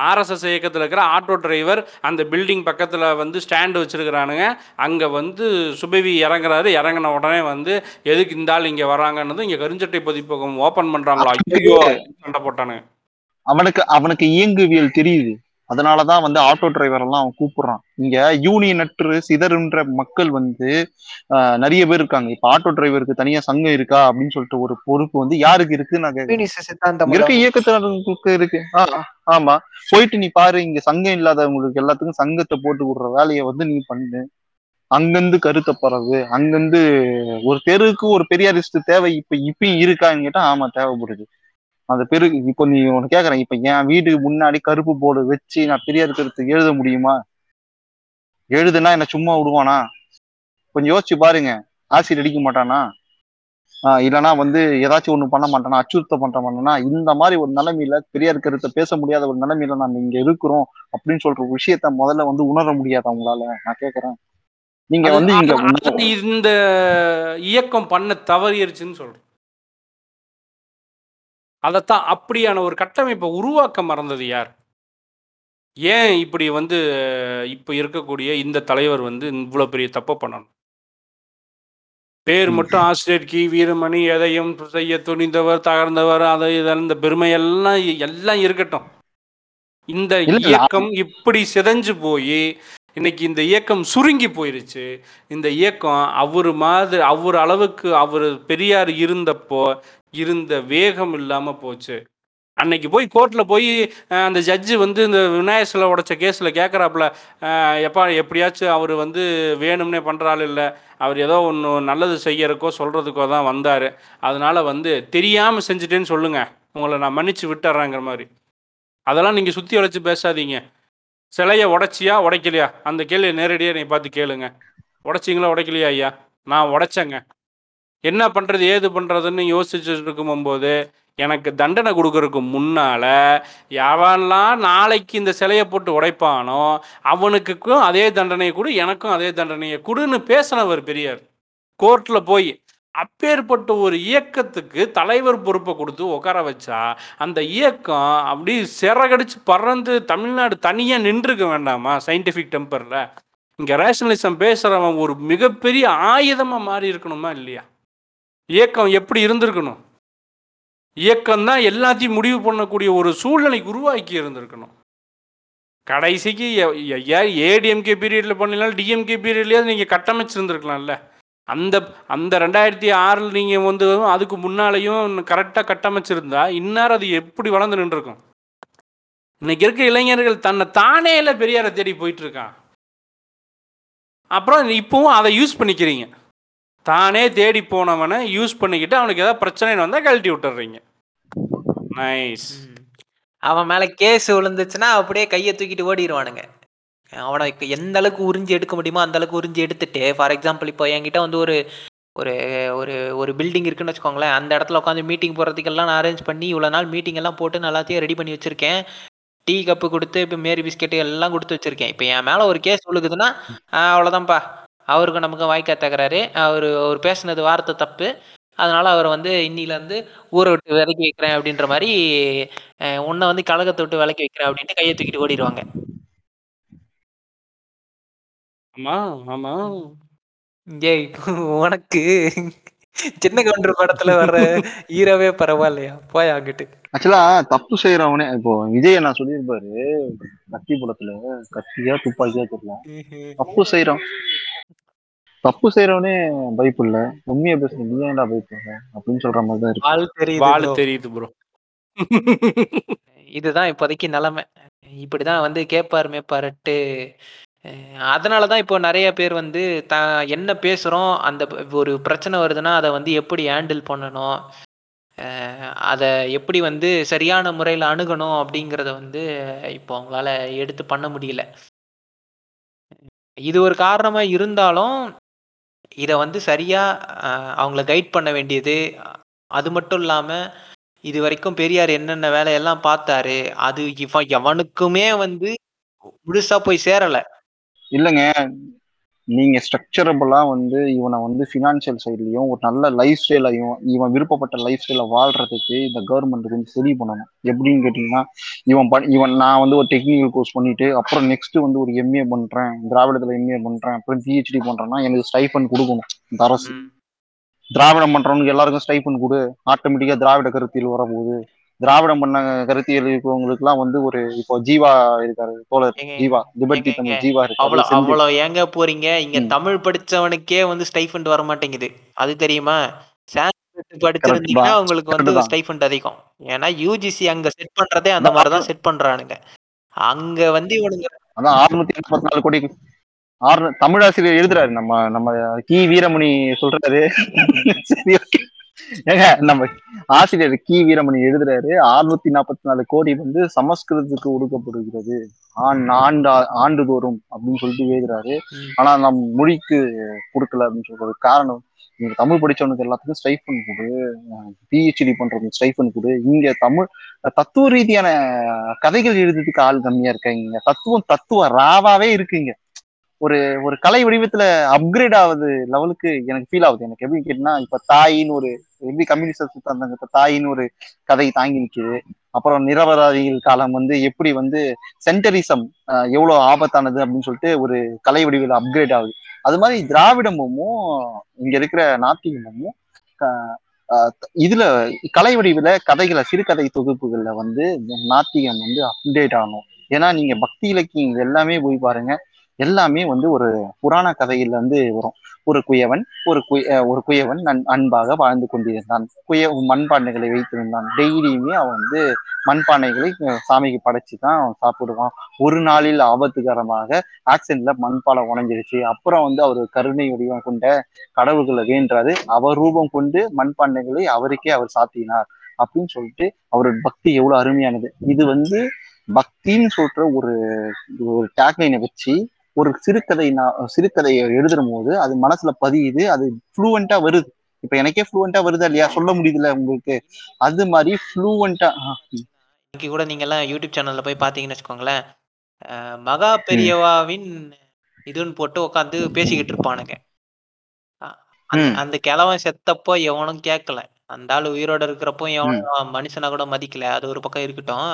ஆர்எஸ்எஸ் இயக்கத்தில் இருக்கிற ஆட்டோ டிரைவர் அந்த பில்டிங் பக்கத்தில் வந்து ஸ்டாண்டு வச்சிருக்கிறானுங்க. அங்கே வந்து சுபவி இறங்குறாரு. இறங்கின உடனே வந்து எதுக்கு இந்த ஆள் இங்கே வராங்கன்னதும் இங்கே கருஞ்சட்டை பதிப்பகம் ஓப்பன் பண்ணுறாங்களா ஐயோ! சண்டை போட்டானுங்க. அவனுக்கு அவனுக்கு இயங்குவியல் தெரியுது. அதனாலதான் வந்து ஆட்டோ டிரைவர் எல்லாம் அவன் கூப்பிடுறான். இங்க யூனியன் நற்று சிதறுன்ற மக்கள் வந்து நிறைய பேர் இருக்காங்க. இப்ப ஆட்டோ டிரைவருக்கு தனியா சங்கம் இருக்கா அப்படின்னு சொல்லிட்டு ஒரு பொறுப்பு வந்து யாருக்கு இருக்கு இங்க இருக்க உள்ளவங்க. இயக்கத்தினருக்கு இருக்கு. ஆமா. போயிட்டு நீ பாரு இங்க சங்கம் இல்லாதவங்களுக்கு எல்லாத்துக்கும் சங்கத்தை போட்டு விடுற வேலையை வந்து நீ பண்ணு. அங்கிருந்து கருத்தை பரவு. அங்கிருந்து ஒரு தெருவுக்கு ஒரு பெரியாரிஸ்ட் தேவை இப்ப இப்பயும் இருக்கான்னு கேட்டா ஆமா தேவைப்படுது. அந்த பெரு இப்போ நீ உனக்கு கேக்குறேன். இப்ப என் வீட்டுக்கு முன்னாடி கருப்பு போர்டு வச்சு நான் பெரியார் கருத்து எழுத முடியுமா? எழுதுனா என்ன சும்மா விடுவானா? கொஞ்சம் யோசிச்சு பாருங்க. ஆசிட் அடிக்க மாட்டானா? ஆஹ் இல்லைன்னா வந்து ஏதாச்சும் ஒண்ணு பண்ண மாட்டானா? அச்சுறுத்த பண்ண மாட்டானா? இந்த மாதிரி ஒரு நிலைமையில பெரியார் கருத்தை பேச முடியாத ஒரு நிலைமையில நம்ம இங்க இருக்கிறோம் அப்படின்னு சொல்ற விஷயத்த முதல்ல வந்து உணர முடியாது அவங்களால நான் கேக்குறேன். நீங்க வந்து இங்க இந்த இயக்கம் பண்ண தவறிடுச்சுன்னு சொல்றேன். அதைத்தான் அப்படியான ஒரு கட்டமைப்பை உருவாக்க மறந்தது யார்? ஏன் இப்படி வந்து இப்போ இருக்கக்கூடிய இந்த தலைவர் வந்து இவ்வளோ பெரிய தப்பை பண்ணணும்? பேர். மட்டும் ஆசிரியர் கி. வீரமணி எதையும் செய்ய துணிந்தவர் தகர்ந்தவர் அதை இதெல்லாம் இந்த பெருமை எல்லாம் எல்லாம் இருக்கட்டும். இந்த இயக்கம் இப்படி சிதைஞ்சு போய் இன்னைக்கு இந்த இயக்கம் சுருங்கி போயிருச்சு. இந்த இயக்கம் அவர் மாதிரி அவர் அளவுக்கு அவர் பெரியார் இருந்தப்போ இருந்த வேகம் இல்லாமல் போச்சு. அன்னைக்கு போய் கோர்ட்டில் போய் அந்த ஜட்ஜு வந்து இந்த விநாயகர் சிலை உடச்ச கேஸில் கேட்குறாப்புல எப்பா எப்படியாச்சும் அவர் வந்து வேணும்னே பண்ணுறாள் இல்லை. அவர் ஏதோ ஒன்று நல்லது செய்யறக்கோ சொல்கிறதுக்கோ தான் வந்தார். அதனால் வந்து தெரியாமல் செஞ்சுட்டேன்னு சொல்லுங்கள் உங்களை நான் மன்னிச்சு விட்டுறேங்கிற மாதிரி. அதெல்லாம் நீங்கள் சுற்றி உழைச்சி பேசாதீங்க. சிலையை உடைச்சியா உடைக்கலையா? அந்த கேள்வியை நேரடியாக நீ பார்த்து கேளுங்க. உடைச்சிங்களா உடைக்கலையா ஐயா? நான் உடைச்சேங்க. என்ன பண்ணுறது ஏது பண்ணுறதுன்னு யோசிச்சுட்டு இருக்கும்போது எனக்கு தண்டனை கொடுக்கறதுக்கு முன்னால் எவன்லாம் நாளைக்கு இந்த சிலையை போட்டு உடைப்பானோ அவனுக்குக்கும் அதே தண்டனையை கொடு எனக்கும் அதே தண்டனையை கொடுன்னு பேசினவர் பெரியார். கோர்ட்டில் போய் அப்பேற்பட்ட ஒரு இயக்கத்துக்கு தலைவர் பொறுப்பை கொடுத்து உட்கார வச்சா அந்த இயக்கம் அப்படி சிறகடிச்சு பறந்து தமிழ்நாடு தனியாக நின்றுக்க வேண்டாமா சயின்டிஃபிக் டெம்பரில் இங்கே ரேஷனலிசம் பேசுகிறவன் ஒரு மிகப்பெரிய ஆயுதமாக மாறி இருக்கணுமா இல்லையா? இயக்கம் எப்படி இருந்திருக்கணும்? இயக்கம் தான் எல்லாத்தையும் முடிவு பண்ணக்கூடிய ஒரு சூழ்நிலைக்கு உருவாக்கி இருந்திருக்கணும். கடைசிக்கு ஏடிஎம்கே பீரியடில் பண்ணினாலும் டிஎம்கே பீரியட்லேயாவது நீங்கள் கட்டமைச்சிருந்துருக்கலாம்ல. அந்த அந்த ரெண்டாயிரத்தி ஆறில் நீங்கள் வந்து அதுக்கு முன்னாலேயும் கரெக்டாக கட்டமைச்சிருந்தா இந்நேரம் அது எப்படி வளர்ந்து நின்றுருக்கும்? இன்னைக்கு இருக்க இளைஞர்கள் தன்னை தானே இல்லை பெரியாரை தேடி போயிட்டுருக்கான் அப்புறம் இப்போவும் அதை யூஸ் பண்ணிக்கிறீங்க. தானே தேடி போனவனை யூஸ் பண்ணிக்கிட்டு அவனுக்கு ஏதாவது பிரச்சனை வந்தால் கழட்டி விட்டுறீங்க. நைஸ் அவன் மேல கேஸ் விழுந்துச்சுன்னா அப்படியே கையை தூக்கிட்டு ஓடிடுவானுங்க அவனை எந்த அளவுக்கு உறிஞ்சி எடுக்க முடியுமோ அந்த அளவுக்கு உறிஞ்சி எடுத்துட்டு ஃபார் எக்ஸாம்பிள் இப்போ என்கிட்ட வந்து ஒரு ஒரு ஒரு ஒரு பில்டிங் இருக்குன்னு வச்சுக்கோங்களேன். அந்த இடத்துல உட்காந்து மீட்டிங் போகிறதுக்கெல்லாம் நான் அரேஞ்ச் பண்ணி இவ்வளோ நாள் மீட்டிங் எல்லாம் போட்டு நல்லாத்தையும் எல்லாத்தையும் ரெடி பண்ணி வச்சுருக்கேன். டீ கப்பு கொடுத்து இப்போ மேரி பிஸ்கெட்டு எல்லாம் கொடுத்து வச்சுருக்கேன். இப்போ என் மேலே ஒரு கேஸ் விழுகுதுன்னா அவ்வளோதான்ப்பா அவருக்கு நமக்கு வாய்க்கா தகராறு. அவர் அவர் பேசுனது வார்த்தை தப்பு. அதனால அவர் வந்து இன்னிலேருந்து ஊரை விட்டு விலக்கி வைக்கிறேன் அப்படின்ற மாதிரி உன்னை வந்து கழகத்தை விட்டு விலக்கி வைக்கிறேன் அப்படின்ட்டு கையை தூக்கிட்டு ஓடிடுவாங்க. ஆமா ஆமா. ஏய் உனக்கு சின்ன கவுண்டர் படத்துல வர்ற ஹீரோவே பரவாயில்லையா? போய் அங்கிட்டு. ஆக்சுவலா தப்பு செய்யறவனே இப்போ விஜய் நான் சொல்லியிருப்பாரு கத்தி படத்துல கத்தியா துப்பாக்கியா தெரியல. தப்பு செய்யறான் தப்பு செய்யறவனே பயப்பில்ல. உண்மையை பேசுற நீ ஏன்டா பயப்படுற? அப்படின்னு சொல்ற மாதிரி தான் இருக்கு. ஆள் தெரியுது வாழ bro. தெரியுது ப்ரோ இதுதான் இப்போதைக்கு நிலைமை. இப்படிதான் வந்து கேட்பாரு மேப்பாருட்டு அதனால தான் இப்போ நிறைய பேர் வந்து த என்ன பேசுகிறோம் அந்த ஒரு பிரச்சனை வருதுன்னா அதை வந்து எப்படி ஹேண்டில் பண்ணணும்? அதை எப்படி வந்து சரியான முறையில் அணுகணும் அப்படிங்கிறத வந்து இப்போ அவங்களால எடுத்து பண்ண முடியல. இது ஒரு காரணமாக இருந்தாலும் இதை வந்து சரியாக அவங்கள கைட் பண்ண வேண்டியது. அது மட்டும் இல்லாமல் இது வரைக்கும் பெரியார் என்னென்ன வேலையெல்லாம் பார்த்தாரு அது இவன் எவனுக்குமே வந்து முழுசா போய் சேரலை. இல்லைங்க நீங்க ஸ்ட்ரக்சரபிளா வந்து இவனை வந்து ஃபினான்ஷியல் சைட்லயும் ஒரு நல்ல லைஃப் ஸ்டைலையும் இவன் விருப்பப்பட்ட லைஃப் ஸ்டைல வாழ்றதுக்கு இந்த கவர்மெண்ட் கொஞ்சம் சரி பண்ணணும். எப்படின்னு கேட்டீங்கன்னா இவன் இவன் நான் வந்து ஒரு டெக்னிக்கல் கோர்ஸ் பண்ணிட்டு அப்புறம் நெக்ஸ்ட் வந்து ஒரு எம்ஏ பண்றேன் திராவிடத்துல எம்ஏ பண்றேன் அப்புறம் பிஹெச்டி பண்றேன்னா எனக்கு ஸ்டைஃபன் கொடுக்கணும் இந்த அரசு. திராவிடம் பண்றவனுக்கு எல்லாருக்கும் ஸ்டைஃபன் கொடு. ஆட்டோமேட்டிக்கா திராவிட கருத்தியல் வரப்போகுது. திராவிடம் பண்ண கருத்தியல் இருக்கிறவங்களுக்கு எல்லாம் வந்து ஒரு இப்போ ஜீவா இருக்காரு தோழர் ஜீவா ஏங்க, தமிழ் ஜீவா அவ்வளவு. அவ்வளவு ஏங்க போறீங்க? இங்க. தமிழ் படிச்சவனுக்கே வந்து ஸ்டைஃபண்ட் வர மாட்டேங்குது அது தெரியுமா? சான்ஸ்கிரிட் படிச்சிருந்தீங்கன்னா. உங்களுக்கு வந்து. ஸ்டைஃபண்ட் அதிகம். ஏன்னா யூஜிசி அங்க செட் பண்றதே அந்த மாதிரி தான் செட் பண்றானுங்க. அங்க வந்து இவனுங்க அதான் அறுநூத்தி எண்பத்தி நாலு கோடி ஆறு தமிழாசிரியர் எழுதுறாரு நம்ம நம்ம கி. வீரமணி சொல்றாரு. சரி ஓகே ஏங்க நம்ம ஆசிரியர் கி. வீரமணி எழுதுறாரு அறுநூத்தி நாற்பத்தி நாலு கோடி வந்து சமஸ்கிருதத்துக்கு ஒடுக்கப்படுகிறது ஆண் ஆண்டு ஆண்டுதோறும் அப்படின்னு சொல்லிட்டு எழுதுறாரு. ஆனா நம் மொழிக்கு கொடுக்கல அப்படின்னு சொல்றது காரணம் நீங்க தமிழ் படிச்சவனுக்கு எல்லாத்துக்கும் ஸ்டைஃபன் கொடு பிஹெச்டி பண்றவனுக்கு ஸ்டைஃபன் கொடு. இங்க தமிழ் தத்துவ ரீதியான கதைகள் எழுதுறதுக்கு ஆள் கம்மியா இருக்காங்க. தத்துவம் தத்துவ ராவாவே இருக்குங்க. ஒரு ஒரு கலை வடிவத்துல அப்கிரேட் ஆகுது லெவலுக்கு எனக்கு ஃபீல் ஆகுது. எனக்கு எப்படி கேட்டீங்கன்னா இப்ப தாயின்னு ஒரு எப்படி கம்யூனிஸ்ட் சித்தாந்தங்க இப்ப தாயின்னு ஒரு கதை தாங்கி நிற்குது அப்புறம் நிரபராதிகள் காலம் வந்து எப்படி வந்து சென்டரிசம் எவ்வளவு ஆபத்தானது அப்படின்னு சொல்லிட்டு ஒரு கலை வடிவில் அப்கிரேட் ஆகுது. அது மாதிரி திராவிடமும் இங்க இருக்கிற நாத்திகமும் இதுல கலை வடிவில கதைகளை சிறுகதை தொகுப்புகள்ல வந்து நாத்திகம் வந்து அப்டேட் ஆகணும். ஏன்னா நீங்க பக்தி இலக்கியம் எல்லாமே போய் பாருங்க எல்லாமே வந்து ஒரு புராண கதையில இருந்து வரும். ஒரு குயவன் ஒரு குய ஒரு குயவன் நன் அன்பாக வாழ்ந்து கொண்டிருந்தான். குய மண்பானைகளை வைத்திருந்தான் டெய்லியுமே அவன் வந்து மண்பானைகளை சாமிக்கு படைச்சு தான் அவன் சாப்பிடுவான். ஒரு நாளில் ஆபத்துகரமாக ஆக்சிடென்ட்ல மண்பானை உணஞ்சிருச்சு அப்புறம் வந்து அவர் கருணை வடிவம் கொண்ட கடவுள்களை வேண்டாரு அவர் ரூபம் கொண்டு மண்பானைகளை அவருக்கே அவர் சாத்தினார் அப்படின்னு சொல்லிட்டு அவரோட பக்தி எவ்வளவு அருமையானது. இது வந்து பக்தின்னு சொல்ற ஒரு ஒரு டேக்லைனை வச்சு ஒரு சிறுகதை நான் சிறுகதையை எழுதுற போது அது மனசுல பதியுது அது ஃப்ளூவெண்டா வருது. இப்ப எனக்கே ஃப்ளூவெண்டா வருதா இல்லையா? சொல்ல முடியுதுல்ல உங்களுக்கு? அது மாதிரி ஃப்ளூவெண்டா இன்னைக்கு கூட நீங்க எல்லாம் யூடியூப் சேனல்ல போய் பாத்தீங்கன்னு வச்சுக்கோங்களேன். மகா பெரியவாவின் இதுன்னு போட்டு உட்காந்து பேசிக்கிட்டு இருப்பானுங்க. அந்த கிழவன் செத்தப்போ எவனும் கேட்கல. அந்த ஆள் உயிரோட இருக்கிறப்போ எவனும் மனுஷனா கூட மதிக்கல. அது ஒரு பக்கம் இருக்கட்டும்.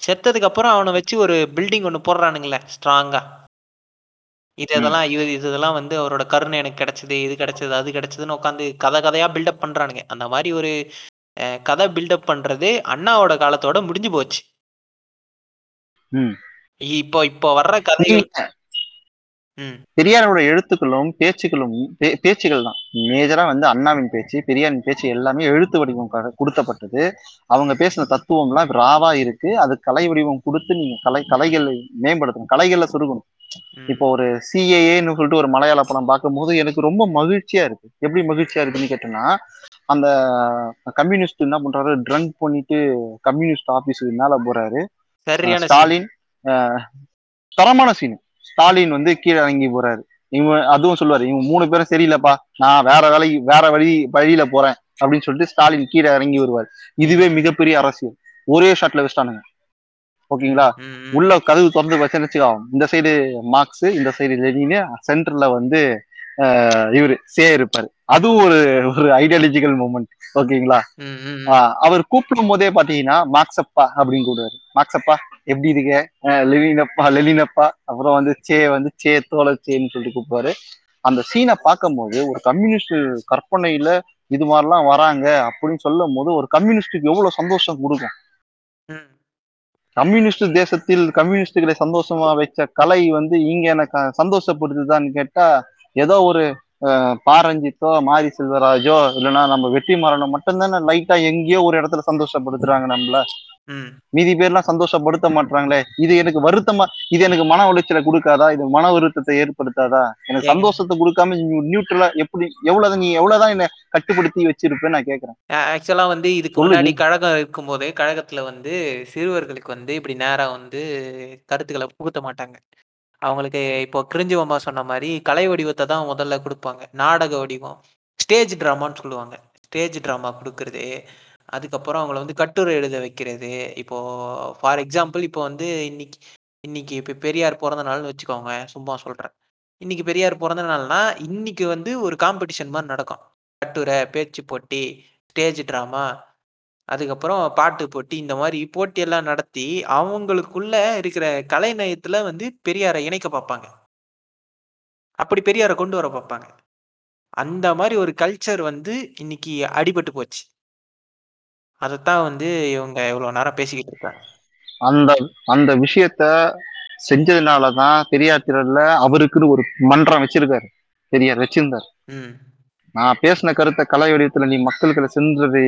செத்ததுக்கு அப்புறம் அவனை வச்சு ஒரு பில்டிங் ஒன்று போடுறானுங்களே ஸ்ட்ராங்கா இது ம். இதெல்லாம் இது இது இதெல்லாம் வந்து அவரோட கருணை எனக்கு கிடைச்சது இது கிடைச்சது அது கிடைச்சதுன்னு உட்காந்து கதை கதையா பில்டப் பண்றானுங்க அந்த மாதிரி ஒரு அஹ், கதை பில்டப் பண்றது அண்ணாவோட காலத்தோட முடிஞ்சு போச்சு ம். இப்போ இப்போ வர்ற கதைகள் ம் பெரியாரோட எழுத்துக்களும் பேச்சுக்களும் பேச்சுகள் தான். மேஜரா வந்து அண்ணாவின் பேச்சு பெரியாரின் பேச்சு எல்லாமே எழுத்து வடிவம் கொடுத்தப்பட்டது. அவங்க பேசின தத்துவம்லாம் ராவா இருக்கு. அது கலை வடிவம் கொடுத்து நீங்க கலை கலைகளை மேம்படுத்தணும். கலைகளை சுருக்கணும் ம். இப்போ ஒரு சிஏஏன்னு சொல்லிட்டு ஒரு மலையாள படம் பார்க்கும்போது எனக்கு ரொம்ப மகிழ்ச்சியா இருக்கு. எப்படி மகிழ்ச்சியா இருக்குன்னு கேட்டேன்னா அந்த கம்யூனிஸ்ட் என்ன பண்றாரு? ட்ரங்க் பண்ணிட்டு கம்யூனிஸ்ட் ஆபீஸுக்கு மேல போறாரு. ஸ்டாலின் தரமான சீன் ஸ்டாலின் வந்து கீழே இறங்கி போறாரு. இவன் அதுவும் சொல்லுவாரு இவங்க மூணு பேரும் சரியில்லைப்பா நான் வேற வேலை வேற வழி வழியில போறேன் அப்படின்னு சொல்லிட்டு ஸ்டாலின் கீழே இறங்கி வருவார். இதுவே மிகப்பெரிய அரசியல். ஒரே ஷாட்ல வச்சிட்டானுங்க. ஓகேங்களா. உள்ள கதவு திறந்து வச்சுன்னு வச்சுக்கோ இந்த சைடு மார்க்ஸ் இந்த சைடு லெனின் சென்டர்ல வந்து இவரு சே இருப்பாரு. அதுவும் ஒரு ஒரு ஐடியாலஜிக்கல் மூமெண்ட் ஓகேங்களா? அவர் கூப்பிடும் போதே பாத்தீங்கன்னா மாக்ஸப்பா அப்படின்னு கூப்பிடுவாரு. மாக்ஸப்பா எப்படி இருக்க? லெலினப்பா லெலினப்பா அப்புறம் வந்து சே வந்து சே தோல சேன்னு சொல்லிட்டு கூப்பிடுவாரு. அந்த சீனை பார்க்கும்போது ஒரு கம்யூனிஸ்ட் கற்பனையில இது மாதிரிலாம் வராங்க அப்படின்னு சொல்லும் போது ஒரு கம்யூனிஸ்டுக்கு எவ்வளவு சந்தோஷம் கொடுக்கும். கம்யூனிஸ்ட் தேசத்தில் கம்யூனிஸ்டுகளை சந்தோஷமா வச்ச கலை வந்து இங்க எனக்கு சந்தோஷப்படுத்துதான்னு கேட்டா ஏதோ ஒரு பாரஞ்சித்தோ மாரி செல்வராஜோ இல்லைன்னா நம்ம வெற்றி மரணம் மட்டும்தானே லைட்டா எங்கேயோ ஒரு இடத்துல சந்தோஷப்படுத்துறாங்க நம்மள. மீதி பேர்லாம் சந்தோஷப்படுத்த மாட்டாங்களே இது எனக்கு வருத்தமா இது எனக்கு மன உளைச்சலை கொடுக்காதா இது மன வருத்தத்தை ஏற்படுத்தாதா எனக்கு. சந்தோஷத்தை கொடுக்காம நியூட்ரலா எப்படி எவ்வளவு நீ எவ்வளவுதான் என்ன கட்டுப்படுத்தி வச்சிருப்பேன்னு நான் கேக்குறேன் ஆக்சுவலா வந்து இதுக்கு முன்னாடி. கழகம் இருக்கும்போது கழகத்துல வந்து சிறுவர்களுக்கு வந்து இப்படி நேரா வந்து கருத்துக்களை புகுத்த மாட்டாங்க அவங்களுக்கு இப்போ கிரிஞ்சுவமா சொன்ன மாதிரி கலை வடிவத்தை தான் முதல்ல கொடுப்பாங்க. நாடக வடிவம். ஸ்டேஜ் ட்ராமான்னு சொல்லுவாங்க. ஸ்டேஜ் ட்ராமா கொடுக்கறது. அதுக்கப்புறம் அவங்கள வந்து கட்டுரை எழுத வைக்கிறது. இப்போது ஃபார் எக்ஸாம்பிள் இப்போ வந்து இன்னைக்கு இன்னைக்கு இப்போ பெரியார் பிறந்த நாள்னு வச்சுக்கோங்க. சும்மா சொல்கிறேன் இன்னைக்கு பெரியார் பிறந்த நாள்னா இன்னைக்கு வந்து ஒரு காம்படிஷன் மாதிரி நடக்கும். கட்டுரை பேச்சு போட்டி ஸ்டேஜ் ட்ராமா அதுக்கப்புறம் பாட்டு போட்டி இந்த மாதிரி போட்டியெல்லாம் நடத்தி அவங்களுக்குள்ள இருக்கிற கலை நயத்துல வந்து பெரியாரை இணைக்க பார்ப்பாங்க. அப்படி பெரியாரை கொண்டு வர பார்ப்பாங்க. அந்த மாதிரி ஒரு கல்ச்சர் வந்து இன்னைக்கு அடிபட்டு போச்சு. அதைத்தான் வந்து இவங்க இவ்வளவு நேரம் பேசிக்கிட்டு இருக்காங்க. அந்த அந்த விஷயத்த செஞ்சதுனாலதான் பெரியார் திரள்ல அவருக்குன்னு ஒரு மன்றம் வச்சிருக்காரு. பெரியார் வச்சிருந்தார். ம். நான் பேசின கருத்தை கலை வடிவத்துல நீ மக்களுக்கு சென்றதை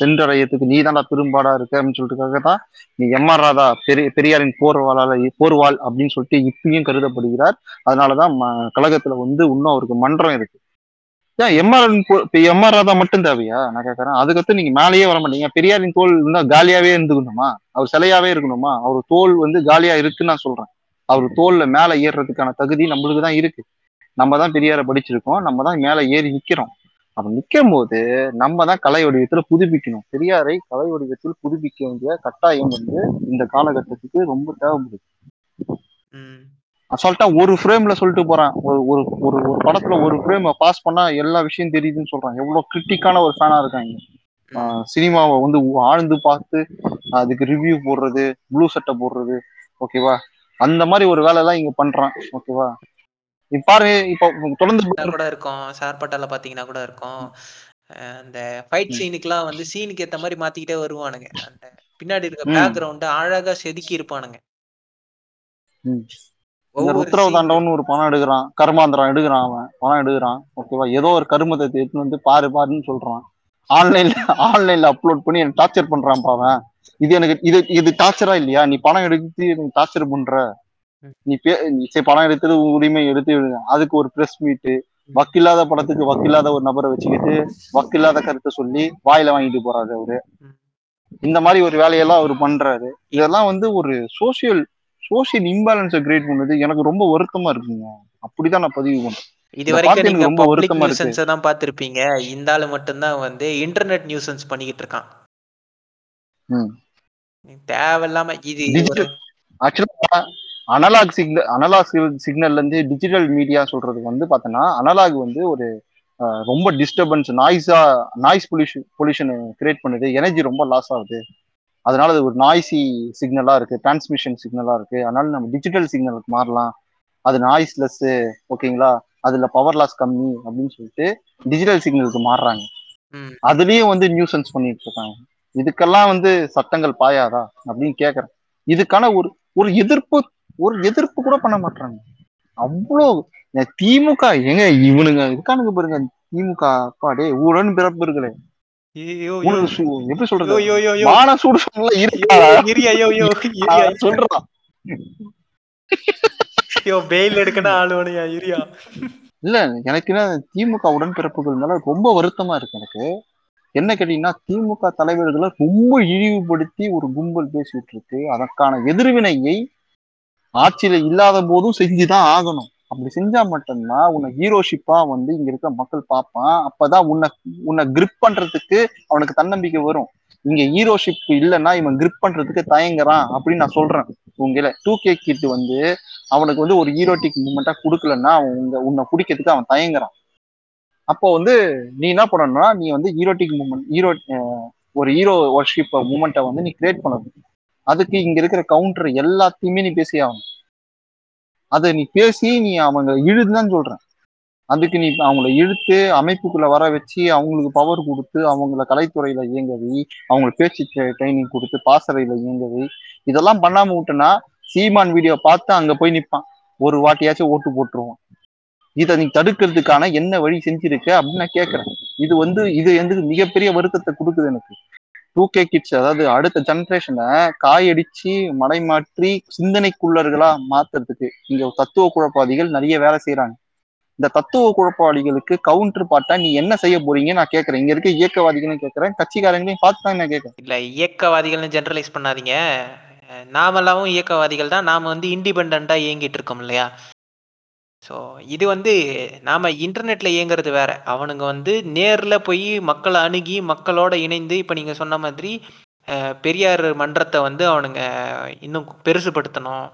சென்றடையத்துக்கு நீ தான்டா பெரும்பாடா இருக்க அப்படின்னு சொல்லிட்டுக்காக தான் நீ எம்ஆர் ராதா பெரிய பெரியாரின் போர்வாளால போர்வாள் அப்படின்னு சொல்லிட்டு இப்பயும் கருதப்படுகிறார். அதனாலதான் ம- கழகத்துல வந்து இன்னும் அவருக்கு மன்றம் இருக்கு. ஏன் எம்ஆர் எம்ஆர் ராதா மட்டும் தேவையா? நான் கேட்கறேன் அதுக்கடுத்து நீங்க மேலேயே வர மாட்டீங்க. பெரியாரின் தோல் இருந்தா காலியாவே இருந்துக்கணுமா? அவர் சிலையாவே இருக்கணுமா? அவர் தோல் வந்து காலியா இருக்குன்னு நான் சொல்றேன். அவர் தோல்ல மேல ஏறுறதுக்கான தகுதி நம்மளுக்கு தான் இருக்கு. நம்ம தான் பெரியாரை படிச்சிருக்கோம் நம்ம தான் மேல ஏறி நிக்கிறோம். அப்ப நிக்கும் போது நம்ம தான் கலை வடிவத்துல புதுப்பிக்கணும். பெரியாரை கலை வடிவத்தில் புதுப்பிக்க வேண்டிய கட்டாயம் வந்து இந்த காலகட்டத்துக்கு ரொம்ப தேவைப்படுது. அசால்ட்டா ஒரு ஃப்ரேம்ல சொல்லிட்டு போறான். ஒரு ஒரு ஒரு ஒரு படத்துல ஒரு ஃப்ரேம் பாஸ் பண்ணா எல்லா விஷயம் தெரியுதுன்னு சொல்றான். எவ்வளவு கிரிட்டிக்கான ஒரு ஃபேனா இருக்காங்க. சினிமாவை வந்து ஆழ்ந்து பார்த்து அதுக்கு ரிவ்யூ போடுறது ப்ளூ சட்டை போடுறது ஓகேவா அந்த மாதிரி ஒரு வேலை எல்லாம் இங்க பண்றான் ஓகேவா இப்ப பாரு இப்போ தொடர்ந்து கூட இருக்கும். சார்பட்டால பாத்தீங்கன்னா கூட இருக்கும். அந்த ஃபைட். சீனுக்குலாம் வந்து சீனுக்கு ஏத்த மாதிரி மாத்திக்கிட்டே வருவானுங்க. அந்த பின்னாடி இருக்க. பேக்ரவுண்ட் அழகா செதுக்கி இருப்பானுங்க. scene- தாண்டவன்னு ஒரு பணம் எடுக்கிறான். கர்மாந்திரம் எடுக்கிறான் அவன். பணம் எடுக்கிறான். ஓகேவா ஏதோ ஒரு கருமத்தை எடுத்துன்னு வந்து பாரு பாருன்னு சொல்றான். ஆன்லைன்ல ஆன்லைன்ல அப்லோட் பண்ணி எனக்கு டார்ச்சர் பண்றான்ப்பா அவன். இது எனக்கு இது இது டார்ச்சரா இல்லையா? நீ பணம் எடுத்து எனக்கு டார்ச்சர் பண்ற. நீ பே நீ சரி பணம் எடுத்து உரிமை எடுத்து விடுங்க. அதுக்கு ஒரு பிரஸ் மீட்டு வக்கில்லாத படத்துக்கு வக்கில்லாத ஒரு நபரை வச்சுக்கிட்டு வக்கில்லாத கருத்தை சொல்லி வாயில வாங்கிட்டு போறாரு அவரு. இந்த மாதிரி ஒரு வேலையெல்லாம் அவர் பண்றாரு இதெல்லாம் வந்து ஒரு சோசியல் சோசியல் இம்பேலன்ஸை கிரியேட் பண்ணுது எனக்கு ரொம்ப வருத்தமா இருக்குங்க அப்படிதான் நான் பதிவு பண்றேன் இது வரைக்கும் நீங்க ரொம்ப வருத்தமா. நியூசன்ஸை தான் பார்த்திருப்பீங்க இந்த ஆளு மட்டும்தான் வந்து இன்டர்நெட் நியூசன்ஸ் பண்ணிக்கிட்டு இருக்கான். தேவையில்லாம இது ஆக்சுவலா அனலாக் சிக்னல் அனலாக் சிக்னல்ல இருந்து டிஜிட்டல் மீடியா சொல்றது வந்து பார்த்தோன்னா அனலாக் வந்து ஒரு ரொம்ப டிஸ்டர்பன்ஸ் நாய்ஸா நாய்ஸ் பொல்யூஷன் பொல்யூஷன் கிரியேட் பண்ணுது. எனர்ஜி ரொம்ப லாஸ் ஆகுது. அதனால அது ஒரு நாய்ஸி சிக்னலா இருக்கு டிரான்ஸ்மிஷன் சிக்னலா இருக்கு. அதனால நம்ம டிஜிட்டல் சிக்னலுக்கு மாறலாம். அது நாய்ஸ்லெஸ் ஓகேங்களா அதுல பவர் லாஸ் கம்மி அப்படின்னு சொல்லிட்டு டிஜிட்டல் சிக்னலுக்கு மாறுறாங்க. அதுலயும் வந்து நியூசன்ஸ் பண்ணிட்டு இருக்காங்க. இதுக்கெல்லாம் வந்து சட்டங்கள் பாயாதா? அப்படின்னு கேக்குறேன். இதுக்கான ஒரு ஒரு எதிர்ப்பு ஒரு எதிர்ப்பு கூட பண்ண மாட்டாங்க அவ்வளோ திமுக எங்க இவனுங்க இருக்கானுங்க பாருங்க திமுக அப்பாடே உடன் உனக்கு சு- எப்படி சொல்றது. மான சூடு சொல்றான் ஐயோ, பெயில் எடுக்கணும் ஆளுவனையா இரியா. இல்ல எனக்கு என்ன திமுக உடன்பிறப்புகள் மேல ரொம்ப வருத்தமா இருக்கு எனக்கு. என்ன கேட்டீங்கன்னா திமுக தலைவர்களை ரொம்ப இழிவுபடுத்தி ஒரு கும்பல் பேசிட்டு இருக்கு அதற்கான எதிர்வினையை ஆட்சியில இல்லாத போதும் செஞ்சுதான் ஆகணும். அப்படி செஞ்சா மட்டும்தான் உன்னை ஹீரோஷிப்பா வந்து இங்க இருக்க மக்கள் பார்ப்பான். அப்பதான் உன்னை உன்னை கிரிப் பண்றதுக்கு அவனுக்கு தன்னம்பிக்கை வரும். இங்க ஹீரோஷிப் இல்லைன்னா இவன் கிரிப் பண்றதுக்கு தயங்குறான் அப்படின்னு நான் சொல்றேன். உங்கள டூ கே கிட் வந்து அவனுக்கு வந்து ஒரு ஹீரோட்டிக் மூமெண்டா கொடுக்கலன்னா அவன் உங்க உன்னை பிடிக்கிறதுக்கு அவன் தயங்குறான். அப்போ வந்து நீ என்ன பண்ணணும்னா நீ வந்து ஹீரோட்டிக் மூமெண்ட் ஹீரோ ஒரு ஹீரோ ஒர்ஷிப் மூமெண்ட்டை வந்து நீ கிரியேட் பண்ணணும். அதுக்கு இங்க இருக்கிற கவுண்டர் எல்லாத்தையுமே நீ பேசி ஆகணும். அதை நீ பேசி நீ அவங்க இழுதுதான் சொல்றேன். அதுக்கு நீ அவங்கள இழுத்து அமைப்புக்குள்ள வர வச்சு அவங்களுக்கு பவர் கொடுத்து அவங்கள கலைத்துறையில இயங்க வை பேச்சு ட்ரைனிங் கொடுத்து பாசறையில இயங்க வை இதெல்லாம் பண்ணாம விட்டனா சீமான் வீடியோ பார்த்து அங்க போய் நிப்பான். ஒரு வாட்டியாச்சும் ஓட்டு போட்டுருவான். இதை நீ தடுக்கிறதுக்கான என்ன வழி செஞ்சிருக்க அப்படின்னு நான் கேட்கறேன் இது வந்து இது எந்த மிகப்பெரிய வருத்தத்தை கொடுக்குது எனக்கு. டூ கே கிட்ஸ் அதாவது அடுத்த ஜென்ரேஷனை காயடிச்சு மடைமாற்றி சிந்தனைக்குள்ளர்களா மாத்துறதுக்கு. இங்க தத்துவ குழப்பவாதிகள் நிறைய வேலை செய்யறாங்க இந்த தத்துவ குழப்பவாதிகளுக்கு கவுண்டர் பாட்டா நீ என்ன செய்ய போறீங்க நான் கேட்கறேன் இங்க இருக்க இயக்கவாதிகளும் கேட்கறேன் கட்சிக்காரங்களையும் பார்த்து தான் நான் கேட்கறேன் இல்ல இயக்கவாதிகள்னு ஜெனரலைஸ் பண்ணாதீங்க. நாமெல்லாம் இயக்கவாதிகள் தான். நாம வந்து இண்டிபெண்டா இயங்கிட்டு இருக்கோம் இல்லையா? ஸோ இது வந்து நாம இன்டர்நெட்ல இயங்குறது வேற. அவனுங்க வந்து நேர்ல போய் மக்களை அணுகி மக்களோட இணைந்து இப்ப நீங்க சொன்ன மாதிரி பெரியார் மன்றத்தை வந்து அவனுங்க இன்னும் பெருசுபடுத்தணும்.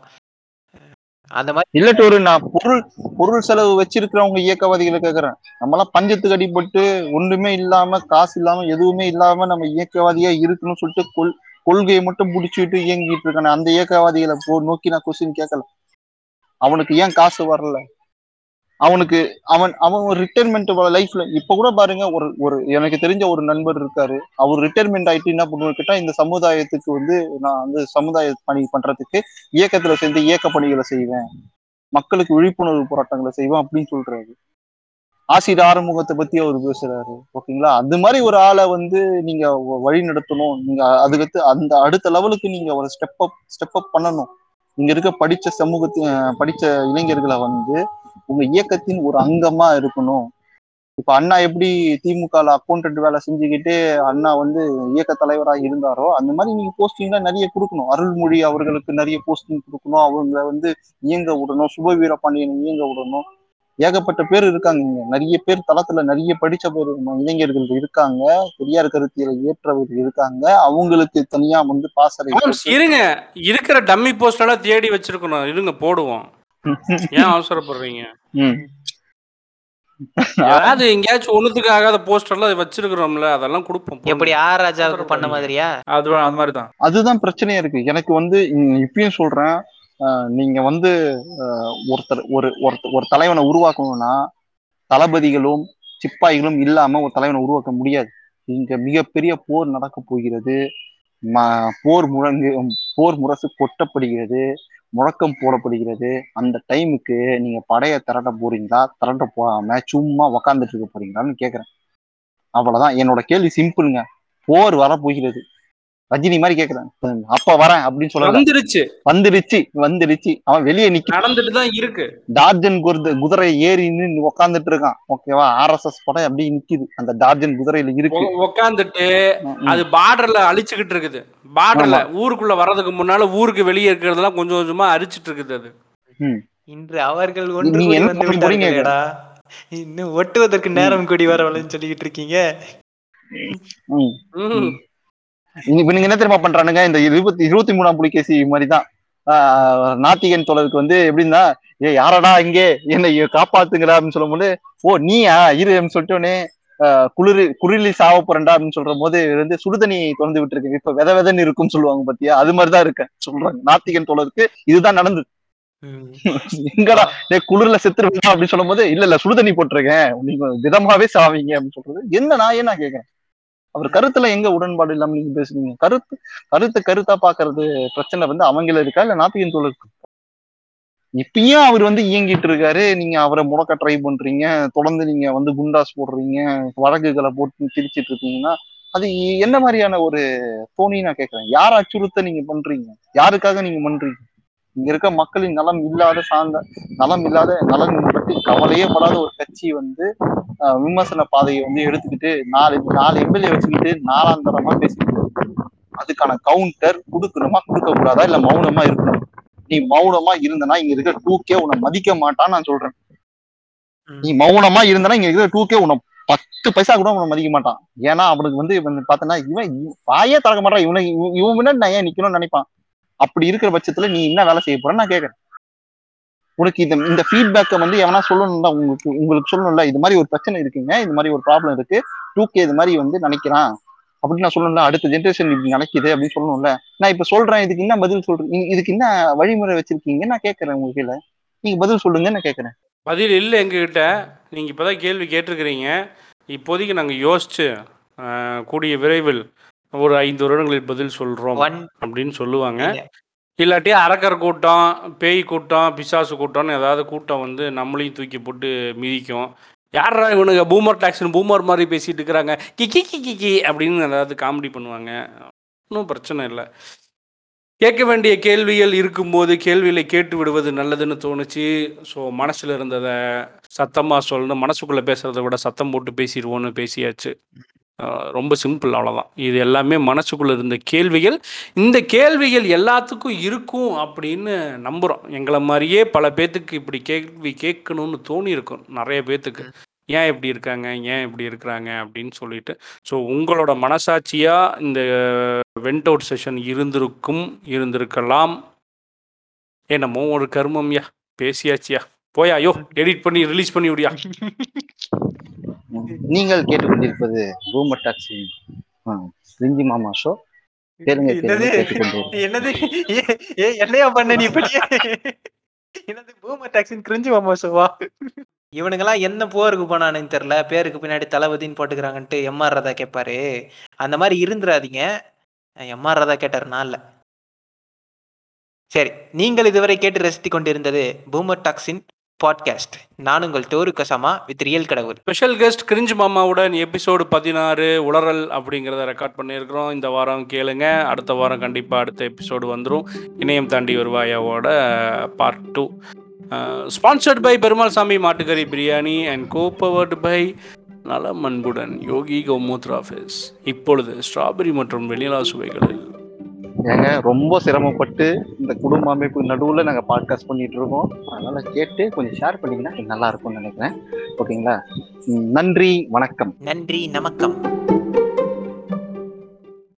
அந்த மாதிரி இல்லட்டு ஒரு நான் பொருள் பொருள் செலவு வச்சிருக்கிறவங்க இயக்கவாதிகளை கேட்கறேன் நம்மலாம் பஞ்சத்துக்கு அடிபட்டு ஒண்ணுமே இல்லாம காசு இல்லாம எதுவுமே இல்லாம நம்ம இயக்கவாதியா இருக்கணும்னு சொல்லிட்டு கொள் கொள்கையை மட்டும் பிடிச்சிட்டு இயங்கிட்டு இருக்கானே. அந்த இயக்கவாதிகளை போ நோக்கி நான் கொஸ்டின் கேட்கல அவனுக்கு ஏன் காசு வரல? அவனுக்கு அவன் அவன் ஒரு ரிட்டைர்மெண்ட் லைஃப்ல இப்ப கூட பாருங்க ஒரு ஒரு எனக்கு தெரிஞ்ச ஒரு நண்பர் இருக்காரு. அவர் ரிட்டைர்மெண்ட் ஆயிட்டு என்ன பண்ணுவாரு கேட்டா இந்த சமுதாயத்துக்கு வந்து நான் வந்து சமுதாய பணி பண்றதுக்கு இயக்கத்துல சேர்ந்து இயக்க பணிகளை செய்வேன். மக்களுக்கு விழிப்புணர்வு போராட்டங்களை செய்வேன் அப்படின்னு சொல்றாரு. ஆசிரியர் ஆறுமுகத்தை பத்தி அவர் பேசுறாரு. ஓகேங்களா? அது மாதிரி ஒரு ஆளை வந்து நீங்க வழி நடத்தணும். நீங்க அதுக்கு அந்த அடுத்த லெவலுக்கு நீங்க ஒரு ஸ்டெப் அப் ஸ்டெப் அப் பண்ணணும். இங்க இருக்க படிச்ச சமூகத்து படிச்ச இளைஞர்களை வந்து உங்க இயக்கத்தின் ஒரு அங்கமா இருக்கணும். இப்ப அண்ணா எப்படி திமுக அக்கௌண்டன்ட் வேலை செஞ்சுக்கிட்டு அண்ணா வந்து இயக்க தலைவரா இருந்தாரோ அந்த மாதிரி நீங்க போஸ்டிங்லாம் நிறைய கொடுக்கணும். அருள்மொழி அவர்களுக்கு நிறைய போஸ்டிங் கொடுக்கணும். அவங்கள வந்து இயங்க விடணும். சுப வீரபாண்டியன் இயங்க விடணும். ஏகப்பட்ட பேர் இருக்காங்க இங்க. நிறைய பேர் தளத்துல நிறைய படிச்ச பேர் இளைஞர்கள் இருக்காங்க. பெரியார் கருத்தியில ஏற்றவர்கள் இருக்காங்க. அவங்களுக்கு தனியா வந்து பாசறை இருங்க. இருக்கிற டம்மி போஸ்ட் எல்லாம் தேடி வச்சிருக்கணும். இருங்க போடுவோம். ஏன் அவசரப்படுறீங்க? ம். ஏதாவது எங்கேயாச்சும் ஒண்ணுத்துக்கு ஆகாத போஸ்டர் எல்லாம் வச்சிருக்கிறோம்ல அதெல்லாம் கொடுப்போம். எப்படி ஆர் ராஜாவுக்கு பண்ண மாதிரியா? அது அது மாதிரி தான் அதுதான் பிரச்சனையா இருக்கு. எனக்கு வந்து இப்பயும் சொல்றேன் நீங்க வந்து ஒருத்தர் ஒரு ஒருத்த- ஒரு தலைவனை உருவாக்கணும்னா தளபதிகளும் சிப்பாய்களும் இல்லாம ஒரு தலைவனை உருவாக்க முடியாது. இங்க மிகப்பெரிய போர் நடக்க போகிறது. ம- போர் முழங்கு போர் முரசு கொட்டப்படுகிறது. முழக்கம் போடப்படுகிறது. அந்த டைமுக்கு நீங்க படையை திரட்ட போறீங்களா? திரட்ட போகாம சும்மா உக்காந்துட்டு இருக்க போறீங்களான்னு கேக்குறேன். அவ்வளவுதான். என்னோட கேள்வி சிம்பிளுங்க போர் வர போகிறது ரஜினி மாதிரி கேக்குறேன் அப்ப வரேன் அப்படின்னு சொல்லல வந்துருச்சு. வந்துருச்சு. வந்துருச்சு. அவன் வெளியே நிக்க. நடந்துட்டு தான் இருக்கு. டார்ஜன் குருது குதிரை ஏறி நின்னு உக்காந்துட்டு இருக்கான். ஓகேவா? ஆர்எஸ்எஸ் படம் அப்படியே நிக்குது. அந்த டார்ஜன் குதிரையில இருக்கு. உக்காந்துட்டு. அது பார்டர்ல அழிச்சுக்கிட்டு இருக்குது. பார்டர்ல ஊருக்குள்ள வர்றதுக்கு முன்னால ஊருக்கு வெளியே இருக்கிறதெல்லாம் கொஞ்சம் கொஞ்சமா அரிச்சிட்டு இருக்குது அது. இன்று அவர்கள் ஒன்று இன்னும் ஒட்டுவதற்கு நேரம் கூடி வரவலன்னு சொல்லிக்கிட்டு இருக்கீங்க. இப்ப நீங்க என்ன தெரியுமா பண்றானுங்க? இந்த இருபத்தி இருபத்தி மூணாம் புலிகேசி மாதிரிதான். ஆஹ் நாத்திகன் தோழருக்கு வந்து எப்படின்னா ஏ யாரடா இங்கே? என்னை காப்பாத்துங்கடா அப்படின்னு சொல்லும்போது ஓ நீயா? இரு அப்படின்னு சொல்லிட்டு உடனே ஆஹ் குளிர் குளிர்லி சாவ போறேன்டா அப்படின்னு சொல்ற போது வந்து சுடுதண்ணி திறந்து விட்டுருக்கு. இப்ப வித விதன்னு இருக்கும்னு சொல்லுவாங்க பாத்தியா? அது மாதிரிதான் இருக்கேன். சொல்றாங்க. நாத்திகன் தோழருக்கு இதுதான் நடந்தது. எங்கடா டேய் குளிர்ல செத்துருவா அப்படின்னு சொல்லும் போது இல்ல இல்ல சுடுதண்ணி போட்டிருக்கேன். நீங்க விதமாவே சாவீங்க அப்படின்னு சொல்றது. என்ன நான் ஏன் நான் கேக்குறேன்? அவர் கருத்துல எங்க உடன்பாடு இல்லாம நீங்க பேசுறீங்க? கருத்து கருத்து கருத்தா பாக்குறது பிரச்சனை வந்து அவங்கள இருக்கா? இல்ல நாத்திகன் தோழருக்கு இப்பயும் அவர் வந்து இயங்கிட்டு இருக்காரு. நீங்க அவரை முடக்க ட்ரை பண்றீங்க. தொடர்ந்து நீங்க வந்து குண்டாஸ் போடுறீங்க. வழக்குகளை போட்டு திரிச்சிட்டு இருக்கீங்கன்னா அது என்ன மாதிரியான ஒரு தோணி நான் கேக்குறேன். யார் அச்சுறுத்த நீங்க பண்றீங்க? யாருக்காக நீங்க பண்றீங்க? இங்க இருக்க மக்களின் நலம் இல்லாத சார்ந்த நலம் இல்லாத நலன் பற்றி கவலையே படாத ஒரு கட்சி வந்து விமர்சன பாதையை வந்து எடுத்துக்கிட்டு நாலு நாலு எம்எல்ஏ வச்சுக்கிட்டு நாலாம் தரமா பேசிட்டு இருக்கு. அதுக்கான கவுண்டர் கொடுக்கணுமா கொடுக்க கூடாதா இல்ல மௌனமா இருக்கணும்? நீ மௌனமா இருந்தனா இங்க இருக்க டூ கே உன்னை மதிக்க மாட்டான்னு நான் சொல்றேன். நீ மௌனமா இருந்தனா இங்க இருக்கிற டூ கே உன்னை பத்து பைசா கூட உன்னை மதிக்க மாட்டான். ஏன்னா அவனுக்கு வந்து பார்த்தனா இவன் வாயே திறக்க மாட்டான். இவனை இவன் இவன் முன்னாடி நான் ஏன் நிக்கணும்னு நினைப்பான்? அப்படி இருக்கிற பட்சத்துல நீ என்ன வேலை செய்ய போறன்னு நான் கேட்கறேன் உனக்கு இந்த இந்த ஃபீட்பேக்கை வந்து எவனா சொல்லணும்ல உங்களுக்கு உங்களுக்கு சொல்லணும்ல இது மாதிரி ஒரு பிரச்சனை இருக்குங்க இது மாதிரி ஒரு ப்ராப்ளம் இருக்கு டூ கே இது மாதிரி வந்து நினைக்கிறான். அப்படின்னு நான் சொல்லணும்ல அடுத்த ஜென்ரேஷன் இப்படி நினைக்குது அப்படின்னு சொல்லணும்ல. நான் இப்ப சொல்றேன் இதுக்கு என்ன பதில் சொல்றேன் இதுக்கு என்ன வழிமுறை வச்சிருக்கீங்க நான் கேட்கறேன் உங்க கீழே. நீங்க பதில் சொல்லுங்க நான் கேட்கறேன் பதில் இல்லை எங்ககிட்ட. நீங்கள் இப்பதான் கேள்வி கேட்டிருக்கிறீங்க. இப்போதைக்கு நாங்கள் யோசிச்சு கூடிய விரைவில் ஒரு ஐந்து வருடங்களில் பதில் சொல்கிறோம் ஒன் அப்படின்னு சொல்லுவாங்க. இல்லாட்டி அரக்கர் கூட்டம் பேய் கூட்டம் பிசாசு கூட்டம்னு ஏதாவது கூட்டம் வந்து நம்மளையும் தூக்கி போட்டு மிதிக்கும். யாரா இவனுங்க? பூமர் டாக்ஸ்னு பூமர் மாதிரி பேசிட்டு இருக்கிறாங்க. கிக்கி கிக்கி கி அப்படின்னு ஏதாவது காமெடி பண்ணுவாங்க. ஒன்றும் பிரச்சனை இல்லை. கேட்க வேண்டிய கேள்விகள் இருக்கும்போது கேள்விகளை கேட்டு விடுவது நல்லதுன்னு தோணுச்சு. ஸோ மனசில் இருந்ததை சத்தமாக சொல்லணும். மனசுக்குள்ளே பேசுகிறத விட சத்தம் போட்டு பேசிடுவோன்னு பேசியாச்சு. ரொம்ப சிம்பிள் அவ்வளோதான் இது எல்லாமே மனசுக்குள்ளே இருந்த கேள்விகள். இந்த கேள்விகள் எல்லாத்துக்கும் இருக்கும் அப்படின்னு நம்புகிறோம் எங்களை மாதிரியே பல பேர்த்துக்கு இப்படி கேள்வி கேட்கணும்னு தோணி இருக்கும் நிறைய பேர்த்துக்கு ஏன் இப்படி இருக்காங்க? ஏன் இப்படி இருக்கிறாங்க? அப்படின்னு சொல்லிட்டு. ஸோ உங்களோட மனசாட்சியாக இந்த வெண்ட் அவுட் செஷன் இருந்திருக்கும் இருந்திருக்கலாம். என்னமோ ஒரு கர்மம்யா. பேசியாச்சியா. போயா யோ எடிட் பண்ணி ரிலீஸ் பண்ணி விடியா. நீங்கள் கேட்டுக்கொண்டிருப்பது பூமர் டாக்ஸி. ரிஞ்சி மாமா ஷோ. கேளுங்க என்னது? என்னையா பண்ண நீ இப்படி? என்னது பூமர் டாக்ஸின் கிரிஞ்சு மாமாசுவா இவனுங்கெல்லாம் என்ன போருக்கு போனானுன்னு தெரியல. பேருக்கு பின்னாடி தளபதின்னு போட்டுக்கிறாங்கன்ட்டு எம்ஆர் ராதா கேட்பாரு அந்த மாதிரி இருந்துராதீங்க எம்ஆர் ராதா கேட்டார் நான் இல்ல. சரி நீங்கள் இதுவரை கேட்டு ரசித்துக் கொண்டிருந்தது பூமர் டாக்ஸின் பாட்காஸ்ட் நான் உங்கள் டோரு கசாமா வித் ரியல் கடவுள். ஸ்பெஷல் கெஸ்ட் கிரிஞ்ச் மாமாவுடன் எபிசோடு பதினாறு உளறல் அப்படிங்கிறத ரெக்கார்ட் பண்ணியிருக்கிறோம். இந்த வாரம் கேளுங்க. அடுத்த வாரம் கண்டிப்பாக அடுத்த எபிசோடு வந்துடும் இணையம் தாண்டி வருவாயாவோட part two sponsored by Perumal Sami மாட்டுக்கறி பிரியாணி அண்ட் கோபவர்டு பை நலம் அன்புடன் யோகி கௌமூத்ரா ஃபேஸ் இப்பொழுது ஸ்ட்ராபெரி மற்றும் வெனிலா சுவைகளில். ஏங்க ரொம்ப சிரமப்பட்டு இந்த குடும்ப அமைப்பு நடுவில் நாங்கள் பாட்காஸ்ட் பண்ணிட்டு இருக்கோம் அதனால கேட்டு கொஞ்சம் ஷேர் பண்ணீங்கன்னா நல்லா இருக்கும்னு நினைக்கிறேன். ஓகேங்களா நன்றி வணக்கம். நன்றி நமக்கம்.